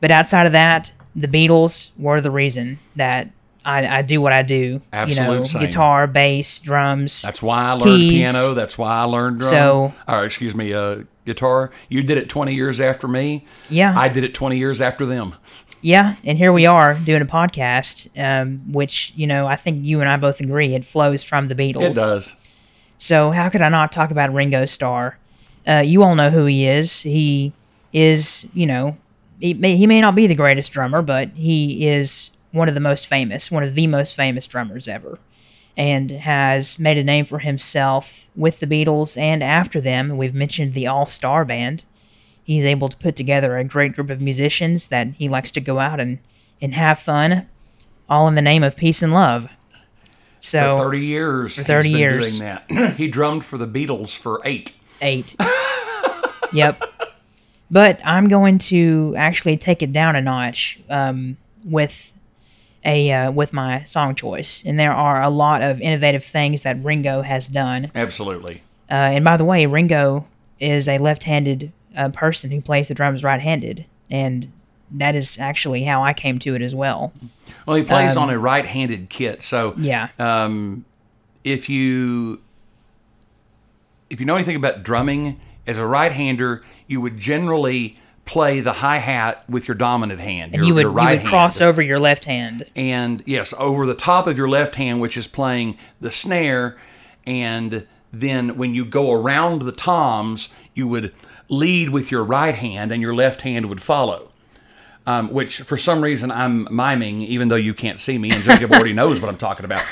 But outside of that, the Beatles were the reason that I, I do what I do. you know, same. guitar, bass, drums. That's why I learned keys. piano. That's why I learned drum. So- or excuse me, uh, guitar. You did it 20 years after me. Yeah. I did it 20 years after them. Yeah, and here we are doing a podcast, um, which you know I think you and I both agree it flows from the Beatles. It does. So how could I not talk about Ringo Starr? Uh, you all know who he is. He is, you know, he may, he may not be the greatest drummer, but he is one of the most famous, one of the most famous drummers ever. and has made a name for himself with the Beatles and after them. We've mentioned the All Star Band. He's able to put together a great group of musicians that he likes to go out and, and have fun, all in the name of peace and love. So for 30 years. For 30 he's been years. doing that. he drummed for the Beatles for eight. eight. yep. But I'm going to actually take it down a notch um, with a uh, with my song choice, and there are a lot of innovative things that Ringo has done. Absolutely. Uh, and by the way, Ringo is a left-handed uh, person who plays the drums right-handed, and that is actually how I came to it as well. Well, he plays Um, on a right-handed kit, so Yeah. um, if you if you know anything about drumming, as a right-hander, you would generally play the hi hat with your dominant hand. And your, you would your you right would hand. cross over your left hand. and yes, over the top of your left hand, which is playing the snare, and then when you go around the toms, you would lead with your right hand, and your left hand would follow. Um, which for some reason I'm miming, even though you can't see me, and Jacob already knows what I'm talking about.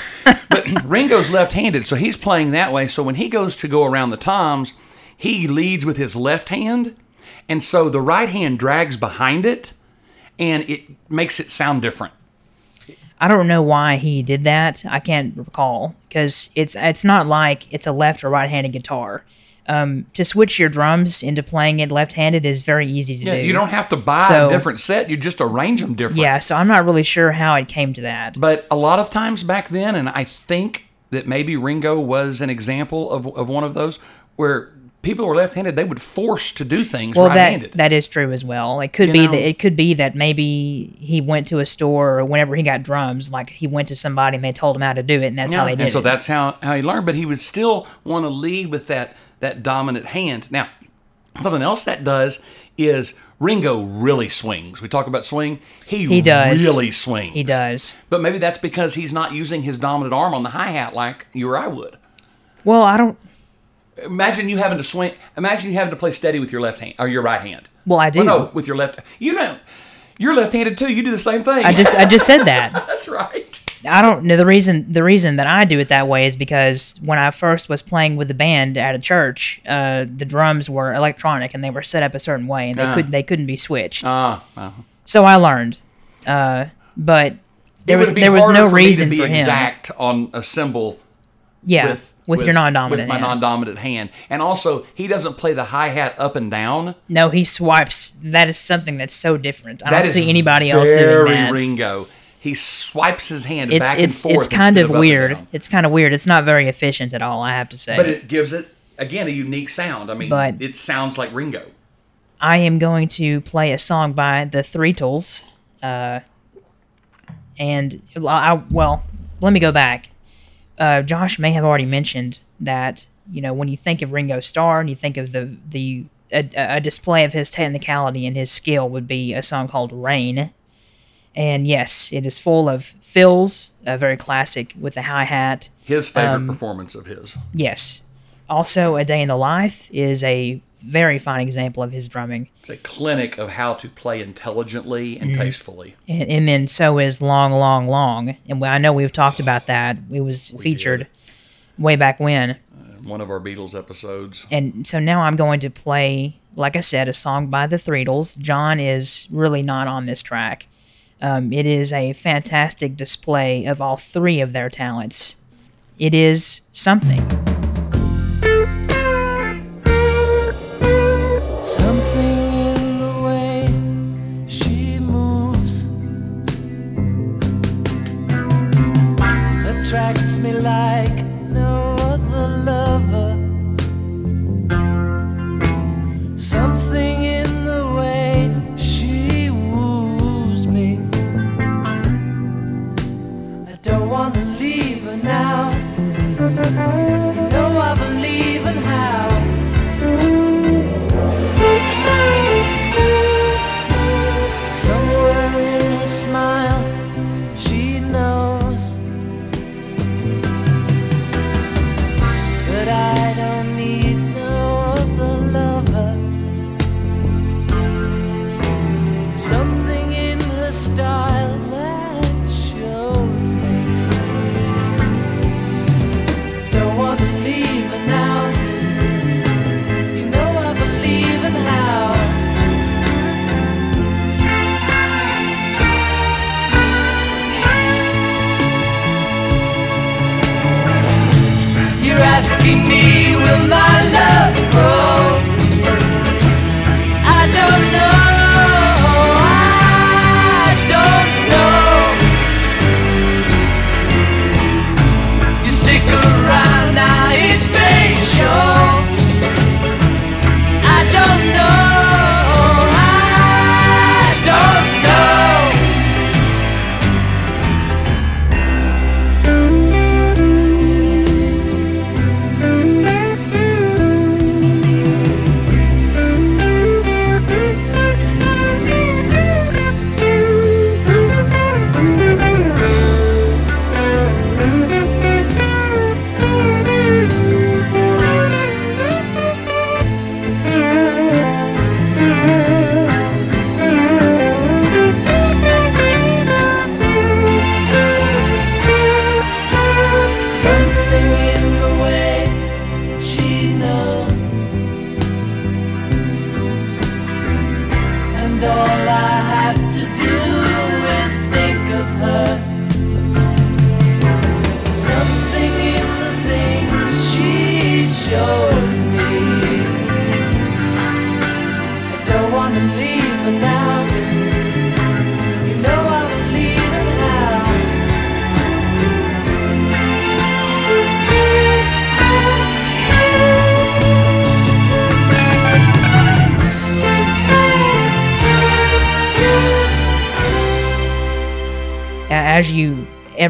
But Ringo's left-handed, so he's playing that way. So when he goes to go around the toms, he leads with his left hand, and so the right hand drags behind it, and it makes it sound different. I don't know why he did that. I can't recall because it's it's not like it's a left or right-handed guitar. Um, to switch your drums into playing it left-handed is very easy to Yeah, do. you don't have to buy So- a different set. You just arrange them different. Yeah, so I'm not really sure how it came to that. But a lot of times back then, and I think that maybe Ringo was an example of, of one of those where people were left-handed, they would force to do things well, right-handed. that that is true as well. It could You be know- that it could be that maybe he went to a store or whenever he got drums, like he went to somebody and they told him how to do it, and that's how Yeah, they did and so it. that's how, how he learned. But he would still want to lead with that that dominant hand. Now, something else that does is Ringo really swings. We talk about swing. He, He does. really swings. He does. But maybe that's because he's not using his dominant arm on the hi hat like you or I would. Well, I don't. Imagine you having to swing. Imagine you having to play steady with your left hand or your right hand. Well, I do. Well, no, with your left. You don't. You're left-handed too. You do the same thing. I just I just said that. That's right. I don't know the reason. The reason that I do it that way is because when I first was playing with the band at a church, uh, the drums were electronic and they were set up a certain way, and they Ah. could they couldn't be switched. Ah, uh, so I learned, uh, but there was there was no for me reason to be for him. exact on a cymbal Yeah, with, with, your non-dominant with my hand. non-dominant hand, and also he doesn't play the hi hat up and down. no, he swipes. That is something that's so different. I That don't see anybody else doing that. Very Ringo. He swipes his hand It's back it's and forth. it's kind of weird. It's kind of weird. It's not very efficient at all. I have to say. but it gives it again a unique sound. I mean, But- it sounds like Ringo. I am going to play a song by the Threetles. Uh, and I, well, let me go back. Uh, Josh may have already mentioned that you know when you think of Ringo Starr and you think of the the a, a display of his technicality and his skill would be a song called Rain. And yes, it is full of fills, uh, very classic with the hi hat. His favorite Um, performance of his. Yes. Also, A Day in the Life is a very fine example of his drumming. It's a clinic of how to play intelligently and Mm-hmm. tastefully. and, and then so is long long long and i know we've talked about that it was featured way back when One of our Beatles episodes. and so now i'm going to play like i said a song by the threetles john is really not on this track um, it is a fantastic display of all three of their talents. It is something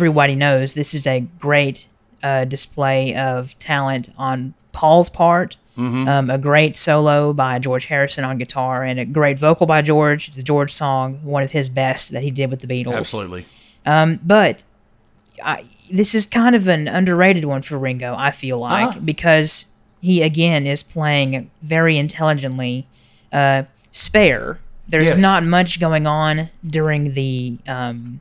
everybody knows, this is a great uh, display of talent on Paul's part. Um, a great solo by George Harrison on guitar, and a great vocal by George. It's a George song, one of his best that he did with the Beatles. Absolutely. Um, but I, this is kind of an underrated one for Ringo, I feel like, Ah. because he again is playing very intelligently, uh, spare. There's Yes. not much going on during the, um,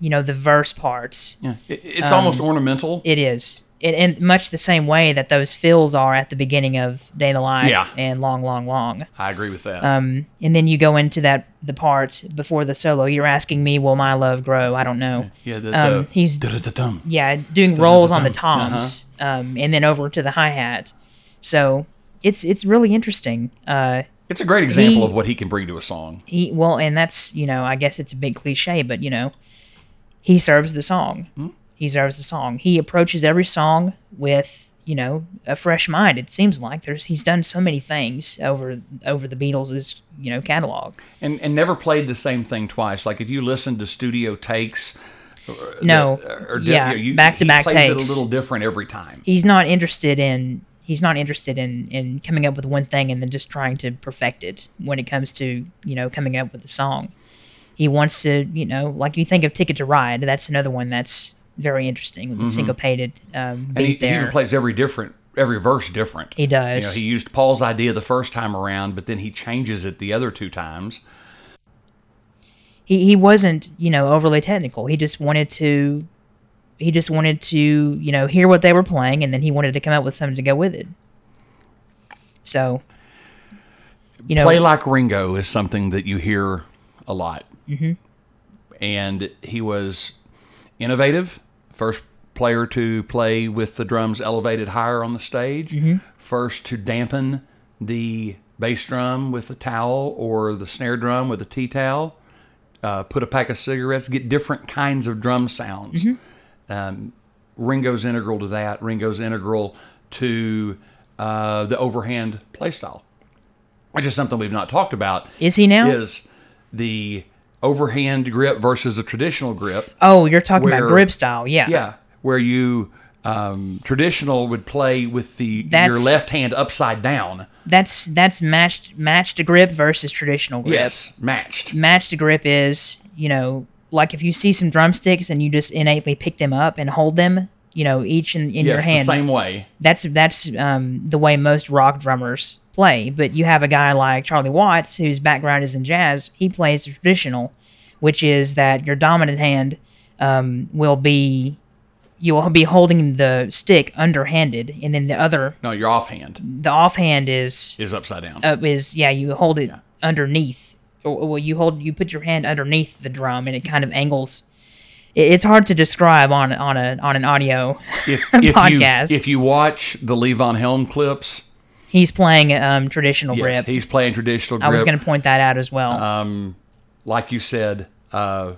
you know, the verse parts. Yeah. It, it's almost ornamental. It is. In, in much the same way that those fills are at the beginning of Day in the Life Yeah. and Long, Long, Long. I agree with that. Um, and then you go into that the part before the solo. You're asking me, will my love grow? I don't know. yeah, the, um, the, he's- da-da-da-dum. Yeah, doing rolls on the dum. toms, um, and then over to the hi hat. So it's it's really interesting. Uh, It's a great example He- of what he can bring to a song. he well, and that's you know, I guess it's a big cliche, but you know, he serves the song. Hmm? He serves the song. He approaches every song with you know a fresh mind. It seems like there's he's done so many things over over the Beatles' you know catalog. And and never played the same thing twice. Like if you listen to studio takes, No, or, yeah, you- back-to-back plays takes. it a little different every time. he's not interested in he's not interested in in coming up with one thing and then just trying to perfect it when it comes to you know coming up with a song he wants to you know like you think of ticket to ride that's another one that's very interesting with the syncopated um, Mm-hmm. and beat he, he there even plays every different every verse different. He does. You know, he used Paul's idea the first time around, but then he changes it the other two times. he, he wasn't you know overly technical he just wanted to he just wanted to you know hear what they were playing and then he wanted to come up with something to go with it so you know Play like Ringo is something that you hear a lot. Mm-hmm. And he was innovative, first player to play with the drums elevated higher on the stage, Mm-hmm. first to dampen the bass drum with a towel or the snare drum with a tea towel, uh, put a pack of cigarettes, get different kinds of drum sounds. Mm-hmm. Um, Ringo's integral to that. Ringo's integral to uh, the overhand playstyle which is something we've not talked about, is he now is the overhand grip versus a traditional grip. oh you're talking about grip style yeah Yeah, where you um, traditional would play with the That's- your left hand upside down. That's that's matched matched grip versus traditional grip. Yes, matched. Matched grip is, you know, like if you see some drumsticks and you just innately pick them up and hold them, you know, each in, in your hand. the same way. That's that's um, the way most rock drummers play. But you have a guy like Charlie Watts, whose background is in jazz. He plays traditional, which is that your dominant hand um, will be you will be holding the stick underhanded, and then the other No, your offhand the offhand is is upside down. uh, is yeah you hold it underneath or well you hold you put your hand underneath the drum and it kind of angles it's hard to describe on on a on an audio If, if podcast. you if you watch the Levon Helm clips, He's playing um, traditional yes, grip. he's playing traditional grip. I was going to point that out as well. Uh, like you said. Uh,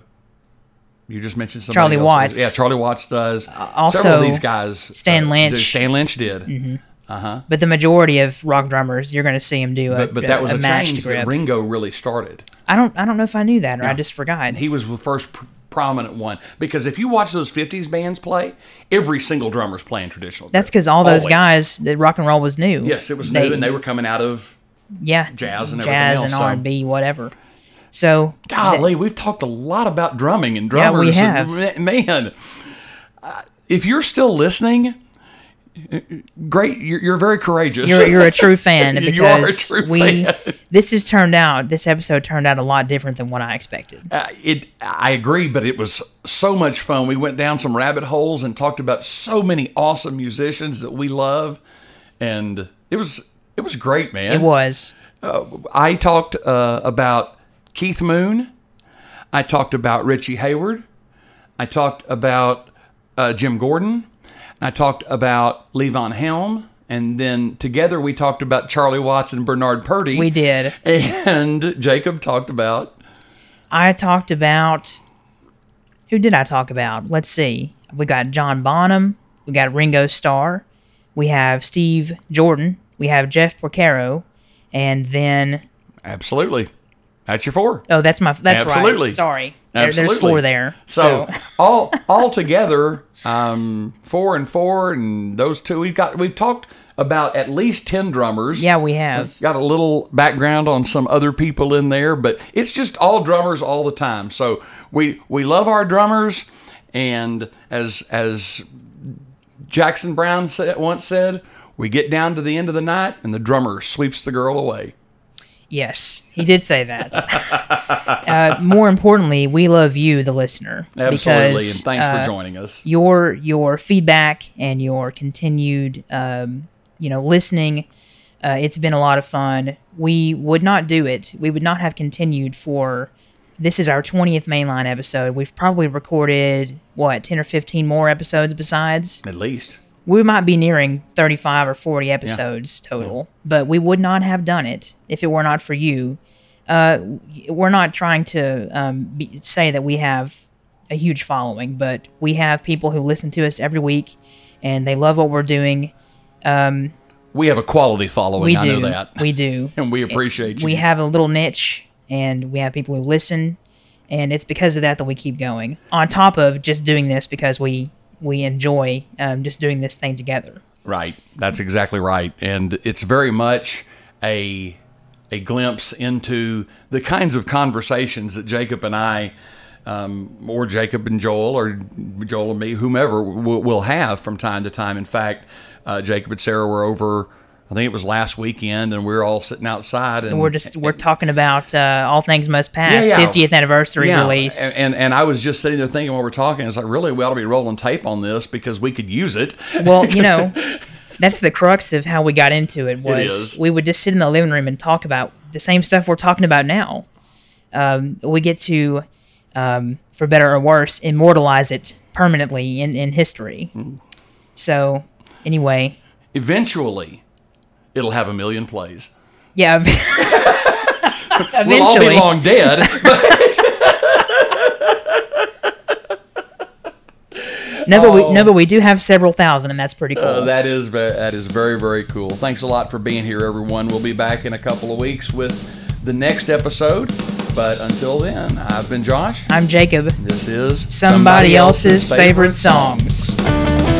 you just mentioned somebody Charlie else. Watts. Yeah, Charlie Watts does. also, Several of these guys. Stan uh, Lynch. Stan Lynch did. Uh huh. but the majority of rock drummers, you're going to see him do a, But, but that was a, a, change grip. that Ringo really started. I don't I don't know if I knew that or I just forgot. He was the first pr- prominent one because if you watch those '50s bands play, every single drummer's playing traditional. That's because all those Always. guys, the rock and roll was new. Yes, it was new, and they were coming out of. yeah jazz and jazz everything and else, so- R and B whatever. So Golly, we've talked a lot about drumming and Yeah, drummers. we have. and- man, uh, if you're still listening, great. You're, you're very courageous. you're you're a true fan You because are a true we fan. this has turned out this episode turned out a lot different than what I expected. Uh, it I agree, but it was so much fun. We went down some rabbit holes and talked about so many awesome musicians that we love, and it was it was great, man. It was I talked uh, about Keith Moon. I talked about Richie Hayward. I talked about uh, Jim Gordon. I talked about Levon Helm. And then together we talked about Charlie Watts and Bernard Purdie. we did. And Jacob talked about I talked about who did I talk about? Let's see. We got John Bonham. We got Ringo Starr. We have Steve Jordan. We have Jeff Porcaro. And then absolutely. That's your four. oh, that's my that's Absolutely. right. Sorry, there, there's four there. So, So, all all together, um, four and four, and those two we've got. We've talked about at least ten drummers. yeah, we have. got a little background on some other people in there, but it's just all drummers all the time. So we we love our drummers, and as as Jackson Browne said, once said, we get down to the end of the night, and the drummer sweeps the girl away. Yes, he did say that. uh, more importantly, we love you, the listener. Absolutely, because, and thanks uh, for joining us. your your feedback and your continued um, you know listening uh, it's been a lot of fun we would not do it we would not have continued for this is our 20th mainline episode we've probably recorded what 10 or 15 more episodes besides At least. We might be nearing 35 or 40 episodes total but we would not have done it if it were not for you uh, we're not trying to um, be, say that we have a huge following but we have people who listen to us every week and they love what we're doing We have a quality following. we I do know that. we do and we appreciate you. we have a little niche and we have people who listen and it's because of that that we keep going on top of just doing this because we we enjoy um, just doing this thing together Right. That's exactly right. And it's very much a a glimpse into the kinds of conversations that Jacob and I, um, or Jacob and Joel, or Joel and me, whomever, will, will have from time to time. In fact, uh, Jacob and Sarah were over. I think it was last weekend, and we were all sitting outside, and we're just we're talking about uh, all things must pass Yeah, yeah. 50th anniversary yeah, release And, and and I was just sitting there thinking while we're talking, it's like really we ought to be rolling tape on this because we could use it. well you know that's the crux of how we got into it was is. we would just sit in the living room and talk about the same stuff we're talking about now um, we get to um, for better or worse immortalize it permanently in, in history Hmm. so anyway Eventually, it'll have a million plays. yeah We'll all eventually be long dead. no but we no but we do have several thousand and that's pretty cool Uh, that is that is very very cool. Thanks a lot for being here, everyone. We'll be back in a couple of weeks with the next episode. But until then, I've been Josh. i'm jacob This is somebody, else's, favorite songs. Well,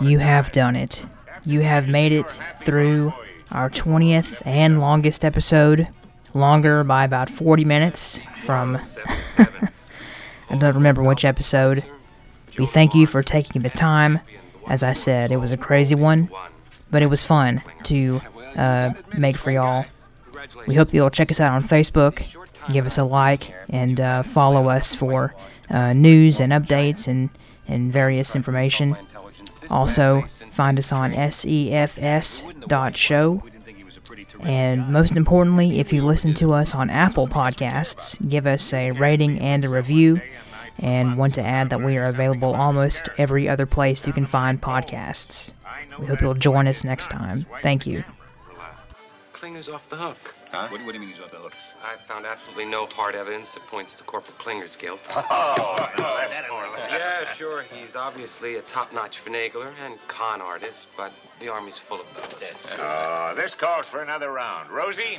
you have done it. You have made it through our 20th and longest episode, longer by about 40 minutes from. I don't remember which episode. We thank you for taking the time. As I said, it was a crazy one, but it was fun to uh, make for y'all. We hope you'll check us out on Facebook, give us a like, and uh, follow us for uh, news and updates and, and various information. Also, find us on sefs.show. And most importantly, if you listen to us on Apple Podcasts, give us a rating and a review. And want to add that we are available almost every other place you can find podcasts. We hope you'll join us next time. Thank you. Klinger's off the hook. Huh? What, what do you mean he's off the hook? I found absolutely no hard evidence that points to Corporal Klinger's guilt. Oh, no, that's more like yeah, sure, he's obviously a top-notch finagler and con artist, but the Army's full of those. Oh, this calls for another round. Rosie,